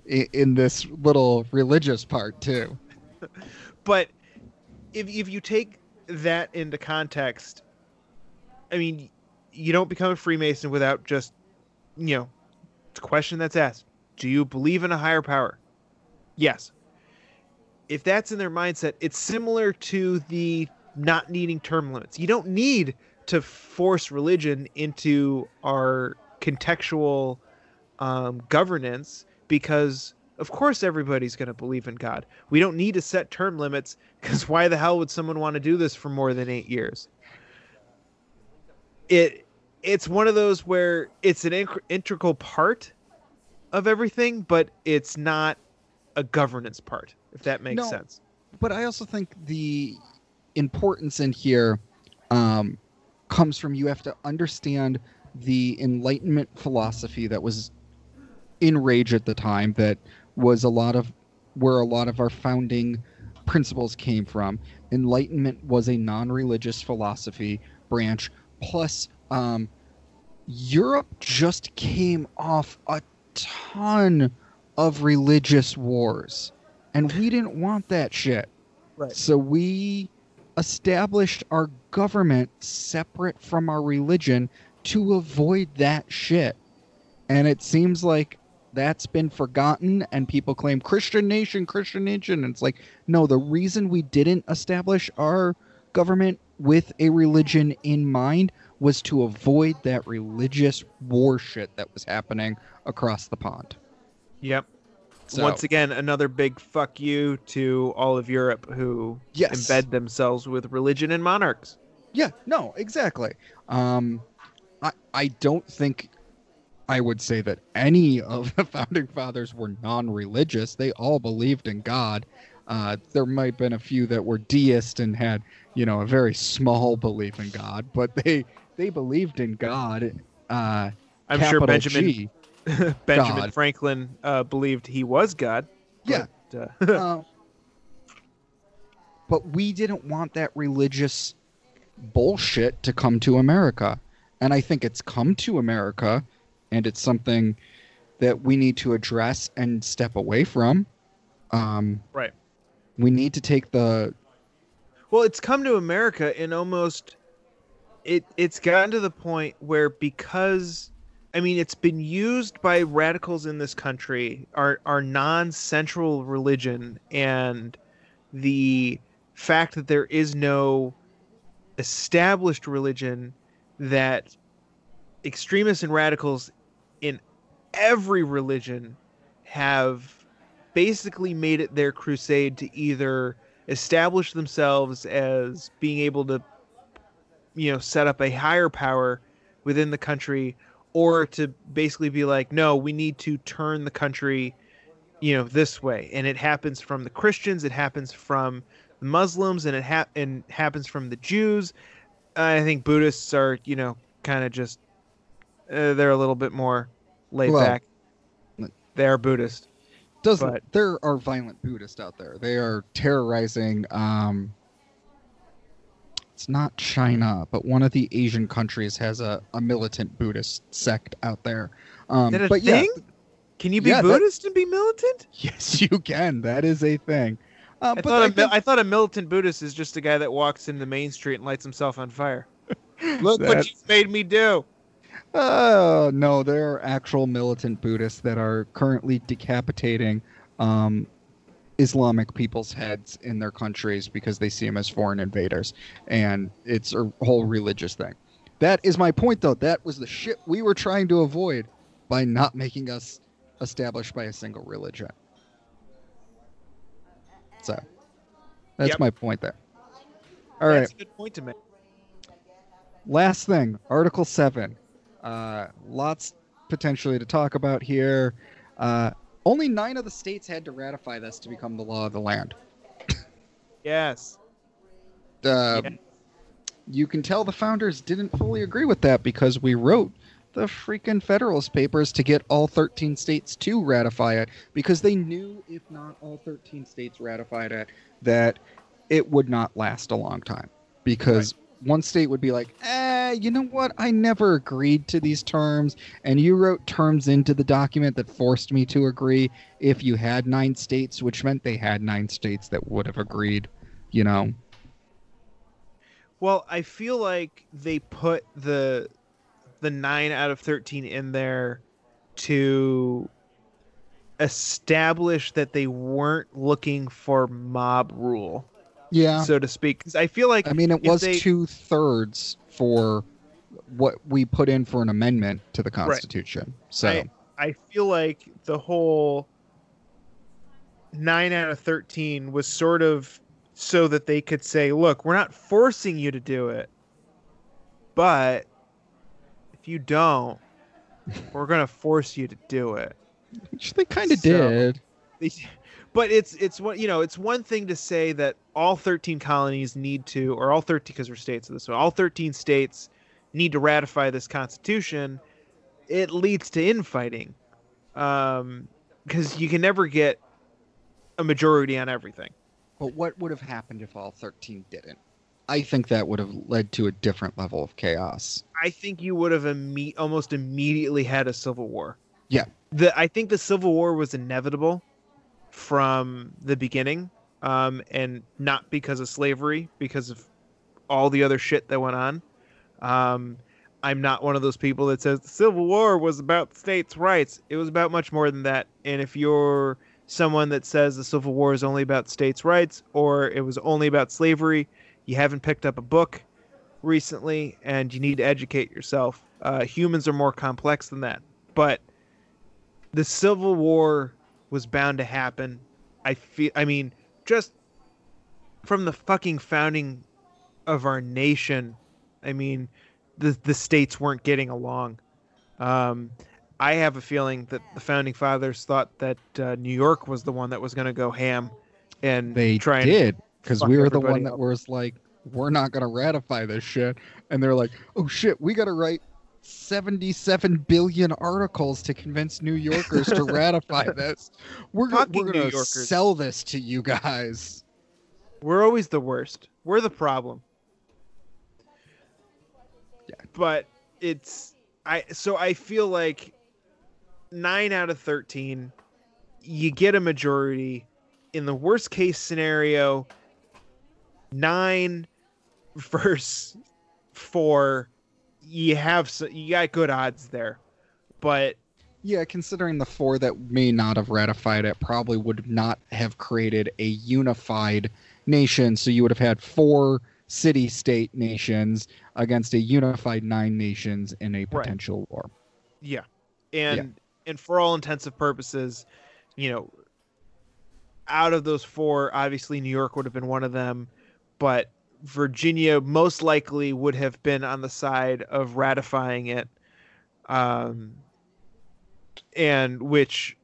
in, in this little religious part too. But if if you take that into context, I mean, you don't become a Freemason without just, you know, it's a question that's asked: Do you believe in a higher power? Yes. If that's in their mindset, it's similar to the not needing term limits. You don't need to force religion into our contextual um, governance because, of course, everybody's going to believe in God. We don't need to set term limits because why the hell would someone want to do this for more than eight years? It it's one of those where it's an inc- integral part of everything, but it's not a governance part. If that makes No. sense. But I also think the importance in here um, comes from you have to understand the Enlightenment philosophy that was in rage at the time that was a lot of where a lot of our founding principles came from. Enlightenment was a non-religious philosophy branch. Plus, um, Europe just came off a ton of religious wars, and we didn't want that shit. Right. So we established our government separate from our religion to avoid that shit. And it seems like that's been forgotten and people claim Christian nation, Christian nation. And it's like, no, the reason we didn't establish our government with a religion in mind was to avoid that religious war shit that was happening across the pond. Yep. So- Once again, another big fuck you to all of Europe who Yes. embed themselves with religion and monarchs. Yeah, no, exactly. Um, I I don't think I would say that any of the founding fathers were non-religious. They all believed in God. Uh, there might have been a few that were deist and had, you know, a very small belief in God, but they they believed in God. Uh, I'm sure Benjamin G. Benjamin God. Franklin uh, believed he was God. Yeah. but, uh, Uh, but we didn't want that religious bullshit to come to America. And I think it's come to America, and it's something that we need to address and step away from. Um, Right. We need to take the. Well, it's come to America and almost it it's gotten to the point where because I mean it's been used by radicals in this country, our our non-central religion and the fact that there is no established religion that extremists and radicals in every religion have basically made it their crusade to either establish themselves as being able to you know set up a higher power within the country or to basically be like no we need to turn the country you know this way. And it happens from the Christians it happens from the Muslims and it ha- and happens from the Jews I think Buddhists are you know kind of just uh, they're a little bit more laid Well, back they are Buddhist Doesn't But- there are violent Buddhists out there? They are terrorizing. Um, it's not China, but one of the Asian countries has a, a militant Buddhist sect out there. Um, Is that a but thing? yeah, Can you be Yeah, that- Buddhist and be militant? yes, you can. That is a thing. Uh, I thought, I think- I thought a militant Buddhist is just a guy that walks into the main street and lights himself on fire. Look what That's- you made me do. Uh, no, there are actual militant Buddhists that are currently decapitating um, Islamic people's heads in their countries because they see them as foreign invaders, and it's a whole religious thing. That is my point, though. That was the shit we were trying to avoid by not making us established by a single religion. So, that's Yep. my point there. All right That's a good point to make. last thing article 7 uh, lots potentially to talk about here uh, only nine of the states had to ratify this to become the law of the land Yes. uh, Yeah. you can tell the founders didn't fully agree with that because we wrote the freaking Federalist Papers to get all 13 states to ratify it because they knew if not all 13 states ratified it that it would not last a long time because one state would be like, eh, you know what? I never agreed to these terms, and you wrote terms into the document that forced me to agree. If you had nine states, which meant they had nine states that would have agreed, you know. Well, I feel like they put the the nine out of thirteen in there to establish that they weren't looking for mob rule, Yeah. so to speak. 'Cause I feel like I mean, it was they- two thirds for what we put in for an amendment to the Constitution. So I, I feel like the whole nine out of 13 was sort of so that they could say, look, we're not forcing you to do it, but if you don't, we're going to force you to do it. which they kind of So- did. They- But it's it's what you know. It's one thing to say that all 13 colonies need to, or all 13 because we're states of this one. All 13 states need to ratify this constitution. It leads to infighting. um, because you can never get a majority on everything. But what would have happened if all 13 didn't? I think that would have led to a different level of chaos. I think you would have imme- almost immediately had a civil war. Yeah. The I think the civil war was inevitable from the beginning, um, and not because of slavery, because of all the other shit that went on. Um, I'm not one of those people that says the Civil War was about states' rights. It was about much more than that. And if you're someone that says the Civil War is only about states' rights or it was only about slavery, you haven't picked up a book recently and you need to educate yourself. Uh, humans are more complex than that. But the Civil War was bound to happen. I feel I mean, just from the fucking founding of our nation, I mean, the the states weren't getting along. Um, I have a feeling that the founding fathers thought that uh, New York was the one that was going to go ham, and They try and did because we were the one that up. was like, we're not going to ratify this shit. And they're like, oh shit, we got to write 77 billion articles to convince New Yorkers to ratify this. We're, we're going to sell this to you guys. We're always the worst. We're the problem. Yeah. But it's I so I feel like 9 out of 13 you get a majority in the worst case scenario 9 versus 4 you have s- you got good odds there. But Yeah, considering the four that may not have ratified it probably would not have created a unified nation. So you would have had four city state nations against a unified nine nations in a potential war. Yeah. And and for all intensive purposes, you know, out of those four, obviously New York would have been one of them, but Virginia most likely would have been on the side of ratifying it. Um and which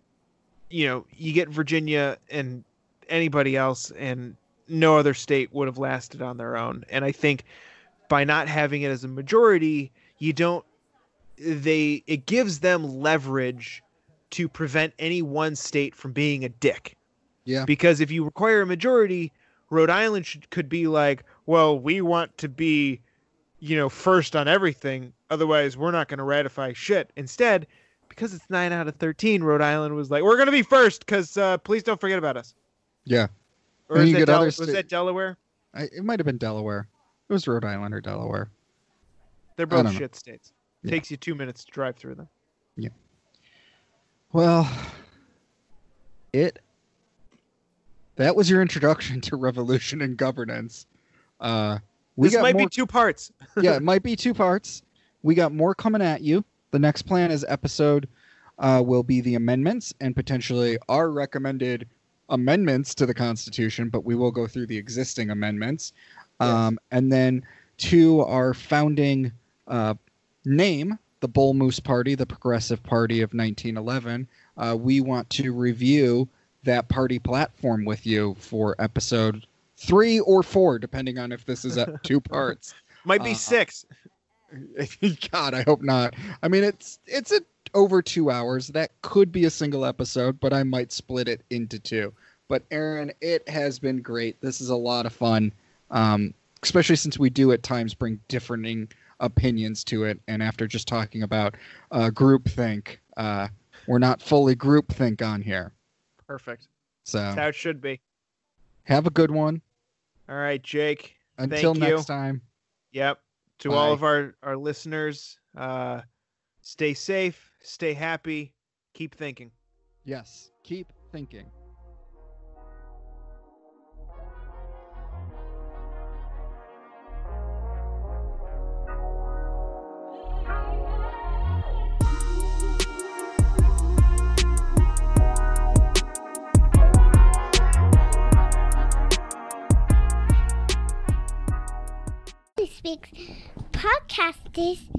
you know, you get Virginia and anybody else and no other state would have lasted on their own. And I think by not having it as a majority, you don't they it gives them leverage to prevent any one state from being a dick. Yeah. Because if you require a majority, Rhode Island should, could be like, well, we want to be, you know, first on everything. Otherwise, we're not going to ratify shit. Instead, because it's nine out of thirteen, Rhode Island was like, we're going to be first because uh, please don't forget about us. Yeah. Or is that Del- was sta- that Delaware? I, it might have been Delaware. It was Rhode Island or Delaware. They're both don't know. shit states. Yeah. Takes you two minutes to drive through them. Yeah. Well, it. That was your introduction to revolution and governance. Uh, we this might more be two parts. yeah, it might be two parts. We got more coming at you. The next plan is episode uh, will be the amendments and potentially our recommended amendments to the Constitution, but we will go through the existing amendments. Um, and then to our founding uh, name, the Bull Moose Party, the Progressive Party of 1911, uh, we want to review that party platform with you for episode three or four, depending on if this is at two parts. Might be Uh, six. God, I hope not. I mean, it's it's a, over two hours. That could be a single episode, but I might split it into two. But Aaron, it has been great. This is a lot of fun, um, especially since we do at times bring differing opinions to it. And after just talking about uh, groupthink, uh, we're not fully groupthink on here. Perfect. So That's how it should be. have a good one. All right, Jake. Until Thank you. next time. Yep. To all of our our listeners, uh, stay safe, stay happy, keep thinking. Yes, keep thinking. Speaks podcast is